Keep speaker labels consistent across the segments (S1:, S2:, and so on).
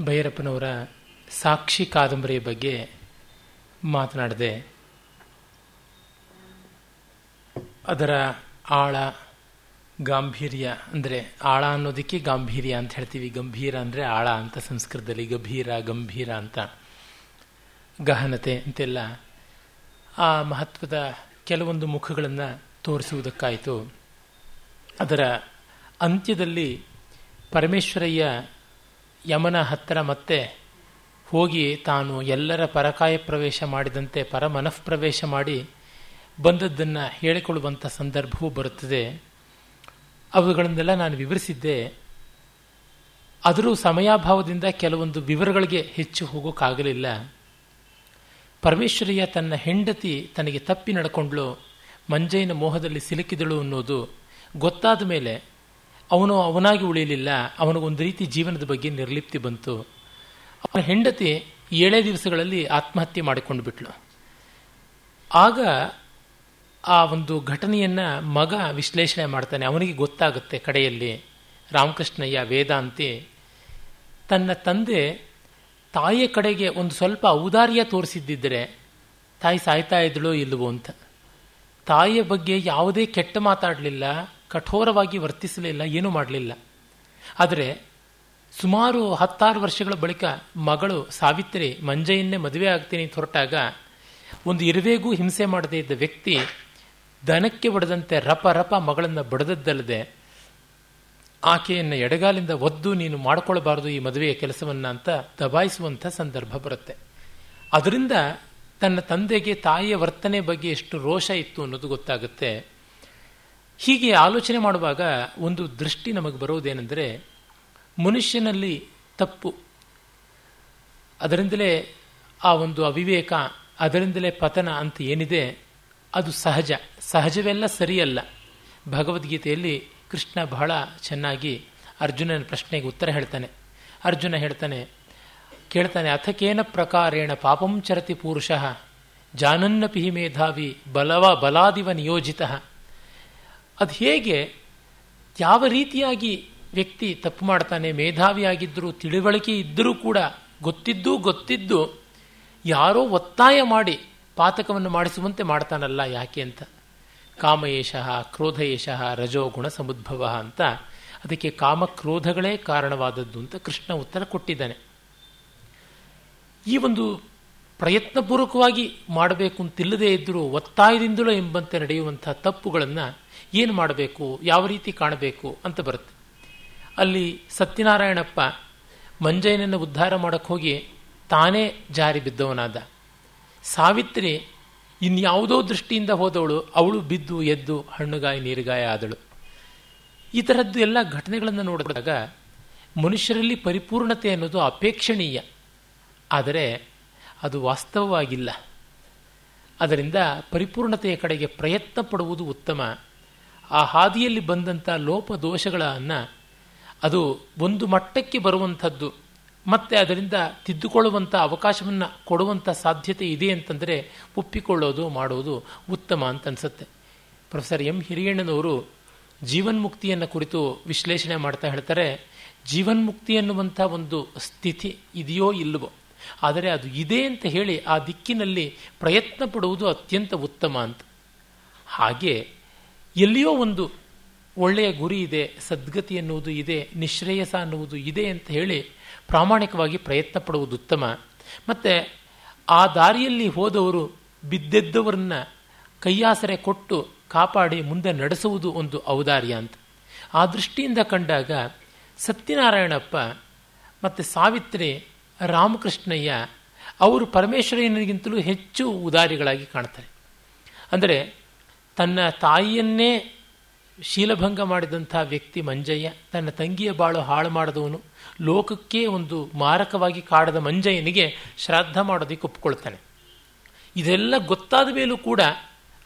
S1: ಭೈರಪ್ಪನವರ ಸಾಕ್ಷಿ ಕಾದಂಬರಿಯ ಬಗ್ಗೆ ಮಾತನಾಡಿದೆ. ಅದರ ಆಳ ಗಾಂಭೀರ್ಯ ಅಂದರೆ ಆಳ ಅನ್ನೋದಕ್ಕೆ ಗಾಂಭೀರ್ಯ ಅಂತ ಹೇಳ್ತೀವಿ. ಗಂಭೀರ ಅಂದರೆ ಆಳ ಅಂತ ಸಂಸ್ಕೃತದಲ್ಲಿ, ಗಂಭೀರ ಗಂಭೀರ ಅಂತ. ಗಹನತೆ ಅಂತೆಲ್ಲ ಆ ಮಹತ್ವದ ಕೆಲವೊಂದು ಮುಖಗಳನ್ನು ತೋರಿಸುವುದಕ್ಕಾಯಿತು. ಅದರ ಅಂತ್ಯದಲ್ಲಿ ಪರಮೇಶ್ವರಯ್ಯ ಯಮನ ಹತ್ತಿರ ಮತ್ತೆ ಹೋಗಿ ತಾನು ಎಲ್ಲರ ಪರಕಾಯ ಪ್ರವೇಶ ಮಾಡಿದಂತೆ ಪರಮನಃ ಪ್ರವೇಶ ಮಾಡಿ ಬಂದದ್ದನ್ನು ಹೇಳಿಕೊಳ್ಳುವಂಥ ಸಂದರ್ಭವೂ ಬರುತ್ತದೆ. ಅವುಗಳನ್ನೆಲ್ಲ ನಾನು ವಿವರಿಸಿದ್ದೆ. ಆದರೂ ಸಮಯಾಭಾವದಿಂದ ಕೆಲವೊಂದು ವಿವರಗಳಿಗೆ ಹೆಚ್ಚು ಹೋಗೋಕ್ಕಾಗಲಿಲ್ಲ ಪರಮೇಶ್ವರಿಯ ತನ್ನ ಹೆಂಡತಿ ತನಗೆ ತಪ್ಪಿ ನಡ್ಕೊಂಡ್ಳು. ಮಂಜೈನ ಮೋಹದಲ್ಲಿ ಸಿಲುಕಿದಳು ಅನ್ನೋದು ಗೊತ್ತಾದ ಮೇಲೆ ಅವನು ಅವನಾಗಿ ಉಳಿಯಲಿಲ್ಲ. ಅವನಿಗೊಂದು ರೀತಿ ಜೀವನದ ಬಗ್ಗೆ ನಿರ್ಲಿಪ್ತಿ ಬಂತು. ಅವನ ಹೆಂಡತಿ ಏಳೇ ದಿವಸಗಳಲ್ಲಿ ಆತ್ಮಹತ್ಯೆ ಮಾಡಿಕೊಂಡು ಬಿಟ್ಲು. ಆಗ ಆ ಒಂದು ಘಟನೆಯನ್ನು ಮಗ ವಿಶ್ಲೇಷಣೆ ಮಾಡ್ತಾನೆ. ಅವನಿಗೆ ಗೊತ್ತಾಗುತ್ತೆ ಕಡೆಯಲ್ಲಿ, ರಾಮಕೃಷ್ಣಯ್ಯ ವೇದಾಂತಿ ತನ್ನ ತಂದೆ ತಾಯಿಯ ಕಡೆಗೆ ಒಂದು ಸ್ವಲ್ಪ ಔದಾರ್ಯ ತೋರಿಸಿದ್ದಿದ್ದರೆ ತಾಯಿ ಸಾಯ್ತಾ ಇದ್ದಳೋ ಇಲ್ಲವೋ ಅಂತ. ತಾಯಿಯ ಬಗ್ಗೆ ಯಾವುದೇ ಕೆಟ್ಟ ಮಾತಾಡಲಿಲ್ಲ. ಕಠೋರವಾಗಿ ವರ್ತಿಸಲಿಲ್ಲ ಏನೂ ಮಾಡಲಿಲ್ಲ. ಆದರೆ ಸುಮಾರು ಹತ್ತಾರು ವರ್ಷಗಳ ಬಳಿಕ ಮಗಳು ಸಾವಿತ್ರಿ ಮಂಜೆಯನ್ನೇ ಮದುವೆ ಆಗ್ತೀನಿ ಅಂತ ಹೊರಟಾಗ ಒಂದು ಇರುವೆಗೂ ಹಿಂಸೆ ಮಾಡದೇ ಇದ್ದ ವ್ಯಕ್ತಿ ದನಕ್ಕೆ ಬಡದಂತೆ ರಪ ರಪ ಮಗಳನ್ನು ಬಡದದ್ದಲ್ಲದೆ ಆಕೆಯನ್ನು ಎಡಗಾಲಿಂದ ಒದ್ದು, ನೀನು ಮಾಡಿಕೊಳ್ಳಬಾರದು ಈ ಮದುವೆಯ ಕೆಲಸವನ್ನು ಅಂತ ದಬಾಯಿಸುವಂಥ ಸಂದರ್ಭ ಬರುತ್ತೆ. ಅದರಿಂದ ತನ್ನ ತಂದೆಗೆ ತಾಯಿಯ ವರ್ತನೆ ಬಗ್ಗೆ ಎಷ್ಟು ರೋಷ ಇತ್ತು ಅನ್ನೋದು ಗೊತ್ತಾಗುತ್ತೆ. ಹೀಗೆ ಆಲೋಚನೆ ಮಾಡುವಾಗ ಒಂದು ದೃಷ್ಟಿ ನಮಗೆ ಬರೋದೇನೆಂದರೆ ಮನುಷ್ಯನಲ್ಲಿ ತಪ್ಪು. ಅದರಿಂದಲೇ ಆ ಒಂದು ಅವಿವೇಕ, ಅದರಿಂದಲೇ ಪತನ ಅಂತ ಏನಿದೆ, ಅದು ಸಹಜ. ಸಹಜವೆಲ್ಲ ಸರಿಯಲ್ಲ. ಭಗವದ್ಗೀತೆಯಲ್ಲಿ ಕೃಷ್ಣ ಬಹಳ ಚೆನ್ನಾಗಿ ಅರ್ಜುನನ ಪ್ರಶ್ನೆಗೆ ಉತ್ತರ ಹೇಳ್ತಾನೆ. ಅರ್ಜುನ ಹೇಳ್ತಾನೆ, ಕೇಳ್ತಾನೆ, ಅಥಕೇನ ಪ್ರಕಾರೇಣ ಪಾಪಂ ಚರತಿ ಪುರುಷ, ಜಾನನ್ನಪಿ ಮೇಧಾವಿ ಬಲವ ಬಲಾದಿವ ನಿಯೋಜಿತ. ಅದು ಹೇಗೆ ಯಾವ ರೀತಿಯಾಗಿ ವ್ಯಕ್ತಿ ತಪ್ಪು ಮಾಡ್ತಾನೆ, ಮೇಧಾವಿಯಾಗಿದ್ದರೂ, ತಿಳಿವಳಿಕೆ ಇದ್ದರೂ ಕೂಡ, ಗೊತ್ತಿದ್ದು ಗೊತ್ತಿದ್ದು, ಯಾರೋ ಒತ್ತಾಯ ಮಾಡಿ ಪಾತಕವನ್ನು ಮಾಡಿಸುವಂತೆ ಮಾಡ್ತಾನಲ್ಲ ಯಾಕೆ ಅಂತ. ಕಾಮಯೇಷಃ, ಕ್ರೋಧಯೇಷಃ ರಜೋಗುಣ ಸಮುದ್ಭವ ಅಂತ. ಅದಕ್ಕೆ ಕಾಮಕ್ರೋಧಗಳೇ ಕಾರಣವಾದದ್ದು ಅಂತ ಕೃಷ್ಣ ಉತ್ತರ ಕೊಟ್ಟಿದ್ದಾನೆ. ಈ ಒಂದು ಪ್ರಯತ್ನಪೂರ್ವಕವಾಗಿ ಮಾಡಬೇಕು ಅಂತಿಲ್ಲದೇ ಇದ್ದರೂ ಒತ್ತಾಯದಿಂದಲೂ ಎಂಬಂತೆ ನಡೆಯುವಂಥ ತಪ್ಪುಗಳನ್ನು ಏನು ಮಾಡಬೇಕು, ಯಾವ ರೀತಿ ಕಾಣಬೇಕು ಅಂತ ಬರುತ್ತೆ. ಅಲ್ಲಿ ಸತ್ಯನಾರಾಯಣಪ್ಪ ಮಂಜಯ್ಯನನ್ನು ಉದ್ಧಾರ ಮಾಡಕ್ಕೆ ಹೋಗಿ ತಾನೇ ಜಾರಿ ಬಿದ್ದವನಾದ. ಸಾವಿತ್ರಿ ಇನ್ಯಾವುದೋ ದೃಷ್ಟಿಯಿಂದ ಹೋದವಳು, ಅವಳು ಬಿದ್ದು, ಎದ್ದು, ಹಣ್ಣುಗಾಯಿ, ನೀರುಗಾಯ ಆದಳು. ಈ ಥರದ್ದು ಎಲ್ಲ ಘಟನೆಗಳನ್ನು ನೋಡಿದಾಗ ಮನುಷ್ಯರಲ್ಲಿ ಪರಿಪೂರ್ಣತೆ ಅನ್ನೋದು ಅಪೇಕ್ಷಣೀಯ. ಆದರೆ ಅದು ವಾಸ್ತವವಾಗಿಲ್ಲ. ಅದರಿಂದ ಪರಿಪೂರ್ಣತೆಯ ಕಡೆಗೆ ಪ್ರಯತ್ನ ಪಡುವುದು ಉತ್ತಮ. ಆ ಹಾದಿಯಲ್ಲಿ ಬಂದಂಥ ಲೋಪ ದೋಷಗಳನ್ನು ಅದು ಒಂದು ಮಟ್ಟಕ್ಕೆ ಬರುವಂಥದ್ದು, ಮತ್ತೆ ಅದರಿಂದ ತಿದ್ದುಕೊಳ್ಳುವಂಥ ಅವಕಾಶವನ್ನು ಕೊಡುವಂಥ ಸಾಧ್ಯತೆ ಇದೆ ಅಂತಂದರೆ ಒಪ್ಪಿಕೊಳ್ಳೋದು ಮಾಡೋದು ಉತ್ತಮ ಅಂತ ಅನಿಸುತ್ತೆ. ಪ್ರೊಫೆಸರ್ ಎಂ ಹಿರಿಯಣ್ಣನವರು ಜೀವನ್ಮುಕ್ತಿಯನ್ನು ಕುರಿತು ವಿಶ್ಲೇಷಣೆ ಮಾಡ್ತಾ ಹೇಳ್ತಾರೆ, ಜೀವನ್ಮುಕ್ತಿ ಅನ್ನುವಂಥ ಒಂದು ಸ್ಥಿತಿ ಇದೆಯೋ ಇಲ್ಲವೋ. ಆದರೆ ಅದು ಇದೆ ಅಂತ ಹೇಳಿ ಆ ದಿಕ್ಕಿನಲ್ಲಿ ಪ್ರಯತ್ನ ಪಡುವುದು ಅತ್ಯಂತ ಉತ್ತಮ ಅಂತ. ಹಾಗೆ ಎಲ್ಲಿಯೋ ಒಂದು ಒಳ್ಳೆಯ ಗುರಿ ಇದೆ, ಸದ್ಗತಿ ಅನ್ನುವುದು ಇದೆ, ನಿಶ್ರೇಯಸ ಅನ್ನುವುದು ಇದೆ ಅಂತ ಹೇಳಿ ಪ್ರಾಮಾಣಿಕವಾಗಿ ಪ್ರಯತ್ನ ಪಡುವುದು ಉತ್ತಮ. ಮತ್ತು ಆ ದಾರಿಯಲ್ಲಿ ಹೋದವರು ಬಿದ್ದೆದ್ದವರನ್ನ ಕೈಯಾಸರೆ ಕೊಟ್ಟು ಕಾಪಾಡಿ ಮುಂದೆ ನಡೆಸುವುದು ಒಂದು ಔದಾರ್ಯ ಅಂತ. ಆ ದೃಷ್ಟಿಯಿಂದ ಕಂಡಾಗ ಸತ್ಯನಾರಾಯಣಪ್ಪ ಮತ್ತು ಸಾವಿತ್ರಿ ರಾಮಕೃಷ್ಣಯ್ಯ ಅವರು ಪರಮೇಶ್ವರಯ್ಯನಿಗಿಂತಲೂ ಹೆಚ್ಚು ಉದಾರಿಗಳಾಗಿ ಕಾಣ್ತಾರೆ. ಅಂದರೆ ತನ್ನ ತಾಯಿಯನ್ನೇ ಶೀಲಭಂಗ ಮಾಡಿದಂಥ ವ್ಯಕ್ತಿ ಮಂಜಯ್ಯ, ತನ್ನ ತಂಗಿಯ ಬಾಳು ಹಾಳು ಮಾಡಿದವನು, ಲೋಕಕ್ಕೆ ಒಂದು ಮಾರಕವಾಗಿ ಕಾಡದ ಮಂಜಯ್ಯನಿಗೆ ಶ್ರಾದ್ದ ಮಾಡೋದಕ್ಕೆ ಒಪ್ಕೊಳ್ತಾನೆ ಇದೆಲ್ಲ ಗೊತ್ತಾದ ಮೇಲೂ ಕೂಡ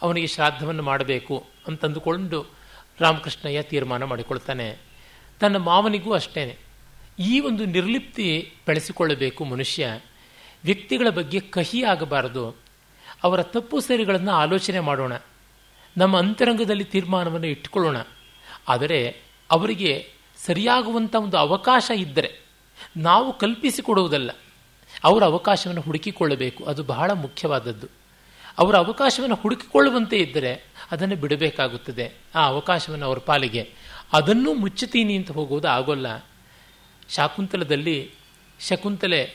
S1: ಅವನಿಗೆ ಶ್ರಾದ್ದವನ್ನು ಮಾಡಬೇಕು ಅಂತಂದುಕೊಂಡು ರಾಮಕೃಷ್ಣಯ್ಯ ತೀರ್ಮಾನ ಮಾಡಿಕೊಳ್ತಾನೆ. ತನ್ನ ಮಾವನಿಗೂ ಅಷ್ಟೇನೆ. ಈ ಒಂದು ನಿರ್ಲಿಪ್ತಿ ಬೆಳೆಸಿಕೊಳ್ಳಬೇಕು ಮನುಷ್ಯ. ವ್ಯಕ್ತಿಗಳ ಬಗ್ಗೆ ಕಹಿ ಆಗಬಾರದು. ಅವರ ತಪ್ಪು ಸರಿಗಳನ್ನು ಆಲೋಚನೆ ಮಾಡೋಣ. ನಮ್ಮ ಅಂತರಂಗದಲ್ಲಿ ತೀರ್ಮಾನವನ್ನು ಇಟ್ಟುಕೊಳ್ಳೋಣ. ಆದರೆ ಅವರಿಗೆ ಸರಿಯಾಗುವಂಥ ಒಂದು ಅವಕಾಶ ಇದ್ದರೆ ನಾವು ಕಲ್ಪಿಸಿಕೊಡುವುದಲ್ಲ. ಅವರ ಅವಕಾಶವನ್ನು ಹುಡುಕಿಕೊಳ್ಳಬೇಕು. ಅದು ಬಹಳ ಮುಖ್ಯವಾದದ್ದು. ಅವರ ಅವಕಾಶವನ್ನು ಹುಡುಕಿಕೊಳ್ಳುವಂತೆ ಇದ್ದರೆ ಅದನ್ನು ಬಿಡಬೇಕಾಗುತ್ತದೆ. ಆ ಅವಕಾಶವನ್ನು ಅವರ ಪಾಲಿಗೆ. ಅದನ್ನೂ ಮುಚ್ಚುತ್ತೀನಿ ಅಂತ ಹೋಗುವುದು ಆಗೋಲ್ಲ. ಶಾಕುಂತಲದಲ್ಲಿ ಶಕುಂತಲೆ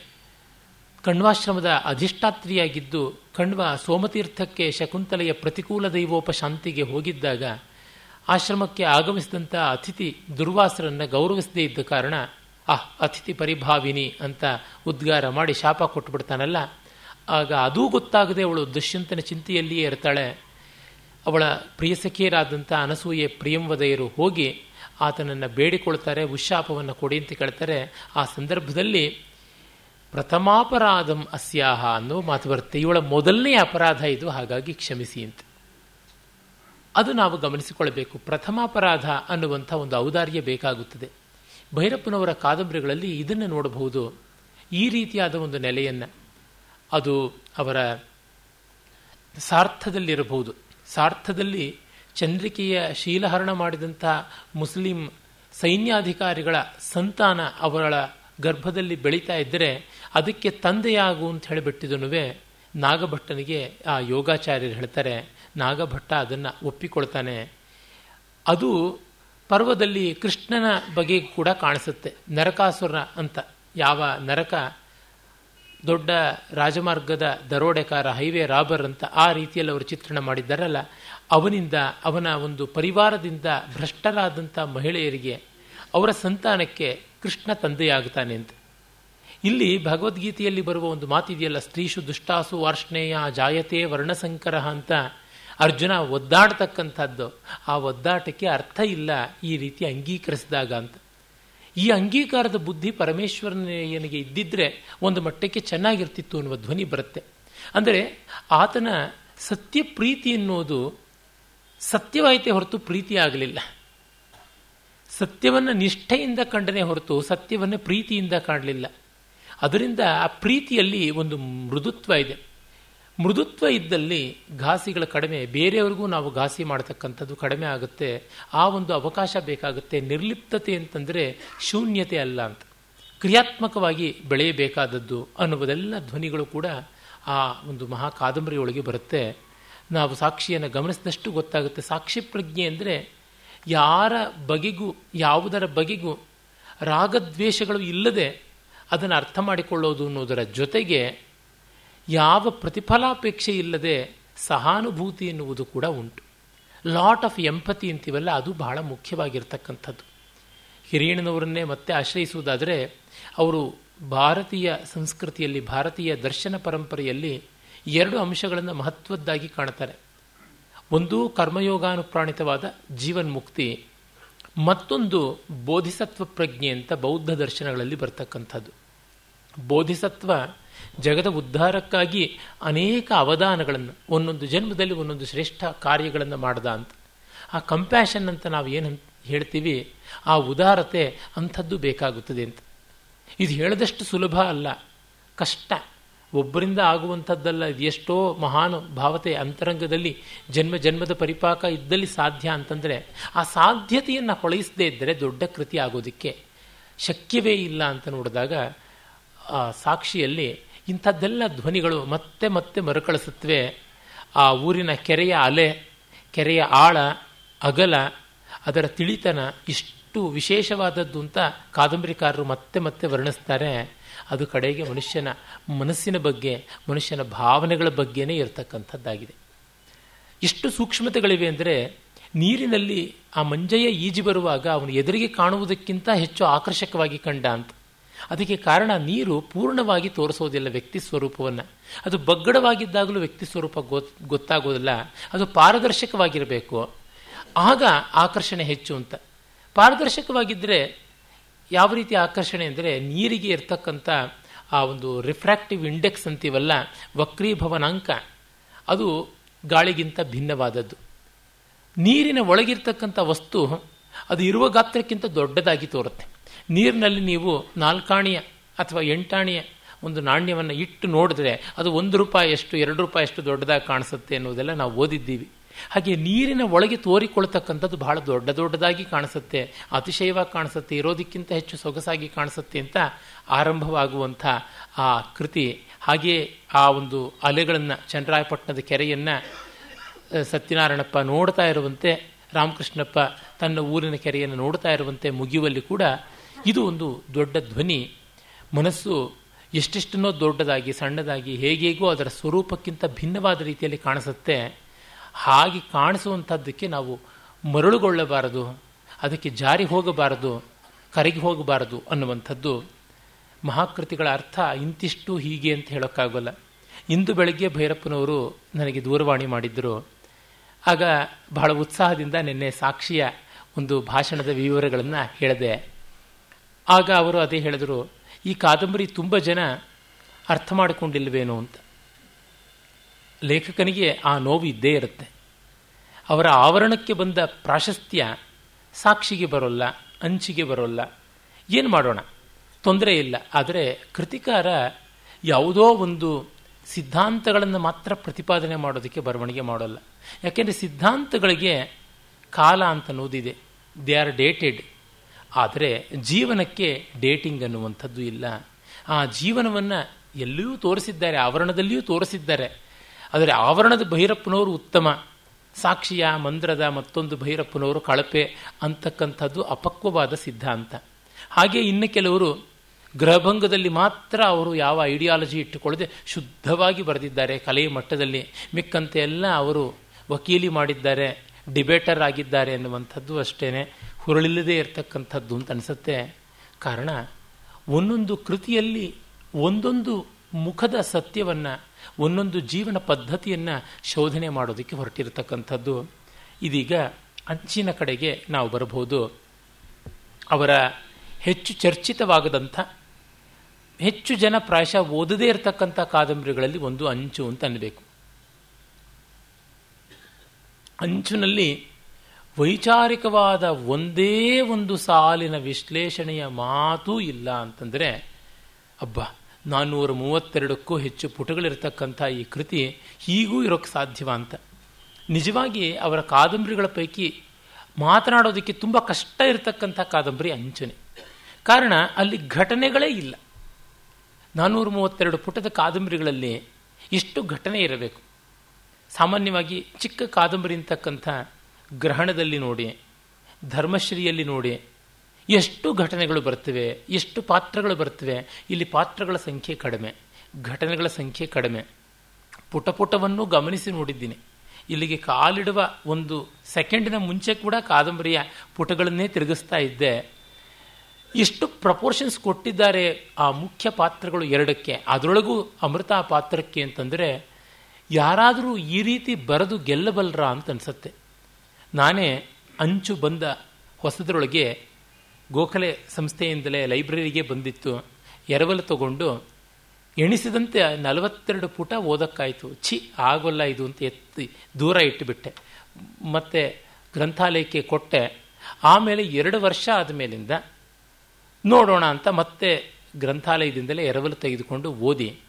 S1: ಕಣ್ವಾಶ್ರಮದ ಅಧಿಷ್ಠಾತ್ರಿಯಾಗಿದ್ದು ಕಣ್ವ ಸೋಮತೀರ್ಥಕ್ಕೆ ಶಕುಂತಲೆಯ ಪ್ರತಿಕೂಲ ದೈವೋಪಶಾಂತಿಗೆ ಹೋಗಿದ್ದಾಗ ಆಶ್ರಮಕ್ಕೆ ಆಗಮಿಸಿದಂಥ ಅತಿಥಿ ದುರ್ವಾಸರನ್ನು ಗೌರವಿಸದೇ ಇದ್ದ ಕಾರಣ, ಆಹ್, ಅತಿಥಿ ಪರಿಭಾವಿನಿ ಅಂತ ಉದ್ಗಾರ ಮಾಡಿ ಶಾಪ ಕೊಟ್ಟುಬಿಡ್ತಾನಲ್ಲ ಆಗ ಅದೂ ಗೊತ್ತಾಗದೆ ಅವಳು ದುಷ್ಯಂತನ ಚಿಂತೆಯಲ್ಲಿಯೇ ಇರ್ತಾಳೆ. ಅವಳ ಪ್ರಿಯಸಖಿಯರಾದಂಥ ಅನಸೂಯೆ ಪ್ರಿಯಂವದಯರು ಹೋಗಿ ಆತನನ್ನು ಬೇಡಿಕೊಳ್ತಾರೆ ಉಶಾಪವನ್ನು ಕೊಡಿ ಅಂತ ಕೇಳ್ತಾರೆ. ಆ ಸಂದರ್ಭದಲ್ಲಿ ಪ್ರಥಮಾಪರಾಧಂ ಅಸ್ಯಾಹ ಅನ್ನೋ ಮಾತು ಬರುತ್ತೆ. ಇವಳ ಮೊದಲನೇ ಅಪರಾಧ ಇದು, ಹಾಗಾಗಿ ಕ್ಷಮಿಸಿ ಅಂತ. ಅದು ನಾವು ಗಮನಿಸಿಕೊಳ್ಳಬೇಕು ಪ್ರಥಮಾಪರಾಧ ಅನ್ನುವಂಥ ಒಂದು ಔದಾರ್ಯ ಬೇಕಾಗುತ್ತದೆ. ಭೈರಪ್ಪನವರ ಕಾದಂಬರಿಗಳಲ್ಲಿ ಇದನ್ನು ನೋಡಬಹುದು. ಈ ರೀತಿಯಾದ ಒಂದು ನೆಲೆಯನ್ನು ಅದು ಅವರ ಸಾರ್ಥದಲ್ಲಿರಬಹುದು. ಸಾರ್ಥದಲ್ಲಿ ಚಂದ್ರಿಕೆಯ ಶೀಲಹರಣ ಮಾಡಿದಂಥ ಮುಸ್ಲಿಂ ಸೈನ್ಯಾಧಿಕಾರಿಗಳ ಸಂತಾನ ಅವರಳ ಗರ್ಭದಲ್ಲಿ ಬೆಳೀತಾ ಇದ್ದರೆ ಅದಕ್ಕೆ ತಂದೆಯಾಗು ಅಂತ ಹೇಳಿಬಿಟ್ಟಿದನುವೆ ನಾಗಭಟ್ಟನಿಗೆ ಆ ಯೋಗಾಚಾರ್ಯರು ಹೇಳ್ತಾರೆ, ನಾಗಭಟ್ಟ ಅದನ್ನು ಒಪ್ಪಿಕೊಳ್ತಾನೆ. ಅದು ಪರ್ವದಲ್ಲಿ ಕೃಷ್ಣನ ಬಗೆ ಕೂಡ ಕಾಣಿಸುತ್ತೆ, ನರಕಾಸುರ ಅಂತ. ಯಾವ ನರಕ? ದೊಡ್ಡ ರಾಜಮಾರ್ಗದ ದರೋಡೆಕಾರ, ಹೈವೇ ರಾಬರ್ ಅಂತ ಆ ರೀತಿಯಲ್ಲಿ ಅವರು ಚಿತ್ರಣ ಮಾಡಿದ್ದಾರಲ್ಲ ಅವನಿಂದ, ಅವನ ಒಂದು ಪರಿವಾರದಿಂದ ಭ್ರಷ್ಟರಾದಂಥ ಮಹಿಳೆಯರಿಗೆ ಅವರ ಸಂತಾನಕ್ಕೆ ಕೃಷ್ಣ ತಂದೆಯಾಗುತ್ತಾನೆ ಅಂತ. ಇಲ್ಲಿ ಭಗವದ್ಗೀತೆಯಲ್ಲಿ ಬರುವ ಒಂದು ಮಾತಿದೆಯಲ್ಲ, ಸ್ತ್ರೀಷು ದುಷ್ಟಾಸು ವಾರ್ಷ್ಣೇಯ ಜಾಯತೆ ವರ್ಣಸಂಕರ ಅಂತ ಅರ್ಜುನ ಒದ್ದಾಡ್ತಕ್ಕಂಥದ್ದು. ಆ ಒದ್ದಾಟಕ್ಕೆ ಅರ್ಥ ಇಲ್ಲ ಈ ರೀತಿ ಅಂಗೀಕರಿಸಿದಾಗ ಅಂತ. ಈ ಅಂಗೀಕಾರದ ಬುದ್ಧಿ ಪರಮೇಶ್ವರನಿಗೆ ಇದ್ದಿದ್ರೆ ಒಂದು ಮಟ್ಟಕ್ಕೆ ಚೆನ್ನಾಗಿರ್ತಿತ್ತು ಅನ್ನುವ ಧ್ವನಿ ಬರುತ್ತೆ. ಅಂದರೆ ಆತನ ಸತ್ಯ ಪ್ರೀತಿ ಎನ್ನುವುದು ಸತ್ಯವಾಯಿತೆ ಹೊರತು ಪ್ರೀತಿ ಆಗಲಿಲ್ಲ. ಸತ್ಯವನ್ನು ನಿಷ್ಠೆಯಿಂದ ಕಂಡನೆ ಹೊರತು ಸತ್ಯವನ್ನು ಪ್ರೀತಿಯಿಂದ ಕಾಣಲಿಲ್ಲ. ಅದರಿಂದ ಆ ಪ್ರೀತಿಯಲ್ಲಿ ಒಂದು ಮೃದುತ್ವ ಇದೆ. ಮೃದುತ್ವ ಇದ್ದಲ್ಲಿ ಘಾಸಿಗಳ ಕಡಿಮೆ, ಬೇರೆಯವ್ರಿಗೂ ನಾವು ಘಾಸಿ ಮಾಡತಕ್ಕಂಥದ್ದು ಕಡಿಮೆ ಆಗುತ್ತೆ. ಆ ಒಂದು ಅವಕಾಶ ಬೇಕಾಗುತ್ತೆ. ನಿರ್ಲಿಪ್ತತೆ ಅಂತಂದರೆ ಶೂನ್ಯತೆ ಅಲ್ಲ ಅಂತ. ಕ್ರಿಯಾತ್ಮಕವಾಗಿ ಬೆಳೆಯಬೇಕಾದದ್ದು ಅನ್ನುವುದೆಲ್ಲ ಧ್ವನಿಗಳು ಕೂಡ ಆ ಒಂದು ಮಹಾ ಕಾದಂಬರಿಯೊಳಗೆ ಬರುತ್ತೆ. ನಾವು ಸಾಕ್ಷಿಯನ್ನು ಗಮನಿಸಿದಷ್ಟು ಗೊತ್ತಾಗುತ್ತೆ. ಸಾಕ್ಷಿ ಪ್ರಜ್ಞೆ ಅಂದರೆ ಯಾರ ಬಗೆಗೂ, ಯಾವುದರ ಬಗೆಗೂ ರಾಗದ್ವೇಷಗಳು ಇಲ್ಲದೆ ಅದನ್ನು ಅರ್ಥ ಮಾಡಿಕೊಳ್ಳೋದು ಅನ್ನೋದರ ಜೊತೆಗೆ ಯಾವ ಪ್ರತಿಫಲಾಪೇಕ್ಷೆ ಇಲ್ಲದೆ ಸಹಾನುಭೂತಿ ಎನ್ನುವುದು ಕೂಡ ಉಂಟು. ಲಾಟ್ ಆಫ್ ಎಂಪತಿ ಅಂತೀವಲ್ಲ, ಅದು ಬಹಳ ಮುಖ್ಯವಾಗಿರ್ತಕ್ಕಂಥದ್ದು. ಹಿರಿಯಣ್ಣನವರನ್ನೇ ಮತ್ತೆ ಆಶ್ರಯಿಸುವುದಾದರೆ, ಅವರು ಭಾರತೀಯ ಸಂಸ್ಕೃತಿಯಲ್ಲಿ, ಭಾರತೀಯ ದರ್ಶನ ಪರಂಪರೆಯಲ್ಲಿ ಎರಡು ಅಂಶಗಳನ್ನು ಮಹತ್ವದ್ದಾಗಿ ಕಾಣ್ತಾರೆ. ಒಂದು ಕರ್ಮಯೋಗಾನುಪ್ರಾಣಿತವಾದ ಜೀವನ್ಮುಕ್ತಿ, ಮತ್ತೊಂದು ಬೋಧಿಸತ್ವ ಪ್ರಜ್ಞೆ ಅಂತ ಬೌದ್ಧ ದರ್ಶನಗಳಲ್ಲಿ ಬರ್ತಕ್ಕಂಥದ್ದು. ಬೋಧಿಸತ್ವ ಜಗದ ಉದ್ಧಾರಕ್ಕಾಗಿ ಅನೇಕ ಅವಧಾನಗಳನ್ನು, ಒಂದೊಂದು ಜನ್ಮದಲ್ಲಿ ಒಂದೊಂದು ಶ್ರೇಷ್ಠ ಕಾರ್ಯಗಳನ್ನು ಮಾಡ್ದ ಅಂತ. ಆ ಕಂಪ್ಯಾಷನ್ ಅಂತ ನಾವು ಏನು ಹೇಳ್ತೀವಿ, ಆ ಉದಾರತೆ ಅಂಥದ್ದು ಬೇಕಾಗುತ್ತದೆ ಅಂತ. ಇದು ಹೇಳದಷ್ಟು ಸುಲಭ ಅಲ್ಲ, ಕಷ್ಟ. ಒಬ್ಬರಿಂದ ಆಗುವಂಥದ್ದಲ್ಲ ಎಷ್ಟೋ ಮಹಾನ್ ಭಾವತೆ ಅಂತರಂಗದಲ್ಲಿ ಜನ್ಮ ಜನ್ಮದ ಪರಿಪಾಕ ಇದ್ದಲ್ಲಿ ಸಾಧ್ಯ ಅಂತಂದರೆ, ಆ ಸಾಧ್ಯತೆಯನ್ನು ಹೊಳೆಯಿಸದೇ ಇದ್ದರೆ ದೊಡ್ಡ ಕೃತಿ ಆಗೋದಕ್ಕೆ ಶಕ್ಯವೇ ಇಲ್ಲ ಅಂತ ನೋಡಿದಾಗ, ಆ ಸಾಕ್ಷಿಯಲ್ಲಿ ಇಂಥದ್ದೆಲ್ಲ ಧ್ವನಿಗಳು ಮತ್ತೆ ಮತ್ತೆ ಮರುಕಳಿಸುತ್ತವೆ. ಆ ಊರಿನ ಕೆರೆಯ ಅಲೆ, ಕೆರೆಯ ಆಳ, ಅಗಲ, ಅದರ ತಿಳಿತನ ಇಷ್ಟು ವಿಶೇಷವಾದದ್ದು ಅಂತ ಕಾದಂಬರಿಕಾರರು ಮತ್ತೆ ಮತ್ತೆ ವರ್ಣಿಸ್ತಾರೆ. ಅದು ಕಡೆಗೆ ಮನುಷ್ಯನ ಮನಸ್ಸಿನ ಬಗ್ಗೆ, ಮನುಷ್ಯನ ಭಾವನೆಗಳ ಬಗ್ಗೆನೇ ಇರತಕ್ಕಂಥದ್ದಾಗಿದೆ. ಎಷ್ಟು ಸೂಕ್ಷ್ಮತೆಗಳಿವೆ ಅಂದರೆ ನೀರಿನಲ್ಲಿ ಆ ಮಂಜಯ್ಯ ಈಜಿ ಬರುವಾಗ ಅವನು ಎದುರಿಗೆ ಕಾಣುವುದಕ್ಕಿಂತ ಹೆಚ್ಚು ಆಕರ್ಷಕವಾಗಿ ಕಂಡ ಅಂತ. ಅದಕ್ಕೆ ಕಾರಣ ನೀರು ಪೂರ್ಣವಾಗಿ ತೋರಿಸೋದಿಲ್ಲ ವ್ಯಕ್ತಿ ಸ್ವರೂಪವನ್ನು. ಅದು ಬಗ್ಗಡವಾಗಿದ್ದಾಗಲೂ ವ್ಯಕ್ತಿ ಸ್ವರೂಪ ಗೊತ್ತಾಗೋದಿಲ್ಲ. ಅದು ಪಾರದರ್ಶಕವಾಗಿರಬೇಕು. ಆಗ ಆಕರ್ಷಣೆ ಹೆಚ್ಚು ಅಂತ. ಪಾರದರ್ಶಕವಾಗಿದ್ದರೆ ಯಾವ ರೀತಿ ಆಕರ್ಷಣೆ ಅಂದರೆ ನೀರಿಗೆ ಇರ್ತಕ್ಕಂಥ ಆ ಒಂದು ರಿಫ್ರಾಕ್ಟಿವ್ ಇಂಡೆಕ್ಸ್ ಅಂತೀವಲ್ಲ, ವಕ್ರೀಭವನಾಂಕ, ಅದು ಗಾಳಿಗಿಂತ ಭಿನ್ನವಾದದ್ದು. ನೀರಿನ ಒಳಗಿರ್ತಕ್ಕಂಥ ವಸ್ತು, ಅದು ಇರುವ ಗಾತ್ರಕ್ಕಿಂತ ದೊಡ್ಡದಾಗಿ ತೋರುತ್ತೆ. ನೀರಿನಲ್ಲಿ ನೀವು ನಾಲ್ಕಾಣಿಯ ಅಥವಾ ಎಂಟಾಣಿಯ ಒಂದು ನಾಣ್ಯವನ್ನು ಇಟ್ಟು ನೋಡಿದ್ರೆ ಅದು ಒಂದು ರೂಪಾಯಿ ಎಷ್ಟು ಎರಡು ರೂಪಾಯಿ ಎಷ್ಟು ದೊಡ್ಡದಾಗಿ ಕಾಣಿಸುತ್ತೆ ಅನ್ನೋದೆಲ್ಲ ನಾವು ಓದಿದ್ದೀವಿ. ಹಾಗೆ ನೀರಿನ ಒಳಗೆ ತೋರಿಕೊಳ್ತಕ್ಕಂಥದ್ದು ಬಹಳ ದೊಡ್ಡ ದೊಡ್ಡದಾಗಿ ಕಾಣಿಸುತ್ತೆ, ಅತಿಶಯವಾಗಿ ಕಾಣಿಸುತ್ತೆ, ಇರೋದಕ್ಕಿಂತ ಹೆಚ್ಚು ಸೊಗಸಾಗಿ ಕಾಣಿಸುತ್ತೆ ಅಂತ ಆರಂಭವಾಗುವಂಥ ಆ ಕೃತಿ. ಹಾಗೆ ಆ ಒಂದು ಅಲೆಗಳನ್ನು, ಚಂದ್ರಾಯಪಟ್ಟಣದ ಕೆರೆಯನ್ನು ಸತ್ಯನಾರಾಯಣಪ್ಪ ನೋಡ್ತಾ ಇರುವಂತೆ, ರಾಮಕೃಷ್ಣಪ್ಪ ತನ್ನ ಊರಿನ ಕೆರೆಯನ್ನು ನೋಡ್ತಾ ಇರುವಂತೆ ಮುಗಿಯುವಲ್ಲಿ ಕೂಡ ಇದು ಒಂದು ದೊಡ್ಡ ಧ್ವನಿ. ಮನಸ್ಸು ಎಷ್ಟೆಷ್ಟನ್ನೋ ದೊಡ್ಡದಾಗಿ, ಸಣ್ಣದಾಗಿ, ಹೇಗೇಗೋ ಅದರ ಸ್ವರೂಪಕ್ಕಿಂತ ಭಿನ್ನವಾದ ರೀತಿಯಲ್ಲಿ ಕಾಣಿಸುತ್ತೆ. ಹಾಗೆ ಕಾಣಿಸುವಂಥದ್ದಕ್ಕೆ ನಾವು ಮರಳುಗೊಳ್ಳಬಾರದು, ಅದಕ್ಕೆ ಜಾರಿ ಹೋಗಬಾರದು, ಕರಗಿ ಹೋಗಬಾರದು ಅನ್ನುವಂಥದ್ದು ಮಹಾಕೃತಿಗಳ ಅರ್ಥ. ಇಂತಿಷ್ಟು ಹೀಗೆ ಅಂತ ಹೇಳೋಕ್ಕಾಗಲ್ಲ. ಇಂದು ಬೆಳಗ್ಗೆ ಭೈರಪ್ಪನವರು ನನಗೆ ದೂರವಾಣಿ ಮಾಡಿದ್ದರು ಆಗ ಬಹಳ ಉತ್ಸಾಹದಿಂದ ನಿನ್ನೆ ಸಾಕ್ಷಿಯ ಒಂದು ಭಾಷಣದ ವಿವರಗಳನ್ನು ಹೇಳಿದೆ. ಆಗ ಅವರು ಅದೇ ಹೇಳಿದರು, ಈ ಕಾದಂಬರಿ ತುಂಬ ಜನ ಅರ್ಥ ಮಾಡಿಕೊಂಡಿಲ್ವೇನೋ ಅಂತ. ಲೇಖಕನಿಗೆ ಆ ನೋವು ಇದ್ದೇ ಇರುತ್ತೆ. ಅವರ ಆವರಣಕ್ಕೆ ಬಂದ ಪ್ರಾಶಸ್ತ್ಯ ಸಾಕ್ಷಿಗೆ ಬರೋಲ್ಲ, ಅಂಚಿಗೆ ಬರೋಲ್ಲ. ಏನು ಮಾಡೋಣ? ತೊಂದರೆ ಇಲ್ಲ. ಆದರೆ ಕೃತಿಕಾರ ಯಾವುದೋ ಒಂದು ಸಿದ್ಧಾಂತಗಳನ್ನು ಮಾತ್ರ ಪ್ರತಿಪಾದನೆ ಮಾಡೋದಕ್ಕೆ ಬರವಣಿಗೆ ಮಾಡೋಲ್ಲ. ಯಾಕೆಂದರೆ ಸಿದ್ಧಾಂತಗಳಿಗೆ ಕಾಲ ಅಂತ ಅನ್ನೋದಿದೆ. They are dated. ಆದರೆ ಜೀವನಕ್ಕೆ ಡೇಟಿಂಗ್ ಅನ್ನುವಂಥದ್ದು ಇಲ್ಲ. ಆ ಜೀವನವನ್ನು ಎಲ್ಲಿಯೂ ತೋರಿಸಿದ್ದಾರೆ, ಆವರಣದಲ್ಲಿಯೂ ತೋರಿಸಿದ್ದಾರೆ. ಆದರೆ ಆವರಣದ ಭೈರಪ್ಪನವರು ಉತ್ತಮ. ಸಾಕ್ಷಿಯ ಮಂದ್ರದ ಮತ್ತೊಂದು ಭೈರಪ್ಪನವರು ಕಳಪೆ ಅಂತಕ್ಕಂಥದ್ದು ಅಪಕ್ವವಾದ ಸಿದ್ಧಾಂತ. ಹಾಗೆ ಇನ್ನು ಕೆಲವರು ಗ್ರಹಭಂಗದಲ್ಲಿ ಮಾತ್ರ ಅವರು ಯಾವ ಐಡಿಯಾಲಜಿ ಇಟ್ಟುಕೊಳ್ಳದೆ ಶುದ್ಧವಾಗಿ ಬರೆದಿದ್ದಾರೆ. ಕಲೆಯ ಮಟ್ಟದಲ್ಲಿ ಮಿಕ್ಕಂತೆ ಎಲ್ಲ ಅವರು ವಕೀಲಿ ಮಾಡಿದ್ದಾರೆ ಡಿಬೇಟರ್ ಆಗಿದ್ದಾರೆ ಎನ್ನುವಂಥದ್ದು ಅಷ್ಟೇ ಹುರುಳಿಲ್ಲದೆ ಇರತಕ್ಕಂಥದ್ದು ಅಂತ ಅನಿಸುತ್ತೆ. ಕಾರಣ ಒಂದೊಂದು ಕೃತಿಯಲ್ಲಿ ಒಂದೊಂದು ಮುಖದ ಸತ್ಯವನ್ನು ಒಂದೊಂದು ಜೀವನ ಪದ್ಧತಿಯನ್ನು ಶೋಧನೆ ಮಾಡೋದಕ್ಕೆ ಹೊರಟಿರತಕ್ಕಂಥದ್ದು. ಇದೀಗ ಅಂಚಿನ ಕಡೆಗೆ ನಾವು ಬರಬಹುದು. ಅವರ ಹೆಚ್ಚು ಚರ್ಚಿತವಾಗದಂಥ, ಹೆಚ್ಚು ಜನ ಪ್ರಾಯಶಃ ಓದದೇ ಇರತಕ್ಕಂಥ ಕಾದಂಬರಿಗಳಲ್ಲಿ ಒಂದು ಅಂಚು ಅಂತ ಅನ್ನಬೇಕು. ಅಂಚಿನಲ್ಲಿ ವೈಚಾರಿಕವಾದ ಒಂದೇ ಒಂದು ಸಾಲಿನ ವಿಶ್ಲೇಷಣೆಯ ಮಾತೂ ಇಲ್ಲ ಅಂತಂದರೆ, ಅಬ್ಬ! ನಾನ್ನೂರ ಮೂವತ್ತೆರಡಕ್ಕೂ ಹೆಚ್ಚು ಪುಟಗಳಿರತಕ್ಕಂಥ ಈ ಕೃತಿ ಹೀಗೂ ಇರೋಕ್ಕೆ ಸಾಧ್ಯವ ಅಂತ. ನಿಜವಾಗಿ ಅವರ ಕಾದಂಬರಿಗಳ ಪೈಕಿ ಮಾತನಾಡೋದಕ್ಕೆ ತುಂಬ ಕಷ್ಟ ಇರತಕ್ಕಂಥ ಕಾದಂಬರಿ ಅಂಚನೆ. ಕಾರಣ ಅಲ್ಲಿ ಘಟನೆಗಳೇ ಇಲ್ಲ. ನಾನ್ನೂರ ಮೂವತ್ತೆರಡು ಪುಟದ ಕಾದಂಬರಿಗಳಲ್ಲಿ ಎಷ್ಟು ಘಟನೆ ಇರಬೇಕು. ಸಾಮಾನ್ಯವಾಗಿ ಚಿಕ್ಕ ಕಾದಂಬರಿ ಅಂತಕ್ಕಂಥ ಗ್ರಹಣದಲ್ಲಿ ನೋಡಿ, ಧರ್ಮಶ್ರೀಯಲ್ಲಿ ನೋಡಿ ಎಷ್ಟು ಘಟನೆಗಳು ಬರ್ತವೆ, ಎಷ್ಟು ಪಾತ್ರಗಳು ಬರ್ತವೆ, ಇಲ್ಲಿ ಪಾತ್ರಗಳ ಸಂಖ್ಯೆ ಕಡಿಮೆ. ಘಟನೆಗಳ ಸಂಖ್ಯೆ ಕಡಿಮೆ. ಪುಟ ಪುಟವನ್ನು ಗಮನಿಸಿ ನೋಡಿದ್ದೀನಿ. ಇಲ್ಲಿಗೆ ಕಾಲಿಡುವ ಒಂದು ಸೆಕೆಂಡಿನ ಮುಂಚೆ ಕೂಡ ಕಾದಂಬರಿಯ ಪುಟಗಳನ್ನೇ ತಿರುಗಿಸ್ತಾ ಇದ್ದೆ. ಎಷ್ಟು ಪ್ರಪೋರ್ಷನ್ಸ್ ಕೊಟ್ಟಿದ್ದಾರೆ ಆ ಮುಖ್ಯ ಪಾತ್ರಗಳು ಎರಡಕ್ಕೆ. ಅದರೊಳಗೂ ಅಮೃತ ಪಾತ್ರಕ್ಕೆ ಅಂತಂದರೆ, ಯಾರಾದರೂ ಈ ರೀತಿ ಬರೆದು ಗೆಲ್ಲಬಲ್ಲರ ಅಂತ ಅನಿಸುತ್ತೆ. ನಾನೇ ಅಂಚು ಬಂದ ಹೊಸದರೊಳಗೆ ಗೋಖಲೆ ಸಂಸ್ಥೆಯಿಂದಲೇ ಲೈಬ್ರರಿಗೆ ಬಂದಿತ್ತು. ಎರವಲು ತಗೊಂಡು ಎಣಿಸಿದಂತೆ ನಲವತ್ತೆರಡು ಪುಟ ಓದಕ್ಕಾಯಿತು. ಛಿ, ಆಗೋಲ್ಲ ಇದು ಅಂತ ಎತ್ತಿ ದೂರ ಇಟ್ಟುಬಿಟ್ಟೆ. ಮತ್ತೆ ಗ್ರಂಥಾಲಯಕ್ಕೆ ಕೊಟ್ಟೆ. ಆಮೇಲೆ ಎರಡು ವರ್ಷ ಆದಮೇಲಿಂದ ನೋಡೋಣ ಅಂತ ಮತ್ತೆ ಗ್ರಂಥಾಲಯದಿಂದಲೇ ಎರವಲು ತೆಗೆದುಕೊಂಡು ಓದಿ.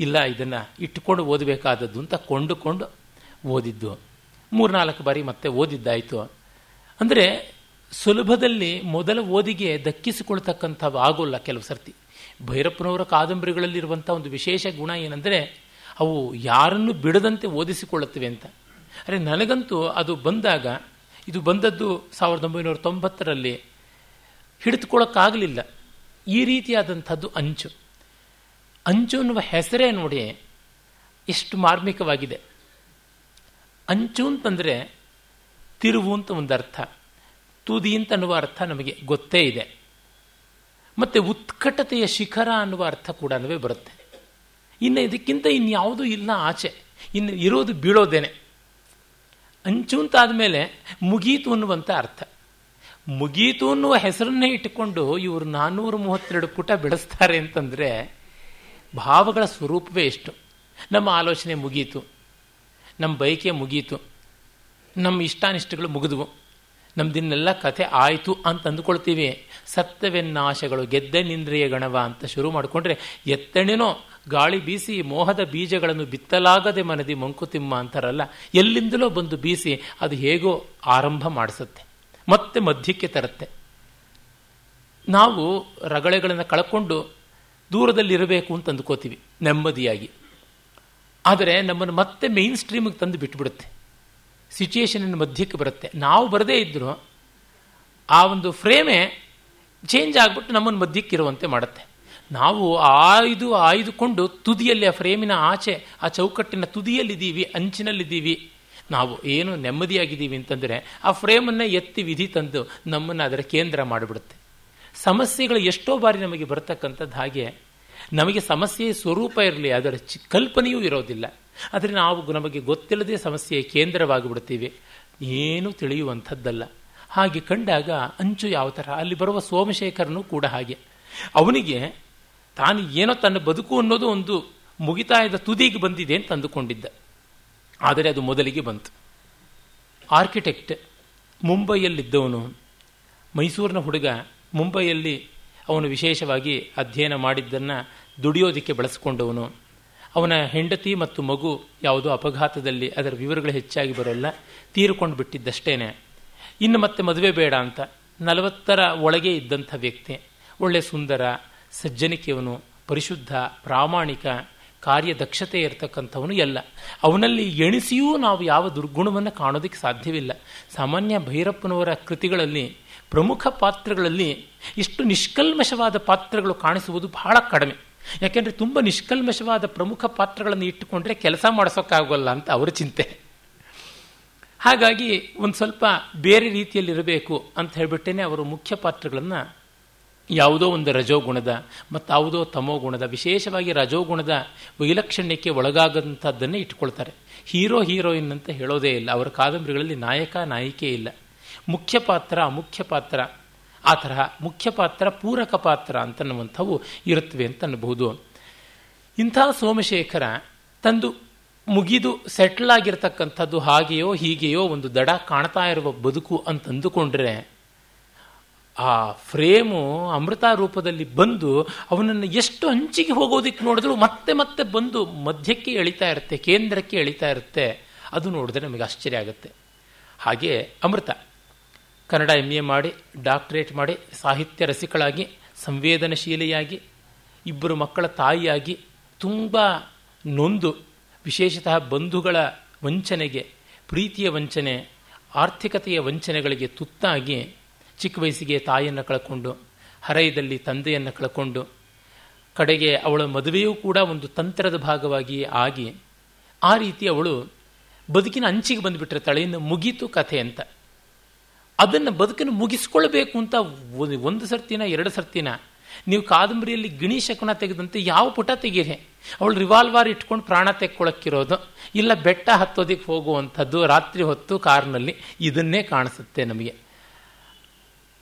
S1: ಇಲ್ಲ, ಇದನ್ನು ಇಟ್ಟುಕೊಂಡು ಓದಬೇಕಾದದ್ದು ಅಂತ ಕೊಂಡುಕೊಂಡು ಓದಿದ್ದು. ಮೂರ್ನಾಲ್ಕು ಬಾರಿ ಮತ್ತೆ ಓದಿದ್ದಾಯಿತು. ಅಂದರೆ ಸುಲಭದಲ್ಲಿ ಮೊದಲ ಓದಿಗೆ ದಕ್ಕಿಸಿಕೊಳ್ತಕ್ಕಂಥವು ಆಗೋಲ್ಲ ಕೆಲವು ಸರ್ತಿ. ಭೈರಪ್ಪನವರ ಕಾದಂಬರಿಗಳಲ್ಲಿರುವಂಥ ಒಂದು ವಿಶೇಷ ಗುಣ ಏನಂದರೆ, ಅವು ಯಾರನ್ನು ಬಿಡದಂತೆ ಓದಿಸಿಕೊಳ್ಳುತ್ತವೆ ಅಂತ. ಅರೆ, ನನಗಂತೂ ಅದು ಬಂದಾಗ, ಇದು ಬಂದದ್ದು ಸಾವಿರದ ಒಂಬೈನೂರ ತೊಂಬತ್ತರಲ್ಲಿ, ಹಿಡಿದುಕೊಳ್ಳೋಕ್ಕಾಗಲಿಲ್ಲ. ಈ ರೀತಿಯಾದಂಥದ್ದು ಅಂಚು. ಅಂಚು ಅನ್ನುವ ಹೆಸರೇ ನೋಡಿ, ಎಷ್ಟು ಮಾರ್ಮಿಕವಾಗಿದೆ. ಅಂಚು ಅಂತಂದರೆ, ತಿರುವು ಅಂತ ಒಂದು ಅರ್ಥ ತುದಿ ಅಂತ ಅನ್ನುವ ಅರ್ಥ ನಮಗೆ ಗೊತ್ತೇ ಇದೆ. ಮತ್ತು ಉತ್ಕಟತೆಯ ಶಿಖರ ಅನ್ನುವ ಅರ್ಥ ಕೂಡ ಬರುತ್ತೆ. ಇನ್ನು ಇದಕ್ಕಿಂತ ಇನ್ಯಾವುದೂ ಇಲ್ಲ ಆಚೆ. ಇನ್ನು ಇರೋದು ಬೀಳೋದೇನೆ. ಅಂಚು ಅಂತಾದಮೇಲೆ ಮುಗೀತು ಅನ್ನುವಂಥ ಅರ್ಥ. ಮುಗೀತು ಅನ್ನುವ ಹೆಸರನ್ನೇ ಇಟ್ಟುಕೊಂಡು ಇವರು ನಾನ್ನೂರ ಮೂವತ್ತೆರಡು ಪುಟ ಬಿಡಿಸ್ತಾರೆ ಅಂತಂದರೆ ಭಾವಗಳ ಸ್ವರೂಪವೇ ಎಷ್ಟು. ನಮ್ಮ ಆಲೋಚನೆ ಮುಗೀತು. ನಮ್ಮ ಬಯಕೆ ಮುಗೀತು. ನಮ್ಮ ಇಷ್ಟಾನಿಷ್ಟಗಳು ಮುಗಿದವು. ನಮ್ದಿನ್ನೆಲ್ಲ ಕಥೆ ಆಯಿತು ಅಂತ ಅಂದುಕೊಳ್ತೀವಿ ಸತ್ಯವೆನ್ನಾಶಗಳು ಗೆದ್ದೆನಿಂದ್ರಿಯ ಗಣವ ಅಂತ ಶುರು ಮಾಡಿಕೊಂಡ್ರೆ, ಎತ್ತಣೆನೋ ಗಾಳಿ ಬೀಸಿ ಮೋಹದ ಬೀಜಗಳನ್ನು ಬಿತ್ತಲಾಗದೆ ಮನದಿ ಮಂಕುತಿಮ್ಮ ಅಂತಾರಲ್ಲ, ಎಲ್ಲಿಂದಲೋ ಬಂದು ಬೀಸಿ ಅದು ಹೇಗೋ ಆರಂಭ ಮಾಡಿಸುತ್ತೆ, ಮತ್ತೆ ಮಧ್ಯಕ್ಕೆ ತರುತ್ತೆ. ನಾವು ರಗಳೆಗಳನ್ನು ಕಳ್ಕೊಂಡು ದೂರದಲ್ಲಿರಬೇಕು ಅಂತ ಅಂದ್ಕೋತೀವಿ ನೆಮ್ಮದಿಯಾಗಿ. ಆದರೆ ನಮ್ಮನ್ನು ಮತ್ತೆ ಮೇನ್ ಸ್ಟ್ರೀಮಿಗೆ ತಂದು ಬಿಟ್ಬಿಡುತ್ತೆ. ಸಿಚುಯೇಷನ್ ಮಧ್ಯಕ್ಕೆ ಬರುತ್ತೆ. ನಾವು ಬರದೇ ಇದ್ದರೂ ಆ ಒಂದು ಫ್ರೇಮೇ ಚೇಂಜ್ ಆಗಿಬಿಟ್ಟು ನಮ್ಮನ್ನು ಮಧ್ಯಕ್ಕಿರುವಂತೆ ಮಾಡುತ್ತೆ. ನಾವು ಆಯ್ದು ಆಯ್ದುಕೊಂಡು ತುದಿಯಲ್ಲಿ ಆ ಫ್ರೇಮಿನ ಆಚೆ, ಆ ಚೌಕಟ್ಟಿನ ತುದಿಯಲ್ಲಿದ್ದೀವಿ, ಅಂಚಿನಲ್ಲಿದ್ದೀವಿ. ನಾವು ಏನು ನೆಮ್ಮದಿಯಾಗಿದ್ದೀವಿ ಅಂತಂದರೆ ಆ ಫ್ರೇಮನ್ನು ಎತ್ತಿ ವಿಧಿ ತಂದು ನಮ್ಮನ್ನು ಅದರ ಕೇಂದ್ರ ಮಾಡಿಬಿಡುತ್ತೆ. ಸಮಸ್ಯೆಗಳು ಎಷ್ಟೋ ಬಾರಿ ನಮಗೆ ಬರತಕ್ಕಂಥದ್ದು ಹಾಗೆ ನಮಗೆ ಸಮಸ್ಯೆಯ ಸ್ವರೂಪ ಇರಲಿ, ಅದರ ಕಲ್ಪನೆಯೂ ಇರೋದಿಲ್ಲ. ಆದರೆ ನಾವು ನಮಗೆ ಗೊತ್ತಿಲ್ಲದೆ ಸಮಸ್ಯೆ ಕೇಂದ್ರವಾಗಿ ಬಿಡ್ತೀವಿ ಏನೂ ತಿಳಿಯುವಂಥದ್ದಲ್ಲ. ಹಾಗೆ ಕಂಡಾಗ ಅಂಚು ಯಾವ ಥರ ಅಲ್ಲಿ ಬರುವ ಸೋಮಶೇಖರನು ಕೂಡ ಹಾಗೆ. ಅವನಿಗೆ ತಾನು ಏನೋ ತನ್ನ ಬದುಕು ಅನ್ನೋದು ಒಂದು ಮುಗಿತಾಯದ ತುದಿಗೆ ಬಂದಿದೆ ಅಂತ ಅಂದುಕೊಂಡಿದ್ದ. ಆದರೆ ಅದು ಮೊದಲಿಗೆ ಬಂತು. ಆರ್ಕಿಟೆಕ್ಟ್ ಮುಂಬೈಯಲ್ಲಿದ್ದವನು. ಮೈಸೂರಿನ ಹುಡುಗ ಮುಂಬೈಯಲ್ಲಿ ಅವನು ವಿಶೇಷವಾಗಿ ಅಧ್ಯಯನ ಮಾಡಿದ್ದನ್ನು ದುಡಿಯೋದಕ್ಕೆ ಬಳಸ್ಕೊಂಡವನು. ಅವನ ಹೆಂಡತಿ ಮತ್ತು ಮಗು ಯಾವುದೋ ಅಪಘಾತದಲ್ಲಿ ಅದರ ವಿವರಗಳು ಹೆಚ್ಚಾಗಿ ಬರೋಲ್ಲ, ತೀರಿಕೊಂಡು ಬಿಟ್ಟಿದ್ದಷ್ಟೇನೆ. ಇನ್ನು ಮತ್ತೆ ಮದುವೆ ಬೇಡ ಅಂತ ನಲವತ್ತರ ಒಳಗೆ ಇದ್ದಂಥ ವ್ಯಕ್ತಿ, ಒಳ್ಳೆ ಸುಂದರ, ಸಜ್ಜನಿಕೆಯವನು, ಪರಿಶುದ್ಧ, ಪ್ರಾಮಾಣಿಕ, ಕಾರ್ಯದಕ್ಷತೆ ಇರತಕ್ಕಂಥವನು ಎಲ್ಲ. ಅವನಲ್ಲಿ ಎಣಿಸಿಯೂ ನಾವು ಯಾವ ದುರ್ಗುಣವನ್ನು ಕಾಣೋದಕ್ಕೆ ಸಾಧ್ಯವಿಲ್ಲ. ಸಾಮಾನ್ಯ ಭೈರಪ್ಪನವರ ಕೃತಿಗಳಲ್ಲಿ, ಪ್ರಮುಖ ಪಾತ್ರಗಳಲ್ಲಿ ಇಷ್ಟು ನಿಷ್ಕಲ್ಮಶವಾದ ಪಾತ್ರಗಳು ಕಾಣಿಸುವುದು ಬಹಳ ಕಡಿಮೆ. ಯಾಕೆಂದರೆ ತುಂಬ ನಿಷ್ಕಲ್ಮಶವಾದ ಪ್ರಮುಖ ಪಾತ್ರಗಳನ್ನು ಇಟ್ಟುಕೊಂಡ್ರೆ ಕೆಲಸ ಮಾಡಿಸೋಕ್ಕಾಗೋಲ್ಲ ಅಂತ ಅವರ ಚಿಂತೆ. ಹಾಗಾಗಿ ಒಂದು ಸ್ವಲ್ಪ ಬೇರೆ ರೀತಿಯಲ್ಲಿರಬೇಕು ಅಂತ ಹೇಳ್ಬಿಟ್ಟೇನೆ ಅವರು ಮುಖ್ಯ ಪಾತ್ರಗಳನ್ನು ಯಾವುದೋ ಒಂದು ರಜೋಗುಣದ ಮತ್ತು ಯಾವುದೋ ತಮೋಗುಣದ, ವಿಶೇಷವಾಗಿ ರಜೋಗುಣದ ವೈಲಕ್ಷಣ್ಯಕ್ಕೆ ಒಳಗಾಗಂಥದ್ದನ್ನೇ ಇಟ್ಕೊಳ್ತಾರೆ ಹೀರೋ, ಹೀರೋಯಿನ್ ಅಂತ ಹೇಳೋದೇ ಇಲ್ಲ. ಅವರ ಕಾದಂಬರಿಗಳಲ್ಲಿ ನಾಯಕ, ನಾಯಿಕೆ ಇಲ್ಲ. ಮುಖ್ಯ ಪಾತ್ರ, ಅಮುಖ್ಯ ಪಾತ್ರ. ಆ ತರಹ ಮುಖ್ಯ ಪಾತ್ರ, ಪೂರಕ ಪಾತ್ರ ಅಂತನ್ನುವಂಥವು ಇರುತ್ತವೆ ಅಂತ ಅನ್ನಬಹುದು ಇಂಥ ಸೋಮಶೇಖರ ತಂದು ಮುಗಿದು ಸೆಟ್ಲ್ ಆಗಿರ್ತಕ್ಕಂಥದ್ದು ಹಾಗೆಯೋ ಹೀಗೆಯೋ ಒಂದು ದಡ ಕಾಣ್ತಾ ಇರುವ ಬದುಕು ಅಂತ ಅಂದುಕೊಂಡ್ರೆ ಆ ಫ್ರೇಮು ಅಮೃತ ರೂಪದಲ್ಲಿ ಬಂದು ಅವನನ್ನು ಎಷ್ಟು ಅಂಚಿಗೆ ಹೋಗೋದಿಕ್ಕೆ ನೋಡಿದ್ರು ಮತ್ತೆ ಮತ್ತೆ ಬಂದು ಮಧ್ಯಕ್ಕೆ ಎಳಿತಾ ಇರುತ್ತೆ, ಕೇಂದ್ರಕ್ಕೆ ಎಳಿತಾ ಇರುತ್ತೆ. ಅದು ನೋಡಿದ್ರೆ ನಮಗೆ ಆಶ್ಚರ್ಯ ಆಗುತ್ತೆ. ಹಾಗೆ ಅಮೃತ. ಕನ್ನಡ ಎಂ ಎ ಮಾಡಿ ಡಾಕ್ಟರೇಟ್ ಮಾಡಿ, ಸಾಹಿತ್ಯ ರಸಿಕಳಾಗಿ, ಸಂವೇದನಶೀಲೆಯಾಗಿ, ಇಬ್ಬರು ಮಕ್ಕಳ ತಾಯಿಯಾಗಿ ತುಂಬ ನೊಂದು, ವಿಶೇಷತಃ ಬಂಧುಗಳ ವಂಚನೆಗೆ, ಪ್ರೀತಿಯ ವಂಚನೆ, ಆರ್ಥಿಕತೆಯ ವಂಚನೆಗಳಿಗೆ ತುತ್ತಾಗಿ ಚಿಕ್ಕ ವಯಸ್ಸಿಗೆ ತಾಯಿಯನ್ನು ಕಳ್ಕೊಂಡು ಹರೈದಲ್ಲಿ ತಂದೆಯನ್ನು ಕಳ್ಕೊಂಡು, ಕಡೆಗೆ ಅವಳ ಮದುವೆಯೂ ಕೂಡ ಒಂದು ತಂತ್ರದ ಭಾಗವಾಗಿ ಆಗಿ, ಆ ರೀತಿ ಅವಳು ಬದುಕಿನ ಅಂಚಿಗೆ ಬಂದುಬಿಟ್ರೆ ತಳೆಯನ್ನು ಮುಗೀತು ಕಥೆ ಅಂತ. ಅದನ್ನು ಬದುಕನ್ನು ಮುಗಿಸ್ಕೊಳ್ಬೇಕು ಅಂತ ಒಂದು ಸರ್ತಿನ, ಎರಡು ಸರ್ತಿನ ನೀವು ಕಾದಂಬರಿಯಲ್ಲಿ ಗಿಣಿ ಶಕುನ ತೆಗೆದಂತೆ ಯಾವ ಪುಟ ತೆಗೀರಿ ಅವಳು ರಿವಾಲ್ವಾರ್ ಇಟ್ಕೊಂಡು ಪ್ರಾಣ ತೆಕ್ಕೊಳಕ್ಕಿರೋದು. ಇಲ್ಲ ಬೆಟ್ಟ ಹತ್ತೋದಕ್ಕೆ ಹೋಗುವಂಥದ್ದು, ರಾತ್ರಿ ಹೊತ್ತು ಕಾರ್ನಲ್ಲಿ ಇದನ್ನೇ ಕಾಣಿಸುತ್ತೆ ನಮಗೆ.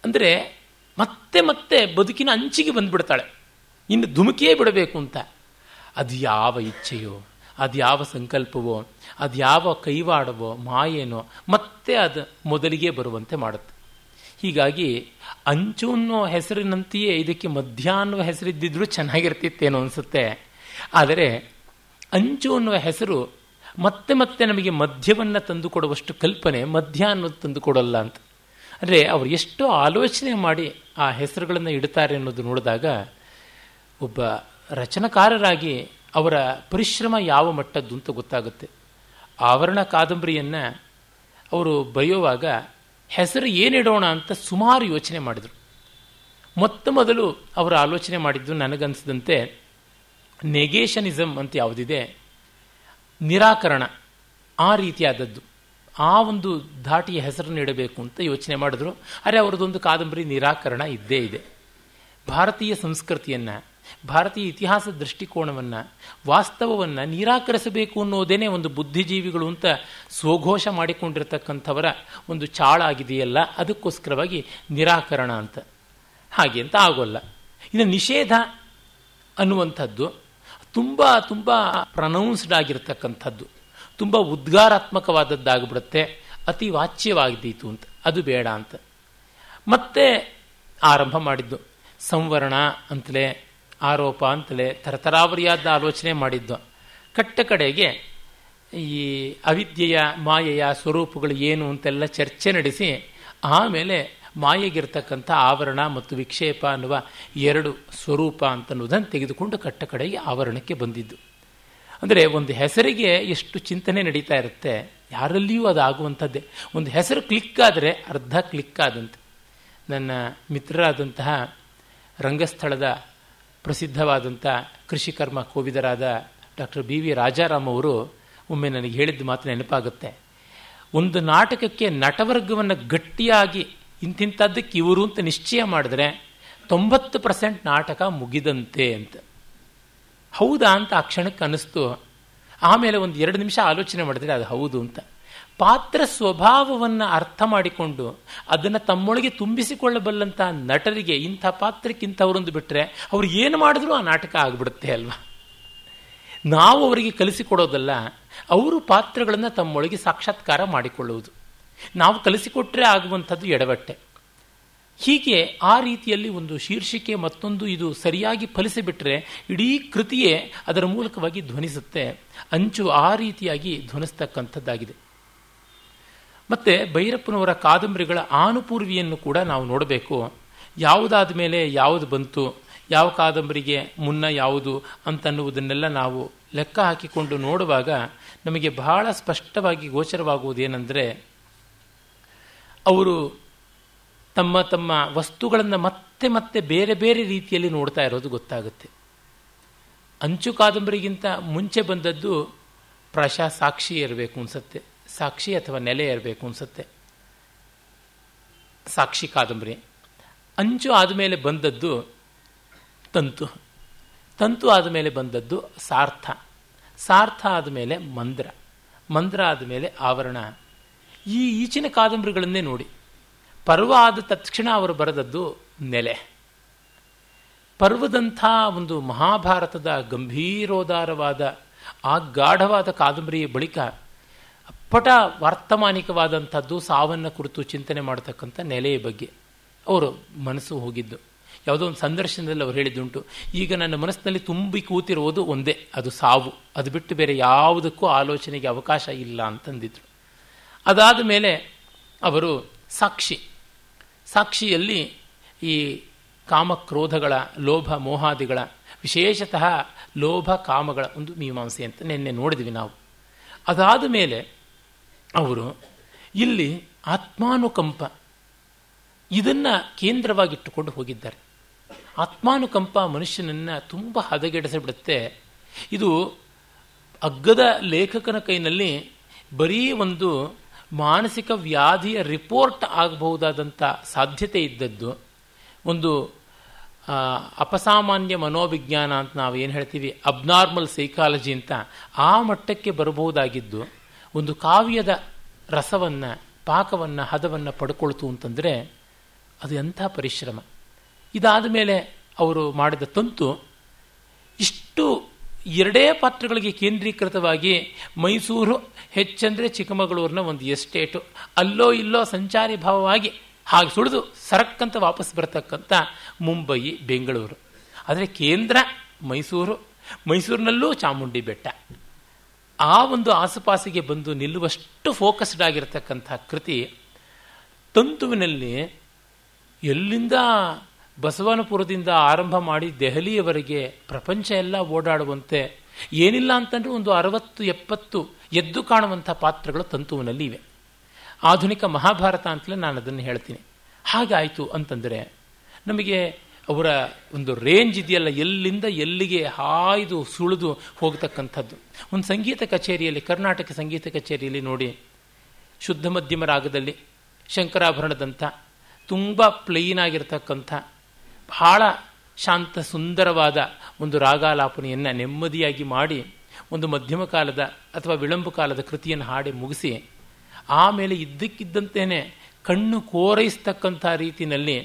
S1: ಅಂದರೆ ಮತ್ತೆ ಮತ್ತೆ ಬದುಕಿನ ಅಂಚಿಗೆ ಬಂದ್ಬಿಡ್ತಾಳೆ. ಇನ್ನು ಧುಮುಕಿಯೇ ಬಿಡಬೇಕು ಅಂತ. ಅದು ಯಾವ ಇಚ್ಛೆಯೋ. ಅದು ಯಾವ ಸಂಕಲ್ಪವೋ ಅದು ಯಾವ ಕೈವಾಡವೋ, ಮಾಯೇನೋ, ಮತ್ತೆ ಅದು ಮೊದಲಿಗೆ ಬರುವಂತೆ ಮಾಡುತ್ತೆ. ಹೀಗಾಗಿ ಅಂಚು ಅನ್ನೋ ಹೆಸರಿನಂತೆಯೇ ಇದಕ್ಕೆ ಮಧ್ಯ ಅನ್ನುವ ಹೆಸರಿದ್ದಿದ್ರೂ ಚೆನ್ನಾಗಿರ್ತಿತ್ತೇನೋ ಅನಿಸುತ್ತೆ. ಆದರೆ ಅಂಚು ಅನ್ನುವ ಹೆಸರು ಮತ್ತೆ ಮತ್ತೆ ನಮಗೆ ಮಧ್ಯವನ್ನು ತಂದುಕೊಡುವಷ್ಟು ಕಲ್ಪನೆ, ಮಧ್ಯ ಅನ್ನೋದು ತಂದುಕೊಡಲ್ಲ ಅಂತ. ಅಂದರೆ ಅವರು ಎಷ್ಟು ಆಲೋಚನೆ ಮಾಡಿ ಆ ಹೆಸರುಗಳನ್ನು ಇಡ್ತಾರೆ ಅನ್ನೋದು ನೋಡಿದಾಗ ಒಬ್ಬ ರಚನಕಾರರಾಗಿ ಅವರ ಪರಿಶ್ರಮ ಯಾವ ಮಟ್ಟದ್ದು ಅಂತ ಗೊತ್ತಾಗುತ್ತೆ. ಆವರಣ ಕಾದಂಬರಿಯನ್ನು ಅವರು ಬರೆಯುವಾಗ ಹೆಸರು ಏನಿಡೋಣ ಅಂತ ಸುಮಾರು ಯೋಚನೆ ಮಾಡಿದರು. ಮೊತ್ತ ಮೊದಲು ಅವರು ಆಲೋಚನೆ ಮಾಡಿದ್ದು ನನಗನ್ಸಿದಂತೆ ನೆಗೇಷನಿಸಮ್ ಅಂತ ಯಾವುದಿದೆ, ನಿರಾಕರಣ, ಆ ರೀತಿಯಾದದ್ದು, ಆ ಒಂದು ಧಾಟಿಯ ಹೆಸರನ್ನು ಇಡಬೇಕು ಅಂತ ಯೋಚನೆ ಮಾಡಿದ್ರು. ಅರೆ ಅವರದೊಂದು ಕಾದಂಬರಿ ನಿರಾಕರಣ ಇದ್ದೇ ಇದೆ. ಭಾರತೀಯ ಸಂಸ್ಕೃತಿಯನ್ನು ಭಾರತೀಯ ಇತಿಹಾಸ ದೃಷ್ಟಿಕೋನವನ್ನು, ವಾಸ್ತವವನ್ನು ನಿರಾಕರಿಸಬೇಕು ಅನ್ನೋದೇನೆ ಒಂದು ಬುದ್ಧಿಜೀವಿಗಳು ಅಂತ ಸ್ವಘೋಷ ಮಾಡಿಕೊಂಡಿರ್ತಕ್ಕಂಥವರ ಒಂದು ಚಾಳ ಆಗಿದೆಯಲ್ಲ, ಅದಕ್ಕೋಸ್ಕರವಾಗಿ ನಿರಾಕರಣ ಅಂತ. ಹಾಗೆ ಅಂತ ಆಗೋಲ್ಲ. ಇನ್ನು ನಿಷೇಧ ಅನ್ನುವಂಥದ್ದು ತುಂಬ ತುಂಬ ಪ್ರನೌನ್ಸ್ಡ್ ಆಗಿರ್ತಕ್ಕಂಥದ್ದು. ತುಂಬ ಉದ್ಗಾರಾತ್ಮಕವಾದದ್ದಾಗ್ಬಿಡುತ್ತೆ, ಅತಿ ವಾಚ್ಯವಾಗದೀತು ಅಂತ. ಅದು ಬೇಡ ಅಂತ. ಮತ್ತೆ ಆರಂಭ ಮಾಡಿದ್ದು, ಸಂವರಣ ಅಂತಲೇ ಆರೋಪ ಅಂತಲೇ ತರತರಾವರಿಯಾದ ಆಲೋಚನೆ ಮಾಡಿದ್ದು. ಕಟ್ಟ ಕಡೆಗೆ ಈ ಅವಿದ್ಯೆಯ, ಮಾಯೆಯ ಸ್ವರೂಪಗಳು ಏನು ಅಂತೆಲ್ಲ ಚರ್ಚೆ ನಡೆಸಿ, ಆಮೇಲೆ ಮಾಯೆಗಿರ್ತಕ್ಕಂಥ ಆವರಣ ಮತ್ತು ವಿಕ್ಷೇಪ ಅನ್ನುವ ಎರಡು ಸ್ವರೂಪ ಅಂತನ್ನುವುದನ್ನು ತೆಗೆದುಕೊಂಡು ಕಟ್ಟ ಕಡೆಗೆ ಆವರಣಕ್ಕೆ ಬಂದಿದ್ದು. ಅಂದರೆ ಒಂದು ಹೆಸರಿಗೆ ಎಷ್ಟು ಚಿಂತನೆ ನಡೀತಾ ಇರುತ್ತೆ, ಯಾರಲ್ಲಿಯೂ ಅದು ಆಗುವಂಥದ್ದೇ. ಒಂದು ಹೆಸರು ಕ್ಲಿಕ್ ಆದರೆ ಅರ್ಧ ಕ್ಲಿಕ್ ಆದಂತೆ. ನನ್ನ ಮಿತ್ರರಾದಂತಹ ರಂಗಸ್ಥಳದ ಪ್ರಸಿದ್ಧವಾದಂಥ ಕೃಷಿಕರ್ಮ ಕೋವಿದರಾದ ಡಾಕ್ಟರ್ ಬಿ ವಿ ರಾಜಾರಾಮ್ ಅವರು ಒಮ್ಮೆ ನನಗೆ ಹೇಳಿದ ಮಾತು ನೆನಪಾಗುತ್ತೆ. ಒಂದು ನಾಟಕಕ್ಕೆ ನಟವರ್ಗವನ್ನು ಗಟ್ಟಿಯಾಗಿ ಇಂತಿಂಥದ್ದಕ್ಕೆ ಇವರು ಅಂತ ನಿಶ್ಚಯ ಮಾಡಿದ್ರೆ ತೊಂಬತ್ತು ಪರ್ಸೆಂಟ್ ನಾಟಕ ಮುಗಿದಂತೆ ಅಂತ. ಹೌದಾ ಅಂತ ಆ ಕ್ಷಣಕ್ಕೆ ಅನ್ನಿಸ್ತು. ಆಮೇಲೆ ಒಂದು ಎರಡು ನಿಮಿಷ ಆಲೋಚನೆ ಮಾಡಿದ್ರೆ ಅದು ಹೌದು ಅಂತ. ಪಾತ್ರ ಸ್ವಭಾವವನ್ನು ಅರ್ಥ ಮಾಡಿಕೊಂಡು ಅದನ್ನು ತಮ್ಮೊಳಗೆ ತುಂಬಿಸಿಕೊಳ್ಳಬಲ್ಲಂತಹ ನಟರಿಗೆ ಇಂಥ ಪಾತ್ರಕ್ಕೆ ಇಂಥವರೊಂದು ಬಿಟ್ಟರೆ ಅವ್ರು ಏನು ಮಾಡಿದ್ರೂ ಆ ನಾಟಕ ಆಗಿಬಿಡುತ್ತೆ ಅಲ್ವಾ? ನಾವು ಅವರಿಗೆ ಕಲಿಸಿಕೊಡೋದಲ್ಲ, ಅವರು ಪಾತ್ರಗಳನ್ನು ತಮ್ಮೊಳಗೆ ಸಾಕ್ಷಾತ್ಕಾರ ಮಾಡಿಕೊಳ್ಳುವುದು. ನಾವು ಕಲಿಸಿಕೊಟ್ರೆ ಆಗುವಂಥದ್ದು ಎಡವಟ್ಟೆ. ಹೀಗೆ ಆ ರೀತಿಯಲ್ಲಿ ಒಂದು ಶೀರ್ಷಿಕೆ ಮತ್ತೊಂದು ಇದು ಸರಿಯಾಗಿ ಫಲಿಸಿಬಿಟ್ರೆ ಇಡೀ ಕೃತಿಯೇ ಅದರ ಮೂಲಕವಾಗಿ ಧ್ವನಿಸುತ್ತೆ. ಅಂಚು ಆ ರೀತಿಯಾಗಿ ಧ್ವನಿಸ್ತಕ್ಕಂಥದ್ದಾಗಿದೆ. ಮತ್ತೆ ಭೈರಪ್ಪನವರ ಕಾದಂಬರಿಗಳ ಆನುಪೂರ್ವಿಯನ್ನು ಕೂಡ ನಾವು ನೋಡಬೇಕು. ಯಾವುದಾದ ಮೇಲೆ ಯಾವುದು ಬಂತು, ಯಾವ ಕಾದಂಬರಿಗೆ ಮುನ್ನ ಯಾವುದು ಅಂತನ್ನುವುದನ್ನೆಲ್ಲ ನಾವು ಲೆಕ್ಕ ಹಾಕಿಕೊಂಡು ನೋಡುವಾಗ ನಮಗೆ ಬಹಳ ಸ್ಪಷ್ಟವಾಗಿ ಗೋಚರವಾಗುವುದೇನೆಂದರೆ, ಅವರು ತಮ್ಮ ತಮ್ಮ ವಸ್ತುಗಳನ್ನು ಮತ್ತೆ ಮತ್ತೆ ಬೇರೆ ಬೇರೆ ರೀತಿಯಲ್ಲಿ ನೋಡ್ತಾ ಇರೋದು ಗೊತ್ತಾಗುತ್ತೆ. ಅಂಚು ಕಾದಂಬರಿಗಿಂತ ಮುಂಚೆ ಬಂದದ್ದು ಪ್ರಶಾ ಸಾಕ್ಷಿ ಇರಬೇಕು ಅನ್ಸುತ್ತೆ. ಸಾಕ್ಷಿ ಅಥವಾ ನೆಲೆ ಇರಬೇಕು ಅನ್ಸುತ್ತೆ. ಸಾಕ್ಷಿ ಕಾದಂಬರಿ. ಅಂಚು ಆದಮೇಲೆ ಬಂದದ್ದು ತಂತು. ತಂತು ಆದಮೇಲೆ ಬಂದದ್ದು ಸಾರ್ಥ. ಸಾರ್ಥ ಆದಮೇಲೆ ಮಂದ್ರ. ಮಂದ್ರ ಆದಮೇಲೆ ಆವರಣ. ಈ ಈಚಿನ ಕಾದಂಬರಿಗಳನ್ನೇ ನೋಡಿ. ಪರ್ವ ಆದ ತಕ್ಷಣ ಅವರು ಬರೆದದ್ದು ನೆಲೆ. ಪರ್ವದಂಥ ಒಂದು ಮಹಾಭಾರತದ ಗಂಭೀರೋದಾರವಾದ ಆ ಗಾಢವಾದ ಕಾದಂಬರಿಯ ಬಳಿಕ ಅಪ್ಪಟ ವರ್ತಮಾನಿಕವಾದಂಥದ್ದು ಸಾವನ್ನು ಕುರಿತು ಚಿಂತನೆ ಮಾಡತಕ್ಕಂಥ ನೆಲೆಯ ಬಗ್ಗೆ. ಅವರು ಮನಸ್ಸು ಹೋಗಿದ್ದು. ಯಾವುದೋ ಒಂದು ಸಂದರ್ಶನದಲ್ಲಿ ಅವರು ಹೇಳಿದ್ದುಂಟು. ಈಗ ನನ್ನ ಮನಸ್ಸಿನಲ್ಲಿ ತುಂಬಿ ಕೂತಿರುವುದು ಒಂದೇ, ಅದು ಸಾವು. ಅದು ಬಿಟ್ಟು ಬೇರೆ ಯಾವುದಕ್ಕೂ ಆಲೋಚನೆಗೆ ಅವಕಾಶ ಇಲ್ಲ ಅಂತಂದಿದ್ರು. ಅದಾದ ಮೇಲೆ ಅವರು ಸಾಕ್ಷಿ. ಸಾಕ್ಷಿಯಲ್ಲಿ ಈ ಕಾಮಕ್ರೋಧಗಳ, ಲೋಭ ಮೋಹಾದಿಗಳ, ವಿಶೇಷತಃ ಲೋಭ ಕಾಮಗಳ ಒಂದು ಮೀಮಾಂಸೆ ಅಂತ ನಿನ್ನೆ ನೋಡಿದ್ವಿ ನಾವು. ಅದಾದ ಮೇಲೆ ಅವರು, ಇಲ್ಲಿ ಆತ್ಮಾನುಕಂಪ, ಇದನ್ನು ಕೇಂದ್ರವಾಗಿಟ್ಟುಕೊಂಡು ಹೋಗಿದ್ದಾರೆ. ಆತ್ಮಾನುಕಂಪ ಮನುಷ್ಯನನ್ನು ತುಂಬ ಹದಗೆಡಿಸಿಬಿಡುತ್ತೆ. ಇದು ಅಗ್ಗದ ಲೇಖಕನ ಕೈನಲ್ಲಿ ಬರೀ ಒಂದು ಮಾನಸಿಕ ವ್ಯಾಧಿಯ ರಿಪೋರ್ಟ್ ಆಗಬಹುದಾದಂಥ ಸಾಧ್ಯತೆ ಇದ್ದದ್ದು. ಒಂದು ಅಪಸಾಮಾನ್ಯ ಮನೋವಿಜ್ಞಾನ ಅಂತ ನಾವು ಏನು ಹೇಳ್ತೀವಿ, ಅಬ್ನಾರ್ಮಲ್ ಸೈಕಾಲಜಿ ಅಂತ ಆ ಮಟ್ಟಕ್ಕೆ ಬರಬಹುದಾಗಿದ್ದು. ಒಂದು ಕಾವ್ಯದ ರಸವನ್ನು, ಪಾಕವನ್ನು, ಹದವನ್ನು ಪಡ್ಕೊಳ್ತು ಅಂತಂದರೆ ಅದು ಎಂಥ ಪರಿಶ್ರಮ. ಇದಾದ ಮೇಲೆ ಅವರು ಮಾಡಿದ ತಂತು ಇಷ್ಟು ಎರಡೇ ಪಾತ್ರಗಳಿಗೆ ಕೇಂದ್ರೀಕೃತವಾಗಿ ಮೈಸೂರು ಹೆಚ್ಚಂದರೆ ಚಿಕ್ಕಮಗಳೂರಿನ ಒಂದು ಎಸ್ಟೇಟು. ಅಲ್ಲೋ ಇಲ್ಲೋ ಸಂಚಾರಿ ಭಾವವಾಗಿ ಹಾಗೆ ಸುಳಿದು ಸರಕ್ಕಂತ ವಾಪಸ್ ಬರತಕ್ಕಂಥ ಮುಂಬಯಿ ಬೆಂಗಳೂರು. ಆದರೆ ಕೇಂದ್ರ ಮೈಸೂರು, ಮೈಸೂರಿನಲ್ಲೂ ಚಾಮುಂಡಿ ಬೆಟ್ಟ. ಆ ಒಂದು ಆಸುಪಾಸಿಗೆ ಬಂದು ನಿಲ್ಲುವಷ್ಟು ಫೋಕಸ್ಡ್ ಆಗಿರತಕ್ಕಂಥ ಕೃತಿ ತಂತುವಿನಲ್ಲಿ ಎಲ್ಲಿಂದ ಬಸವನಪುರದಿಂದ ಆರಂಭ ಮಾಡಿ ದೆಹಲಿಯವರೆಗೆ ಪ್ರಪಂಚ ಎಲ್ಲ ಓಡಾಡುವಂತೆ ಏನಿಲ್ಲ ಅಂತಂದ್ರೆ ಒಂದು ಅರವತ್ತು ಎಪ್ಪತ್ತು ಎದ್ದು ಕಾಣುವಂಥ ಪಾತ್ರಗಳು ತಂತುವಿನಲ್ಲಿ ಇವೆ. ಆಧುನಿಕ ಮಹಾಭಾರತ ಅಂತಲೇ ನಾನು ಅದನ್ನು ಹೇಳ್ತೀನಿ. ಹಾಗಾಯಿತು ಅಂತಂದರೆ ನಮಗೆ ಅವರ ಒಂದು ರೇಂಜ್ ಇದೆಯಲ್ಲ, ಎಲ್ಲಿಂದ ಎಲ್ಲಿಗೆ ಹಾಯ್ದು ಸುಳಿದು ಹೋಗ್ತಕ್ಕಂಥದ್ದು. ಒಂದು ಸಂಗೀತ ಕಚೇರಿಯಲ್ಲಿ, ಕರ್ನಾಟಕ ಸಂಗೀತ ಕಚೇರಿಯಲ್ಲಿ ನೋಡಿ, ಶುದ್ಧ ಮಧ್ಯಮ ರಾಗದಲ್ಲಿ ಶಂಕರಾಭರಣದಂಥ, ತುಂಬ ಪ್ಲೈನ್ ಆಗಿರತಕ್ಕಂಥ, ಬಹಳ ಶಾಂತ ಸುಂದರವಾದ ಒಂದು ರಾಗಾಲಾಪನೆಯನ್ನು ನೆಮ್ಮದಿಯಾಗಿ ಮಾಡಿ, ಒಂದು ಮಧ್ಯಮ ಕಾಲದ ಅಥವಾ ವಿಳಂಬ ಕಾಲದ ಕೃತಿಯನ್ನು ಹಾಡಿ ಮುಗಿಸಿ, ಆಮೇಲೆ ಇದ್ದಕ್ಕಿದ್ದಂತೆಯೇ ಕಣ್ಣು ಕೋರೈಸ್ತಕ್ಕಂಥ ರೀತಿಯಲ್ಲಿ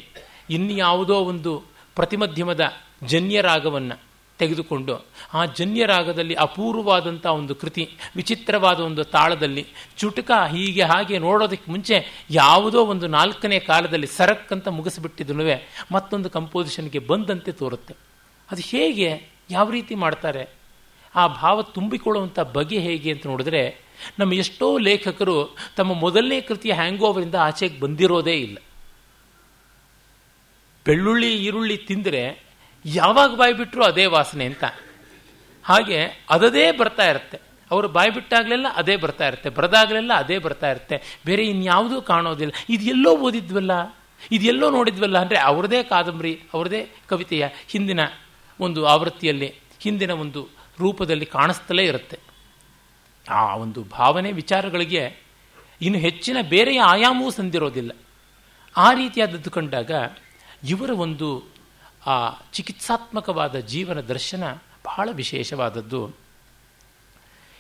S1: ಇನ್ಯಾವುದೋ ಒಂದು ಪ್ರತಿಮಧ್ಯಮದ ಜನ್ಯ ರಾಗವನ್ನು ತೆಗೆದುಕೊಂಡು ಆ ಜನ್ಯರಾಗದಲ್ಲಿ ಅಪೂರ್ವವಾದಂಥ ಒಂದು ಕೃತಿ, ವಿಚಿತ್ರವಾದ ಒಂದು ತಾಳದಲ್ಲಿ ಚುಟುಕ ಹೀಗೆ ಹಾಗೆ ನೋಡೋದಕ್ಕೆ ಮುಂಚೆ ಯಾವುದೋ ಒಂದು ನಾಲ್ಕನೇ ಕಾಲದಲ್ಲಿ ಸರಕ್ಕಂತ ಮುಗಿಸಿಬಿಟ್ಟಿದ್ರೂ ಮತ್ತೊಂದು ಕಂಪೋಸಿಷನ್ಗೆ ಬಂದಂತೆ ತೋರುತ್ತೆ. ಅದು ಹೇಗೆ, ಯಾವ ರೀತಿ ಮಾಡ್ತಾರೆ? ಆ ಭಾವ ತುಂಬಿಕೊಳ್ಳುವಂಥ ಬಗೆ ಹೇಗೆ ಅಂತ ನೋಡಿದ್ರೆ ನಮ್ಮ ಎಷ್ಟೋ ಲೇಖಕರು ತಮ್ಮ ಮೊದಲನೇ ಕೃತಿಯ ಹ್ಯಾಂಗ್ ಓವರಿಂದ ಆಚೆಗೆ ಬಂದಿರೋದೇ ಇಲ್ಲ. ಬೆಳ್ಳುಳ್ಳಿ, ಈರುಳ್ಳಿ ತಿಂದರೆ ಯಾವಾಗ ಬಾಯಿ ಬಿಟ್ಟರು ಅದೇ ವಾಸನೆ ಅಂತ. ಹಾಗೆ ಅದದೇ ಬರ್ತಾ ಇರುತ್ತೆ. ಅವರು ಬಾಯಿ ಬಿಟ್ಟಾಗಲೆಲ್ಲ ಅದೇ ಬರ್ತಾ ಇರುತ್ತೆ. ಬರದಾಗಲೆಲ್ಲ ಅದೇ ಬರ್ತಾ ಇರುತ್ತೆ. ಬೇರೆ ಇನ್ಯಾವುದೂ ಕಾಣೋದಿಲ್ಲ. ಇದು ಎಲ್ಲೋ ಓದಿದ್ವಲ್ಲ? ಇದೆಲ್ಲೋ ನೋಡಿದ್ವಲ್ಲ ಅಂದರೆ ಅವ್ರದೇ ಕಾದಂಬರಿ, ಅವ್ರದೇ ಕವಿತೆಯ ಹಿಂದಿನ ಒಂದು ಆವೃತ್ತಿಯಲ್ಲಿ, ಹಿಂದಿನ ಒಂದು ರೂಪದಲ್ಲಿ ಕಾಣಿಸ್ತಲೇ ಇರುತ್ತೆ. ಆ ಒಂದು ಭಾವನೆ ವಿಚಾರಗಳಿಗೆ ಇನ್ನು ಹೆಚ್ಚಿನ ಬೇರೆಯ ಆಯಾಮವೂ ಸಂದಿರೋದಿಲ್ಲ. ಆ ರೀತಿಯಾದದ್ದು ಕಂಡಾಗ ಇವರ ಒಂದು, ಆ, ಚಿಕಿತ್ಸಾತ್ಮಕವಾದ ಜೀವನ ದರ್ಶನ ಬಹಳ ವಿಶೇಷವಾದದ್ದು.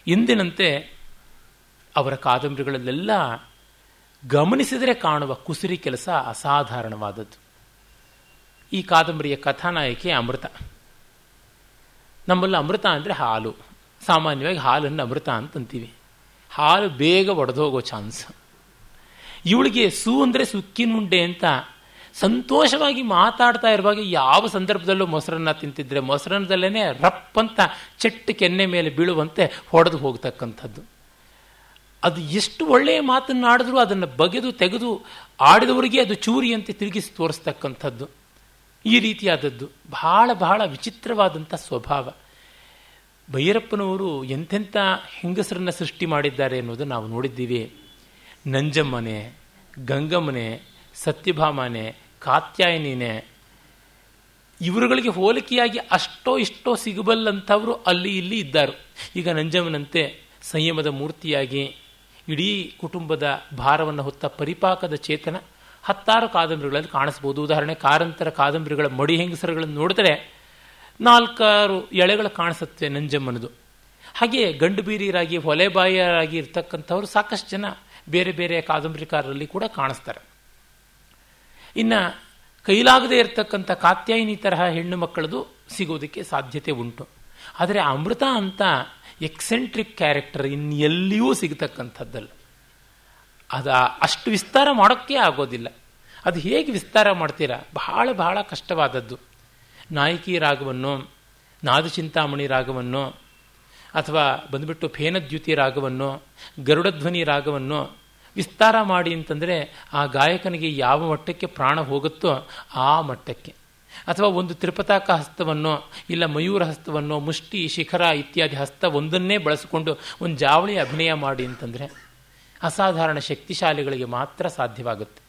S1: ಎಂದಿನಂತೆ ಅವರ ಕಾದಂಬರಿಗಳಲ್ಲೆಲ್ಲ ಗಮನಿಸಿದರೆ ಕಾಣುವ ಕುಸಿರಿ ಕೆಲಸ ಅಸಾಧಾರಣವಾದದ್ದು. ಈ ಕಾದಂಬರಿಯ ಕಥಾನಾಯಕಿ ಅಮೃತ. ನಮ್ಮಲ್ಲಿ ಅಮೃತ ಅಂದರೆ ಹಾಲು. ಸಾಮಾನ್ಯವಾಗಿ ಹಾಲನ್ನು ಅಮೃತ ಅಂತಂತೀವಿ. ಹಾಲು ಬೇಗ ಒಡೆದೋಗೋ ಚಾನ್ಸ್. ಇವಳಿಗೆ ಸೂ ಅಂದರೆ ಸುಕ್ಕಿನುಂಡೆ ಅಂತ ಸಂತೋಷವಾಗಿ ಮಾತಾಡ್ತಾ ಇರುವಾಗ ಯಾವ ಸಂದರ್ಭದಲ್ಲೂ ಮೊಸರನ್ನ ತಿಂತಿದ್ರೆ ಮೊಸರನ್ನದಲ್ಲೇ ರಪ್ಪಂತ ಚೆಟ್ಟು ಕೆನ್ನೆ ಮೇಲೆ ಬೀಳುವಂತೆ ಹೊಡೆದು ಹೋಗ್ತಕ್ಕಂಥದ್ದು. ಅದು ಎಷ್ಟು ಒಳ್ಳೆಯ ಮಾತನ್ನು ಆಡಿದ್ರೂ ಅದನ್ನು ಬಗೆದು ತೆಗೆದು ಆಡಿದವರಿಗೆ ಅದು ಚೂರಿಯಂತೆ ತಿರುಗಿಸಿ ತೋರಿಸ್ತಕ್ಕಂಥದ್ದು. ಈ ರೀತಿಯಾದದ್ದು. ಬಹಳ ಬಹಳ ವಿಚಿತ್ರವಾದಂಥ ಸ್ವಭಾವ. ಭೈರಪ್ಪನವರು ಎಂಥೆಂಥ ಹೆಂಗಸರನ್ನು ಸೃಷ್ಟಿ ಮಾಡಿದ್ದಾರೆ ಅನ್ನೋದು ನಾವು ನೋಡಿದ್ದೀವಿ. ನಂಜಮ್ಮನೆ, ಗಂಗಮ್ಮನೆ, ಸತ್ಯಭಾಮನೆ ಕಾತ್ಯಾಯನಿನೇ. ಇವರುಗಳಿಗೆ ಹೋಲಿಕೆಯಾಗಿ ಅಷ್ಟೋ ಇಷ್ಟೋ ಸಿಗಬಲ್ಲಂಥವರು ಅಲ್ಲಿ ಇಲ್ಲಿ ಇದ್ದಾರೆ. ಈಗ ನಂಜಮ್ಮನಂತೆ ಸಂಯಮದ ಮೂರ್ತಿಯಾಗಿ ಇಡೀ ಕುಟುಂಬದ ಭಾರವನ್ನು ಹೊತ್ತ ಪರಿಪಾಕದ ಚೇತನ ಹತ್ತಾರು ಕಾದಂಬರಿಗಳಲ್ಲಿ ಕಾಣಿಸ್ಬೋದು ಉದಾಹರಣೆ, ಕಾರಂತರ ಕಾದಂಬರಿಗಳ ಮಡಿ ಹೆಂಗಸರುಗಳನ್ನು ನೋಡಿದ್ರೆ ನಾಲ್ಕಾರು ಎಳೆಗಳು ಕಾಣಿಸುತ್ತೆ ನಂಜಮ್ಮನದು. ಹಾಗೆ ಗಂಡು ಬೀರಿಯರಾಗಿ, ಹೊಲೆಬಾಯಿಯರಾಗಿ ಇರ್ತಕ್ಕಂಥವ್ರು ಸಾಕಷ್ಟು ಜನ ಬೇರೆ ಬೇರೆ ಕಾದಂಬರಿಕಾರರಲ್ಲಿ ಕೂಡ ಕಾಣಿಸ್ತಾರೆ. ಇನ್ನು ಕೈಲಾಗದೇ ಇರತಕ್ಕಂಥ ಕಾತ್ಯಾಯಿನಿ ತರಹ ಹೆಣ್ಣು ಮಕ್ಕಳದು ಸಿಗೋದಕ್ಕೆ ಸಾಧ್ಯತೆ ಉಂಟು. ಆದರೆ ಅಮೃತ ಅಂತ ಎಕ್ಸೆಂಟ್ರಿಕ್ ಕ್ಯಾರೆಕ್ಟರ್ ಇನ್ನೆಲ್ಲಿಯೂ ಸಿಗತಕ್ಕಂಥದ್ದಲ್ಲ. ಅದು ಅಷ್ಟು ವಿಸ್ತಾರ ಮಾಡೋಕ್ಕೆ ಆಗೋದಿಲ್ಲ. ಅದು ಹೇಗೆ ವಿಸ್ತಾರ ಮಾಡ್ತೀರಾ? ಬಹಳ ಬಹಳ ಕಷ್ಟವಾದದ್ದು. ನಾಯಕಿ ರಾಗವನ್ನು ನಾದಚಿಂತಾಮಣಿ ರಾಗವನ್ನು, ಅಥವಾ ಬಂದುಬಿಟ್ಟು ಫೇನದ್ಯುತಿ ರಾಗವನ್ನು, ಗರುಡಧ್ವನಿ ರಾಗವನ್ನು ವಿಸ್ತಾರ ಮಾಡಿ ಅಂತಂದರೆ ಆ ಗಾಯಕನಿಗೆ ಯಾವ ಮಟ್ಟಕ್ಕೆ ಪ್ರಾಣ ಹೋಗುತ್ತೋ ಆ ಮಟ್ಟಕ್ಕೆ. ಅಥವಾ ಒಂದು ತ್ರಿಪತಾಕ ಹಸ್ತವನ್ನು ಇಲ್ಲ ಮಯೂರ ಹಸ್ತವನ್ನು, ಮುಷ್ಟಿ, ಶಿಖರ ಇತ್ಯಾದಿ ಹಸ್ತ ಒಂದನ್ನೇ ಬಳಸಿಕೊಂಡು ಒಂದು ಜಾವಳಿ ಅಭಿನಯ ಮಾಡಿ ಅಂತಂದರೆ ಅಸಾಧಾರಣ ಶಕ್ತಿಶಾಲಿಗಳಿಗೆ ಮಾತ್ರ ಸಾಧ್ಯವಾಗುತ್ತೆ.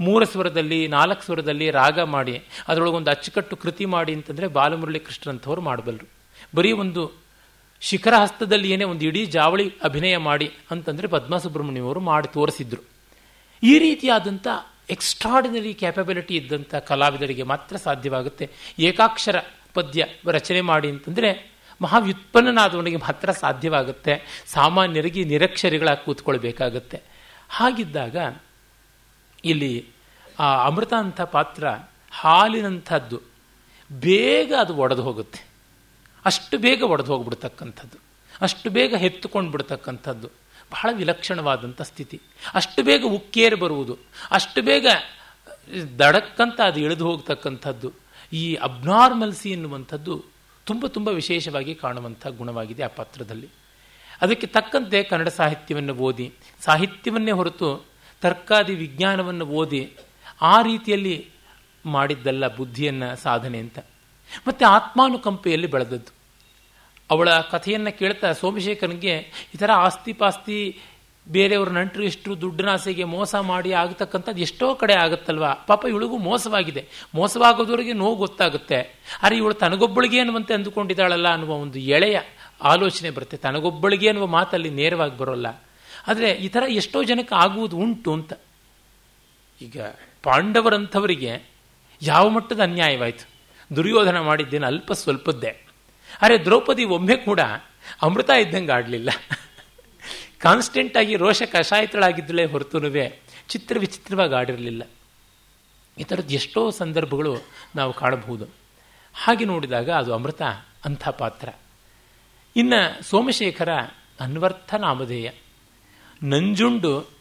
S1: ಮೂರು ಸ್ವರದಲ್ಲಿ, ನಾಲ್ಕು ಸ್ವರದಲ್ಲಿ ರಾಗ ಮಾಡಿ, ಅದರೊಳಗೊಂದು ಅಚ್ಚುಕಟ್ಟು ಕೃತಿ ಮಾಡಿ ಅಂತಂದರೆ ಬಾಲಮುರಳಿ ಕೃಷ್ಣಂಥವ್ರು ಮಾಡಬಲ್ಲರು ಬರೀ ಒಂದು ಶಿಖರ ಹಸ್ತದಲ್ಲಿ ಏನೇ ಒಂದು ಇಡೀ ಜಾವಳಿ ಅಭಿನಯ ಮಾಡಿ ಅಂತಂದರೆ ಪದ್ಮ ಸುಬ್ರಹ್ಮಣ್ಯವರು ಮಾಡಿ ತೋರಿಸಿದ್ರು. ಈ ರೀತಿಯಾದಂಥ ಎಕ್ಸ್ಟ್ರಾಡಿನರಿ ಕ್ಯಾಪಬಿಲಿಟಿ ಇದ್ದಂಥ ಕಲಾವಿದರಿಗೆ ಮಾತ್ರ ಸಾಧ್ಯವಾಗುತ್ತೆ. ಏಕಾಕ್ಷರ ಪದ್ಯ ರಚನೆ ಮಾಡಿ ಅಂತಂದರೆ ಮಹಾವ್ಯುತ್ಪನ್ನನಾದವನಿಗೆ ಮಾತ್ರ ಸಾಧ್ಯವಾಗುತ್ತೆ. ಸಾಮಾನ್ಯರಿಗೆ ನಿರಕ್ಷರಿಗಳಾಗಿ ಕೂತ್ಕೊಳ್ಬೇಕಾಗತ್ತೆ. ಹಾಗಿದ್ದಾಗ ಇಲ್ಲಿ ಆ ಅಮೃತ ಅಂಥ ಪಾತ್ರ ಹಾಲಿನಂಥದ್ದು. ಬೇಗ ಅದು ಒಡೆದು ಹೋಗುತ್ತೆ. ಅಷ್ಟು ಬೇಗ ಒಡೆದು ಹೋಗ್ಬಿಡ್ತಕ್ಕಂಥದ್ದು. ಅಷ್ಟು ಬೇಗ ಹೆತ್ತುಕೊಂಡು ಬಿಡ್ತಕ್ಕಂಥದ್ದು ಬಹಳ ವಿಲಕ್ಷಣವಾದಂಥ ಸ್ಥಿತಿ. ಅಷ್ಟು ಬೇಗ ಉಕ್ಕೇರಿ ಬರುವುದು. ಅಷ್ಟು ಬೇಗ ದಡಕ್ಕಂತ ಅದು ಇಳಿದು ಹೋಗ್ತಕ್ಕಂಥದ್ದು. ಈ ಅಬ್ನಾರ್ಮಲ್ಸಿ ಎನ್ನುವಂಥದ್ದು ತುಂಬ ತುಂಬ ವಿಶೇಷವಾಗಿ ಕಾಣುವಂಥ ಗುಣವಾಗಿದೆ ಆ ಪಾತ್ರದಲ್ಲಿ. ಅದಕ್ಕೆ ತಕ್ಕಂತೆ ಕನ್ನಡ ಸಾಹಿತ್ಯವನ್ನು ಓದಿ, ಸಾಹಿತ್ಯವನ್ನೇ ಹೊರತು ತರ್ಕಾದಿ ವಿಜ್ಞಾನವನ್ನು ಓದಿ, ಆ ರೀತಿಯಲ್ಲಿ ಮಾಡಿದ್ದಲ್ಲ ಬುದ್ಧಿಯನ್ನು ಸಾಧನೆ ಅಂತ. ಮತ್ತು ಆತ್ಮಾನುಕಂಪೆಯಲ್ಲಿ ಬೆಳೆದದ್ದು. ಅವಳ ಕಥೆಯನ್ನು ಕೇಳ್ತಾ ಸೋಮಶೇಖರನಿಗೆ ಈ ಥರ ಆಸ್ತಿ ಪಾಸ್ತಿ ಬೇರೆಯವ್ರ ನಂಟರು ಎಷ್ಟು ದುಡ್ಡಿನ ಆಸೆಗೆ ಮೋಸ ಮಾಡಿ ಆಗತಕ್ಕಂಥದ್ದು ಎಷ್ಟೋ ಕಡೆ ಆಗುತ್ತಲ್ವಾ? ಪಾಪ ಇವಳಿಗೂ ಮೋಸವಾಗಿದೆ. ಮೋಸವಾಗೋದವರಿಗೆ ನೋವು ಗೊತ್ತಾಗುತ್ತೆ. ಆದರೆ ಇವಳು ತನಗೊಬ್ಬಳಿಗೆ ಅನ್ನುವಂತೆ ಅಂದುಕೊಂಡಿದ್ದಾಳಲ್ಲ ಅನ್ನುವ ಒಂದು ಎಳೆಯ ಆಲೋಚನೆ ಬರುತ್ತೆ. ತನಗೊಬ್ಬಳಿಗೆ ಅನ್ನುವ ಮಾತಲ್ಲಿ ನೇರವಾಗಿ ಬರೋಲ್ಲ. ಆದರೆ ಈ ಥರ ಎಷ್ಟೋ ಜನಕ್ಕೆ ಆಗುವುದು ಉಂಟು ಅಂತ. ಈಗ ಪಾಂಡವರಂಥವರಿಗೆ ಯಾವ ಮಟ್ಟದ ಅನ್ಯಾಯವಾಯಿತು? ದುರ್ಯೋಧನ ಮಾಡಿದ್ದೇನೆ ಅಲ್ಪ ಸ್ವಲ್ಪದ್ದೇ. ಆದರೆ ದ್ರೌಪದಿ ಒಮ್ಮೆ ಕೂಡ ಅಮೃತ ಇದ್ದಂಗೆ ಆಡಲಿಲ್ಲ. ಕಾನ್ಸ್ಟೆಂಟ್ ಆಗಿ ರೋಷ ಕಷಾಯಿತಳಾಗಿದ್ದಳೆ ಹೊರತುನುವೆ ಚಿತ್ರ ವಿಚಿತ್ರವಾಗಿ ಆಡಿರಲಿಲ್ಲ. ಈ ಥರದ್ದು ಎಷ್ಟೋ ಸಂದರ್ಭಗಳು ನಾವು ಕಾಣಬಹುದು. ಹಾಗೆ ನೋಡಿದಾಗ ಅದು ಅಮೃತ ಅಂಥ ಪಾತ್ರ ಇನ್ನು ಸೋಮಶೇಖರ ಅನ್ವರ್ಥ ನಾಮಧೇಯ. ನಂಜುಂಡು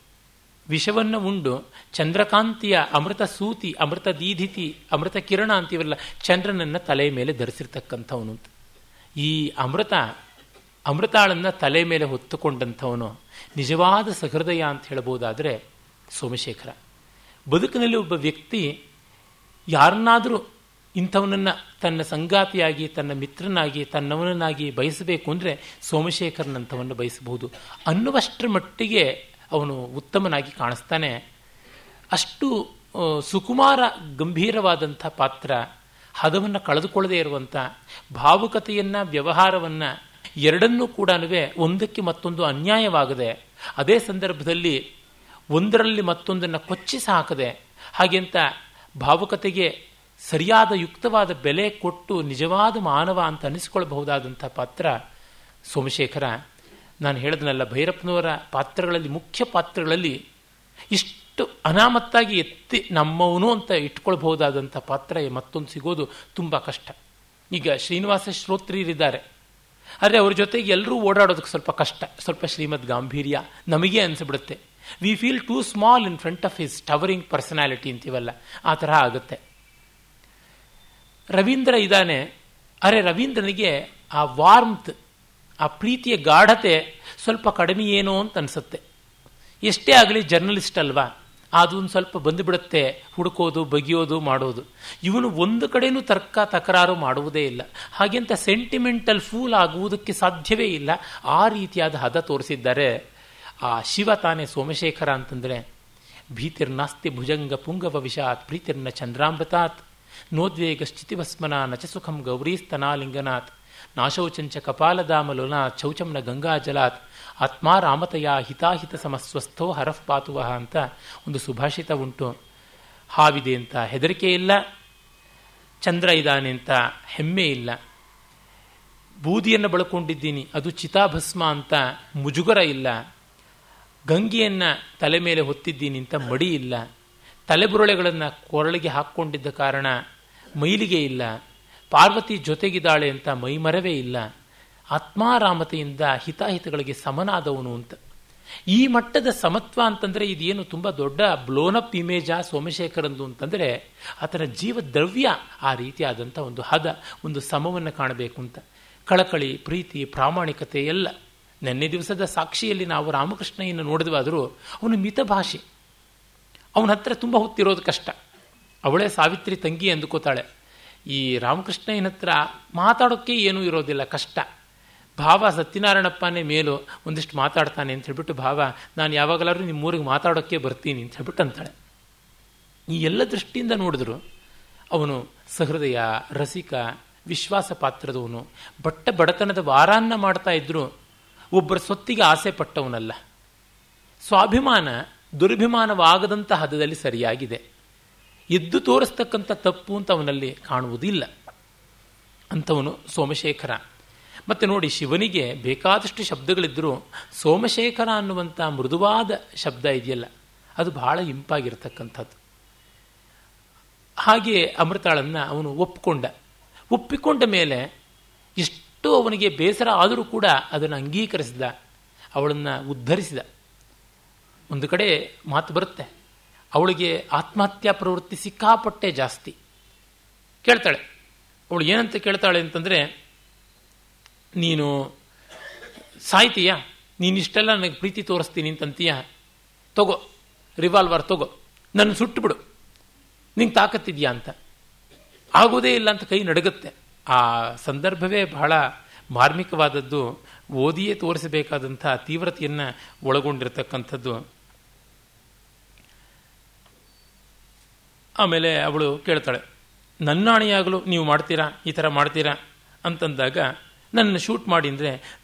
S1: ವಿಷವನ್ನು ಉಂಡು. ಚಂದ್ರಕಾಂತಿಯ ಅಮೃತ ಸೂತಿ ಅಮೃತ ದೀಧಿತಿ ಅಮೃತ ಕಿರಣ ಅಂತೀವಲ್ಲ ಚಂದ್ರನನ್ನು ತಲೆಯ ಮೇಲೆ ಧರಿಸಿರ್ತಕ್ಕಂಥವನು. ಈ ಅಮೃತ, ಅಮೃತಾಳನ್ನು ತಲೆ ಮೇಲೆ ಹೊತ್ತುಕೊಂಡಂಥವನು ನಿಜವಾದ ಸಹೃದಯ ಅಂತ ಹೇಳಬಹುದಾದರೆ ಸೋಮಶೇಖರ. ಬದುಕಿನಲ್ಲಿ ಒಬ್ಬ ವ್ಯಕ್ತಿ ಯಾರನ್ನಾದರೂ ಇಂಥವನನ್ನು ತನ್ನ ಸಂಗಾತಿಯಾಗಿ, ತನ್ನ ಮಿತ್ರನಾಗಿ, ತನ್ನವನನ್ನಾಗಿ ಬಯಸಬೇಕು ಅಂದರೆ ಸೋಮಶೇಖರನಂಥವನ್ನು ಬಯಸಬಹುದು. ಅನ್ನುವಷ್ಟರ ಮಟ್ಟಿಗೆ ಅವನು ಉತ್ತಮನಾಗಿ ಕಾಣಿಸ್ತಾನೆ. ಅಷ್ಟು ಸುಕುಮಾರ ಗಂಭೀರವಾದಂಥ ಪಾತ್ರ, ಹದವನ್ನು ಕಳೆದುಕೊಳ್ಳದೇ ಇರುವಂಥ ಭಾವುಕತೆಯನ್ನು, ವ್ಯವಹಾರವನ್ನು ಎರಡನ್ನೂ ಕೂಡ ಒಂದಕ್ಕೆ ಮತ್ತೊಂದು ಅನ್ಯಾಯವಾಗದೆ, ಅದೇ ಸಂದರ್ಭದಲ್ಲಿ ಒಂದರಲ್ಲಿ ಮತ್ತೊಂದನ್ನು ಕೊಚ್ಚಿಸ ಹಾಕದೆ ಹಾಗೆಂತ ಭಾವುಕತೆಗೆ ಸರಿಯಾದ ಯುಕ್ತವಾದ ಬೆಲೆ ಕೊಟ್ಟು ನಿಜವಾದ ಮಾನವ ಅಂತ ಅನಿಸಿಕೊಳ್ಳಬಹುದಾದಂಥ ಪಾತ್ರ ಸೋಮಶೇಖರ. ನಾನು ಹೇಳಿದ್ನಲ್ಲ, ಭೈರಪ್ಪನವರ ಪಾತ್ರಗಳಲ್ಲಿ, ಮುಖ್ಯ ಪಾತ್ರಗಳಲ್ಲಿ ಇಷ್ಟು ಅನಾಮತ್ತಾಗಿ ಎತ್ತಿ ನಮ್ಮವನು ಅಂತ ಇಟ್ಕೊಳ್ಬಹುದಾದಂಥ ಪಾತ್ರ ಮತ್ತೊಂದು ಸಿಗೋದು ತುಂಬ ಕಷ್ಟ. ಈಗ ಶ್ರೀನಿವಾಸ ಶ್ರೋತ್ರಿಯರಿದ್ದಾರೆ. ಆದರೆ ಅವ್ರ ಜೊತೆಗೆ ಎಲ್ಲರೂ ಓಡಾಡೋದಕ್ಕೆ ಸ್ವಲ್ಪ ಕಷ್ಟ. ಸ್ವಲ್ಪ ಶ್ರೀಮದ್ ಗಾಂಭೀರ್ಯ ನಮಗೆ ಅನಿಸ್ಬಿಡುತ್ತೆ. We feel too small in front of his towering personality ಅಂತೀವಲ್ಲ, ಆ ಥರ ಆಗುತ್ತೆ. ರವೀಂದ್ರ ಇದ್ದಾನೆ. ಅರೆ ರವೀಂದ್ರನಿಗೆ ಆ ವಾರ್ಮ್ತ್ ಆ ಪ್ರೀತಿಯ ಗಾಢತೆ ಸ್ವಲ್ಪ ಕಡಿಮೆ ಏನೋ ಅಂತ ಅನಿಸುತ್ತೆ. ಎಷ್ಟೇ ಆಗಲಿ ಜರ್ನಲಿಸ್ಟ್ ಅಲ್ವಾ ಅದೊಂದು ಸ್ವಲ್ಪ ಬಂದುಬಿಡುತ್ತೆ, ಹುಡುಕೋದು, ಬಗೆಯೋದು, ಮಾಡೋದು. ಇವನು ಒಂದು ಕಡೆಯೂ ತರ್ಕ ತಕರಾರು ಮಾಡುವುದೇ ಇಲ್ಲ. ಹಾಗೆಂತ ಸೆಂಟಿಮೆಂಟಲ್ ಫೂಲ್ ಆಗುವುದಕ್ಕೆ ಸಾಧ್ಯವೇ ಇಲ್ಲ. ಆ ರೀತಿಯಾದ ಹದ ತೋರಿಸಿದ್ದಾರೆ ಆ ಶಿವ ತಾನೇ ಸೋಮಶೇಖರ ಅಂತಂದರೆ ಭೀತಿರ್ನಾಸ್ತಿ ಭುಜಂಗ ಪುಂಗವ ವಿಷಾತ್ ಪ್ರೀತಿರ್ನ ಚಂದ್ರಾಮೃತಾತ್, ನೋದ್ವೇಗ ಸ್ಥಿತಿಭಸ್ಮನ ನಚ ಸುಖಂ ಗೌರೀಸ್ತನಾಲಿಂಗನಾಥ್. ನಾಶೌಚಂಚ ಕಪಾಲದಾಮಲುನಾಥ್ ಶೌಚಂನ ಗಂಗಾಜಲಾತ್ ಆತ್ಮಾ ರಾಮತಯ ಹಿತಾಹಿತ ಸಮಸ್ವಸ್ಥೋ ಹರಫ್ ಪಾತುವಹ ಅಂತ ಒಂದು ಸುಭಾಷಿತ ಉಂಟು. ಹಾವಿದೆ ಅಂತ ಹೆದರಿಕೆ ಇಲ್ಲ, ಚಂದ್ರ ಇದ್ದಾನೆ ಅಂತ ಹೆಮ್ಮೆ ಇಲ್ಲ. ಬೂದಿಯನ್ನು ಬಳಕೊಂಡಿದ್ದೀನಿ, ಅದು ಚಿತಾಭಸ್ಮ ಅಂತ ಮುಜುಗರ ಇಲ್ಲ. ಗಂಗೆಯನ್ನು ತಲೆ ಮೇಲೆ ಹೊತ್ತಿದ್ದೀನಿ ಅಂತ ಮಡಿ ಇಲ್ಲ. ತಲೆಬುರುಳೆಗಳನ್ನು ಕೊರಳಿಗೆ ಹಾಕ್ಕೊಂಡಿದ್ದ ಕಾರಣ ಮೈಲಿಗೆ ಇಲ್ಲ. ಪಾರ್ವತಿ ಜೊತೆಗಿದ್ದಾಳೆ ಅಂತ ಮೈಮರವೇ ಇಲ್ಲ. ಆತ್ಮಾರಾಮತೆಯಿಂದ ಹಿತಾಹಿತಗಳಿಗೆ ಸಮನಾದವನು ಅಂತ. ಈ ಮಟ್ಟದ ಸಮತ್ವ ಅಂತಂದರೆ ಇದೇನು ತುಂಬ ದೊಡ್ಡ ಬ್ಲೋನಪ್ ಇಮೇಜಾ ಸೋಮಶೇಖರಂದು ಅಂತಂದರೆ ಆತನ ಜೀವ ದ್ರವ್ಯ ಆ ರೀತಿಯಾದಂಥ ಒಂದು ಹದ, ಒಂದು ಸಮವನ್ನು ಕಾಣಬೇಕು ಅಂತ. ಕಳಕಳಿ, ಪ್ರೀತಿ, ಪ್ರಾಮಾಣಿಕತೆ ಎಲ್ಲ. ನಿನ್ನೆ ದಿವಸದ ಸಾಕ್ಷಿಯಲ್ಲಿ ನಾವು ರಾಮಕೃಷ್ಣಯ್ಯನ ನೋಡಿದ್ವಾದರೂ ಅವನು ಮಿತಭಾಷೆ ಅವನ ಹತ್ರ ತುಂಬ ಹೊತ್ತಿರೋದು ಕಷ್ಟ. ಅವಳೇ ಸಾವಿತ್ರಿ ತಂಗಿ ಅಂದುಕೋತಾಳೆ. ಈ ರಾಮಕೃಷ್ಣಯ್ಯನ ಹತ್ರ ಮಾತಾಡೋಕ್ಕೆ ಏನೂ ಇರೋದಿಲ್ಲ, ಕಷ್ಟ. ಭಾವ ಸತ್ಯನಾರಾಯಣಪ್ಪನೇ ಮೇಲೂ ಒಂದಿಷ್ಟು ಮಾತಾಡ್ತಾನೆ ಅಂತ ಹೇಳ್ಬಿಟ್ಟು ಭಾವ, ನಾನು ಯಾವಾಗಲಾದ್ರೂ ನಿಮ್ಮ ಊರಿಗೆ ಮಾತಾಡೋಕ್ಕೆ ಬರ್ತೀನಿ ಅಂತ ಹೇಳ್ಬಿಟ್ಟು ಅಂತಾಳೆ. ಈ ಎಲ್ಲ ದೃಷ್ಟಿಯಿಂದ ನೋಡಿದ್ರು ಅವನು ಸಹೃದಯ, ರಸಿಕ, ವಿಶ್ವಾಸ ಪಾತ್ರದವನು. ಬಟ್ಟ ಬಡತನದ ವಾರಾನ್ನ ಮಾಡ್ತಾ ಇದ್ರು, ಒಬ್ಬರ ಸೊತ್ತಿಗೆ ಆಸೆ ಪಟ್ಟವನಲ್ಲ. ಸ್ವಾಭಿಮಾನ, ದುರ್ಭಿಮಾನವಾಗದಂತಹ ಹದದಲ್ಲಿ ಸರಿಯಾಗಿದೆ. ಎದ್ದು ತೋರಿಸ್ತಕ್ಕಂಥ ತಪ್ಪು ಅಂತ ಅವನಲ್ಲಿ ಕಾಣುವುದಿಲ್ಲ. ಅಂಥವನು ಸೋಮಶೇಖರ. ಮತ್ತೆ ನೋಡಿ, ಶಿವನಿಗೆ ಬೇಕಾದಷ್ಟು ಶಬ್ದಗಳಿದ್ದರೂ ಸೋಮಶೇಖರ ಅನ್ನುವಂಥ ಮೃದುವಾದ ಶಬ್ದ ಇದೆಯಲ್ಲ, ಅದು ಬಹಳ ಇಂಪಾಗಿರ್ತಕ್ಕಂಥದ್ದು. ಹಾಗೆ ಅಮೃತಾಳನ್ನು ಅವನು ಒಪ್ಪಿಕೊಂಡ ಒಪ್ಪಿಕೊಂಡ ಮೇಲೆ ಎಷ್ಟು ಅವನಿಗೆ ಬೇಸರ ಆದರೂ ಕೂಡ ಅದನ್ನು ಅಂಗೀಕರಿಸಿದ, ಅವಳನ್ನು ಉದ್ಧರಿಸಿದ. ಒಂದು ಕಡೆ ಮಾತು ಬರುತ್ತೆ ಅವಳಿಗೆ ಆತ್ಮಹತ್ಯಾ ಪ್ರವೃತ್ತಿ ಸಿಕ್ಕಾಪಟ್ಟೆ ಜಾಸ್ತಿ. ಕೇಳ್ತಾಳೆ. ಅವಳು ಏನಂತ ಕೇಳ್ತಾಳೆ ಅಂತಂದರೆ, ನೀನು ಸಾಯ್ತೀಯ? ನೀನಿಷ್ಟೆಲ್ಲ ನನಗೆ ಪ್ರೀತಿ ತೋರಿಸ್ತೀನಿ ಅಂತಂತೀಯ? ತಗೋ ರಿವಾಲ್ವರ್ ತಗೋ. ನನ್ನ ಸುಟ್ಟುಬಿಡು ನಿಂಗೆ ತಾಕತ್ತಿದ್ಯಾ ಅಂತ. ಆಗೋದೇ ಇಲ್ಲ ಅಂತ ಕೈ ನಡಗುತ್ತೆ. ಆ ಸಂದರ್ಭವೇ ಬಹಳ ಮಾರ್ಮಿಕವಾದದ್ದು. ಓದಿಯೇ ತೋರಿಸಬೇಕಾದಂಥ ತೀವ್ರತೆಯನ್ನು ಒಳಗೊಂಡಿರ್ತಕ್ಕಂಥದ್ದು. ಆಮೇಲೆ ಅವಳು ಕೇಳ್ತಾಳೆ ನನ್ನಾಣಿಯಾಗಲು ನೀವು ಮಾಡ್ತೀರಾ? ಈ ಥರ ಮಾಡ್ತೀರಾ? ಅಂತಂದಾಗ ನನ್ನ ಶೂಟ್ ಮಾಡಿ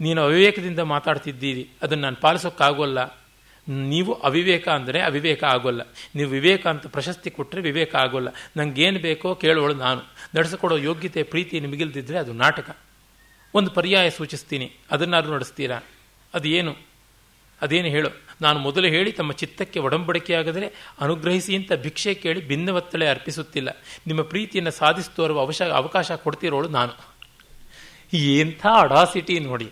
S1: ನೀನು ಅವಿವೇಕದಿಂದ ಮಾತಾಡ್ತಿದ್ದೀರಿ. ಅದನ್ನು ನಾನು ಪಾಲಿಸೋಕ್ಕಾಗೋಲ್ಲ. ನೀವು ಅವಿವೇಕ ಅಂದರೆ ಅವಿವೇಕ ಆಗೋಲ್ಲ. ನೀವು ವಿವೇಕ ಅಂತ ಪ್ರಶಸ್ತಿ ಕೊಟ್ಟರೆ ವಿವೇಕ ಆಗೋಲ್ಲ. ನನಗೇನು ಬೇಕೋ ಕೇಳೋಳು ನಾನು. ನಡೆಸಿಕೊಡೋ ಯೋಗ್ಯತೆ, ಪ್ರೀತಿ ನಿಮಗಿಲ್ದಿದ್ರೆ ಅದು ನಾಟಕ. ಒಂದು ಪರ್ಯಾಯ ಸೂಚಿಸ್ತೀನಿ. ಅದನ್ನಾದ್ರೂ ನಡೆಸ್ತೀರಾ? ಅದು ಏನು ಅದೇನು ಹೇಳು? ನಾನು ಮೊದಲು ಹೇಳಿ ತಮ್ಮ ಚಿತ್ತಕ್ಕೆ ಒಡಂಬಡಿಕೆಯಾಗದರೆ ಅನುಗ್ರಹಿಸಿ ಅಂತ ಭಿಕ್ಷೆ ಕೇಳಿ ಭಿನ್ನವತ್ತಳೆ ಅರ್ಪಿಸುತ್ತಿಲ್ಲ. ನಿಮ್ಮ ಪ್ರೀತಿಯನ್ನು ಸಾಧಿಸಿ ತೋರುವ ಅವಶ, ಅವಕಾಶ ಕೊಡ್ತಿರೋಳು ನಾನು. ಎಂಥ ಅಡಾಸಿಟಿ ನೋಡಿ.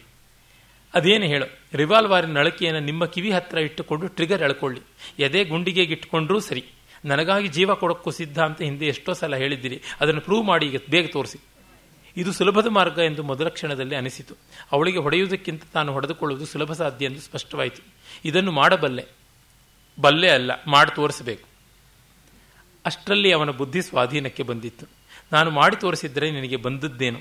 S1: ಅದೇನು ಹೇಳು? ರಿವಾಲ್ವಾರಿನ ನಳಕೆಯನ್ನು ನಿಮ್ಮ ಕಿವಿ ಹತ್ರ ಇಟ್ಟುಕೊಂಡು ಟ್ರಿಗರ್ ಎಳ್ಕೊಳ್ಳಿ. ಎದೆ ಗುಂಡಿಗೆ ಇಟ್ಕೊಂಡ್ರೂ ಸರಿ. ನನಗಾಗಿ ಜೀವ ಕೊಡೋಕ್ಕೂ ಸಿದ್ಧ ಅಂತ ಹಿಂದೆ ಎಷ್ಟೋ ಸಲ ಹೇಳಿದ್ದೀರಿ. ಅದನ್ನು ಪ್ರೂವ್ ಮಾಡಿ ಈಗ ಬೇಗ ತೋರಿಸಿ. ಇದು ಸುಲಭದ ಮಾರ್ಗ ಎಂದು ಮೊದಲ ಕ್ಷಣದಲ್ಲಿ ಅನಿಸಿತು. ಅವಳಿಗೆ ಹೊಡೆಯುವುದಕ್ಕಿಂತ ತಾನು ಹೊಡೆದುಕೊಳ್ಳುವುದು ಸುಲಭ ಸಾಧ್ಯ ಎಂದು ಸ್ಪಷ್ಟವಾಯಿತು. ಇದನ್ನು ಮಾಡಬಲ್ಲೆ. ಬಲ್ಲೆ ಅಲ್ಲ, ಮಾಡಿ ತೋರಿಸಬೇಕು. ಅಷ್ಟರಲ್ಲಿ ಅವನ ಬುದ್ಧಿ ಸ್ವಾಧೀನಕ್ಕೆ ಬಂದಿತ್ತು. ನಾನು ಮಾಡಿ ತೋರಿಸಿದ್ರೆ ನಿನಗೆ ಬಂದದ್ದೇನು?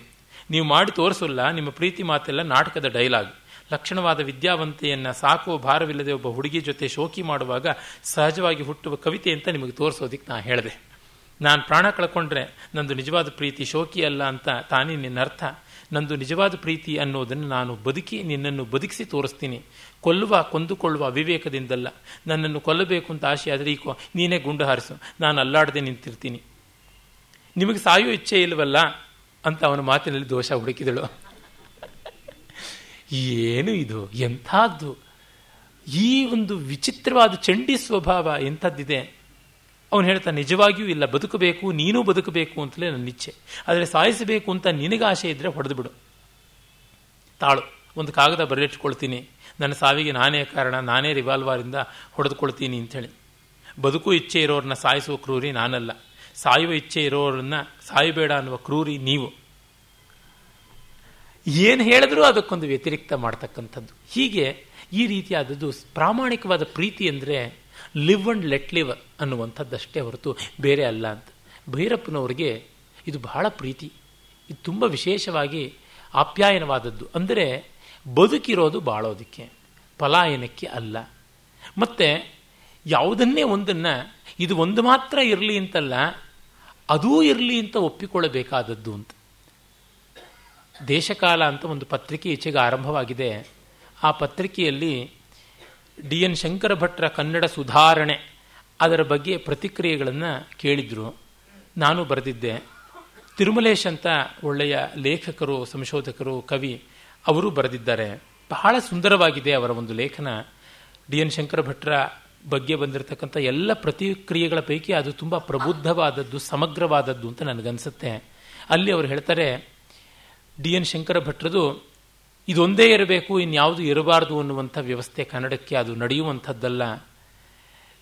S1: ನೀವು ಮಾಡಿ ತೋರಿಸಲ್ಲ, ನಿಮ್ಮ ಪ್ರೀತಿ ಮಾತೆಲ್ಲ ನಾಟಕದ ಡೈಲಾಗ್. ಲಕ್ಷಣವಾದ ವಿದ್ಯಾವಂತೆಯನ್ನು ಸಾಕುವ ಭಾರವಿಲ್ಲದೆ ಒಬ್ಬ ಹುಡುಗಿ ಜೊತೆ ಶೋಕಿ ಮಾಡುವಾಗ ಸಹಜವಾಗಿ ಹುಟ್ಟುವ ಕವಿತೆ ಅಂತ ನಿಮಗೆ ತೋರಿಸೋದಿಕ್ಕೆ ನಾನು ಹೇಳಿದೆ. ನಾನು ಪ್ರಾಣ ಕಳ್ಕೊಂಡ್ರೆ ನಂದು ನಿಜವಾದ ಪ್ರೀತಿ ಶೋಕಿ ಅಲ್ಲ ಅಂತ ತಾನೇ ನಿನ್ನ ಅರ್ಥ ನಂದು ನಿಜವಾದ ಪ್ರೀತಿ ಅನ್ನೋದನ್ನು ನಾನು ಬದುಕಿ ನಿನ್ನನ್ನು ಬದುಕಿಸಿ ತೋರಿಸ್ತೀನಿ. ಕೊಲ್ಲುವ, ಕೊಂದುಕೊಳ್ಳುವ ವಿವೇಕದಿಂದಲ್ಲ ನನ್ನನ್ನು ಕೊಲ್ಲಬೇಕು ಅಂತ ಆಸೆ ಆದರೆ ಈ ನೀನೇ ಗುಂಡು ಹಾರಿಸು. ನಾನು ಅಲ್ಲಾಡದೆ ನಿಂತಿರ್ತೀನಿ. ನಿಮಗೆ ಸಾಯೋ ಇಚ್ಛೆ ಇಲ್ವಲ್ಲ ಅಂತ ಅವನ ಮಾತಿನಲ್ಲಿ ದೋಷ ಹುಡುಕಿದಳು. ಏನು ಇದು? ಎಂಥದ್ದು? ಈ ಒಂದು ವಿಚಿತ್ರವಾದ ಚಂಡಿ ಸ್ವಭಾವ ಎಂಥದ್ದಿದೆ? ಅವನು ಹೇಳ್ತಾನೆ, ನಿಜವಾಗಿಯೂ ಇಲ್ಲ, ಬದುಕಬೇಕು, ನೀನೂ ಬದುಕಬೇಕು ಅಂತಲೇ ನನ್ನ ಇಚ್ಛೆ. ಆದರೆ ಸಾಯಿಸಬೇಕು ಅಂತ ನಿನಗೆ ಆಸೆ ಇದ್ದರೆ ಹೊಡೆದು ಬಿಡು ತಾಳು, ಒಂದು ಕಾಗದ ಬರೆದಿಟ್ಕೊಳ್ತೀನಿ ನನ್ನ ಸಾವಿಗೆ ನಾನೇ ಕಾರಣ, ನಾನೇ ರಿವಾಲ್ವಾರಿಂದ ಹೊಡೆದುಕೊಳ್ತೀನಿ ಅಂಥೇಳಿ. ಬದುಕು ಇಚ್ಛೆ ಇರೋರನ್ನ ಸಾಯಿಸುವ ಕ್ರೂರಿ ನಾನಲ್ಲ. ಸಾಯುವ ಇಚ್ಛೆ ಇರೋರನ್ನ ಸಾಯಬೇಡ ಅನ್ನುವ ಕ್ರೂರಿ ನೀವು. ಏನು ಹೇಳಿದ್ರೂ ಅದಕ್ಕೊಂದು ವ್ಯತಿರಿಕ್ತ ಮಾಡ್ತಕ್ಕಂಥದ್ದು. ಹೀಗೆ ಈ ರೀತಿಯಾದದ್ದು ಪ್ರಾಮಾಣಿಕವಾದ ಪ್ರೀತಿ ಅಂದರೆ ಲಿವ್ ಅಂಡ್ ಲೆಟ್ ಲಿವ್ ಅನ್ನುವಂಥದ್ದಷ್ಟೇ ಹೊರತು ಬೇರೆ ಅಲ್ಲ ಅಂತ. ಭೈರಪ್ಪನವರಿಗೆ ಇದು ಬಹಳ ಪ್ರೀತಿ. ಇದು ತುಂಬ ವಿಶೇಷವಾಗಿ ಆಪ್ಯಾಯನವಾದದ್ದು. ಅಂದರೆ ಬದುಕಿರೋದು ಬಾಳೋದಕ್ಕೆ, ಪಲಾಯನಕ್ಕೆ ಅಲ್ಲ. ಮತ್ತು ಯಾವುದನ್ನೇ ಒಂದನ್ನು, ಇದು ಒಂದು ಮಾತ್ರ ಇರಲಿ ಅಂತಲ್ಲ, ಅದೂ ಇರಲಿ ಅಂತ ಒಪ್ಪಿಕೊಳ್ಳಬೇಕಾದದ್ದು ಅಂತ. ದೇಶಕಾಲ ಅಂತ ಒಂದು ಪತ್ರಿಕೆ ಈಚೆಗೆ ಆರಂಭವಾಗಿದೆ. ಆ ಪತ್ರಿಕೆಯಲ್ಲಿ ಡಿ ಎನ್ ಶಂಕರ ಭಟ್ರ ಕನ್ನಡ ಸುಧಾರಣೆ ಅದರ ಬಗ್ಗೆ ಪ್ರತಿಕ್ರಿಯೆಗಳನ್ನು ಕೇಳಿದರು. ನಾನು ಬರೆದಿದ್ದೆ. ತಿರುಮಲೇಶ್ ಅಂತ ಒಳ್ಳೆಯ ಲೇಖಕರು, ಸಂಶೋಧಕರು, ಕವಿ ಅವರು ಬರೆದಿದ್ದಾರೆ. ಬಹಳ ಸುಂದರವಾಗಿದೆ ಅವರ ಒಂದು ಲೇಖನ. ಡಿ ಎನ್ ಶಂಕರ ಭಟ್ರ ಬಗ್ಗೆ ಬಂದಿರತಕ್ಕಂಥ ಎಲ್ಲ ಪ್ರತಿಕ್ರಿಯೆಗಳ ಪೈಕಿ ಅದು ತುಂಬ ಪ್ರಬುದ್ಧವಾದದ್ದು, ಸಮಗ್ರವಾದದ್ದು ಅಂತ ನನಗನ್ಸುತ್ತೆ. ಅಲ್ಲಿ ಅವರು ಹೇಳ್ತಾರೆ, ಡಿ ಎನ್ ಶಂಕರ ಭಟ್ರದು ಇದೊಂದೇ ಇರಬೇಕು, ಇನ್ಯಾವುದು ಇರಬಾರ್ದು ಅನ್ನುವಂಥ ವ್ಯವಸ್ಥೆ ಕನ್ನಡಕ್ಕೆ ಅದು ನಡೆಯುವಂಥದ್ದಲ್ಲ.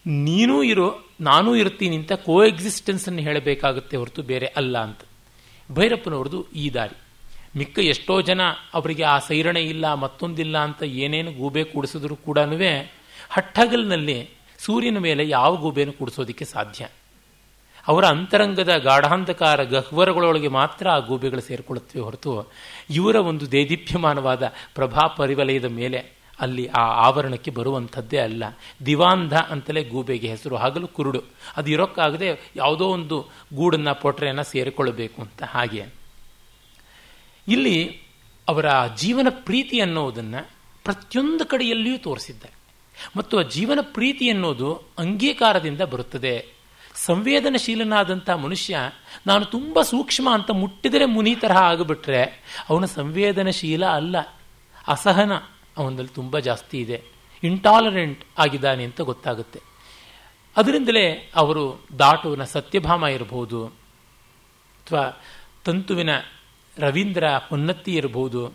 S1: ನೀನೂ ಇರೋ, ನಾನೂ ಇರ್ತೀನಿ ಅಂತ ಕೋ ಎಕ್ಸಿಸ್ಟೆನ್ಸನ್ನು ಹೇಳಬೇಕಾಗುತ್ತೆ ಹೊರತು ಬೇರೆ ಅಲ್ಲ ಅಂತ. ಭೈರಪ್ಪನವ್ರದ್ದು ಈ ದಾರಿ. ಮಿಕ್ಕ ಎಷ್ಟೋ ಜನ ಅವರಿಗೆ ಆ ಸೈರಣೆ ಇಲ್ಲ, ಮತ್ತೊಂದಿಲ್ಲ ಅಂತ ಏನೇನು ಗೂಬೆ ಕೂಡಿಸಿದ್ರು ಕೂಡ ಹಟ್ಟಗಲ್ನಲ್ಲಿ ಸೂರ್ಯನ ಮೇಲೆ ಯಾವ ಗೂಬೆನೂ ಕೂಡಿಸೋದಕ್ಕೆ ಸಾಧ್ಯ. ಅವರ ಅಂತರಂಗದ ಗಾಢಾಂಧಕಾರ ಗಹ್ವರಗಳೊಳಗೆ ಮಾತ್ರ ಆ ಗೂಬೆಗಳು ಸೇರಿಕೊಳ್ಳುತ್ತವೆ ಹೊರತು ಇವರ ಒಂದು ದೇದೀಪ್ಯಮಾನವಾದ ಪ್ರಭಾ ಪರಿವಲಯದ ಮೇಲೆ ಅಲ್ಲಿ ಆ ಆವರಣಕ್ಕೆ ಬರುವಂಥದ್ದೇ ಅಲ್ಲ. ದಿವಾಂಧ ಅಂತಲೇ ಗೂಬೆಗೆ ಹೆಸರು. ಹಾಗಲು ಕುರುಡು. ಅದು ಇರೋಕ್ಕಾಗದೆ ಯಾವುದೋ ಒಂದು ಗೂಡನ್ನು, ಪೊಟ್ರೆಯನ್ನು ಸೇರಿಕೊಳ್ಳಬೇಕು ಅಂತ. ಹಾಗೆ. ಇಲ್ಲಿ ಅವರ ಜೀವನ ಪ್ರೀತಿ ಅನ್ನೋದನ್ನು ಪ್ರತಿಯೊಂದು ಕಡೆಯಲ್ಲಿಯೂ ತೋರಿಸಿದ್ದಾರೆ. ಮತ್ತು ಆ ಜೀವನ ಪ್ರೀತಿ ಅನ್ನೋದು ಅಂಗೀಕಾರದಿಂದ ಬರುತ್ತದೆ. ಸಂವೇದನಶೀಲನಾದಂಥ ಮನುಷ್ಯ, ನಾನು ತುಂಬ ಸೂಕ್ಷ್ಮ ಅಂತ ಮುಟ್ಟಿದರೆ ಮುನಿ ತರಹ ಆಗಿಬಿಟ್ರೆ, ಅವನ ಸಂವೇದನಶೀಲ ಅಲ್ಲ, ಅಸಹನ, ಅವನಲ್ಲಿ ತುಂಬ ಜಾಸ್ತಿ ಇದೆ ಇಂಟಾಲರೆಂಟ್ ಆಗಿದ್ದಾನೆ ಅಂತ ಗೊತ್ತಾಗುತ್ತೆ. ಅದರಿಂದಲೇ ಅವರು ದಾಟುವಿನ ಸತ್ಯಭಾಮ ಇರಬಹುದು, ಅಥವಾ ತಂತುವಿನ ರವೀಂದ್ರ ಹೊನ್ನತ್ತಿ ಇರಬಹುದು,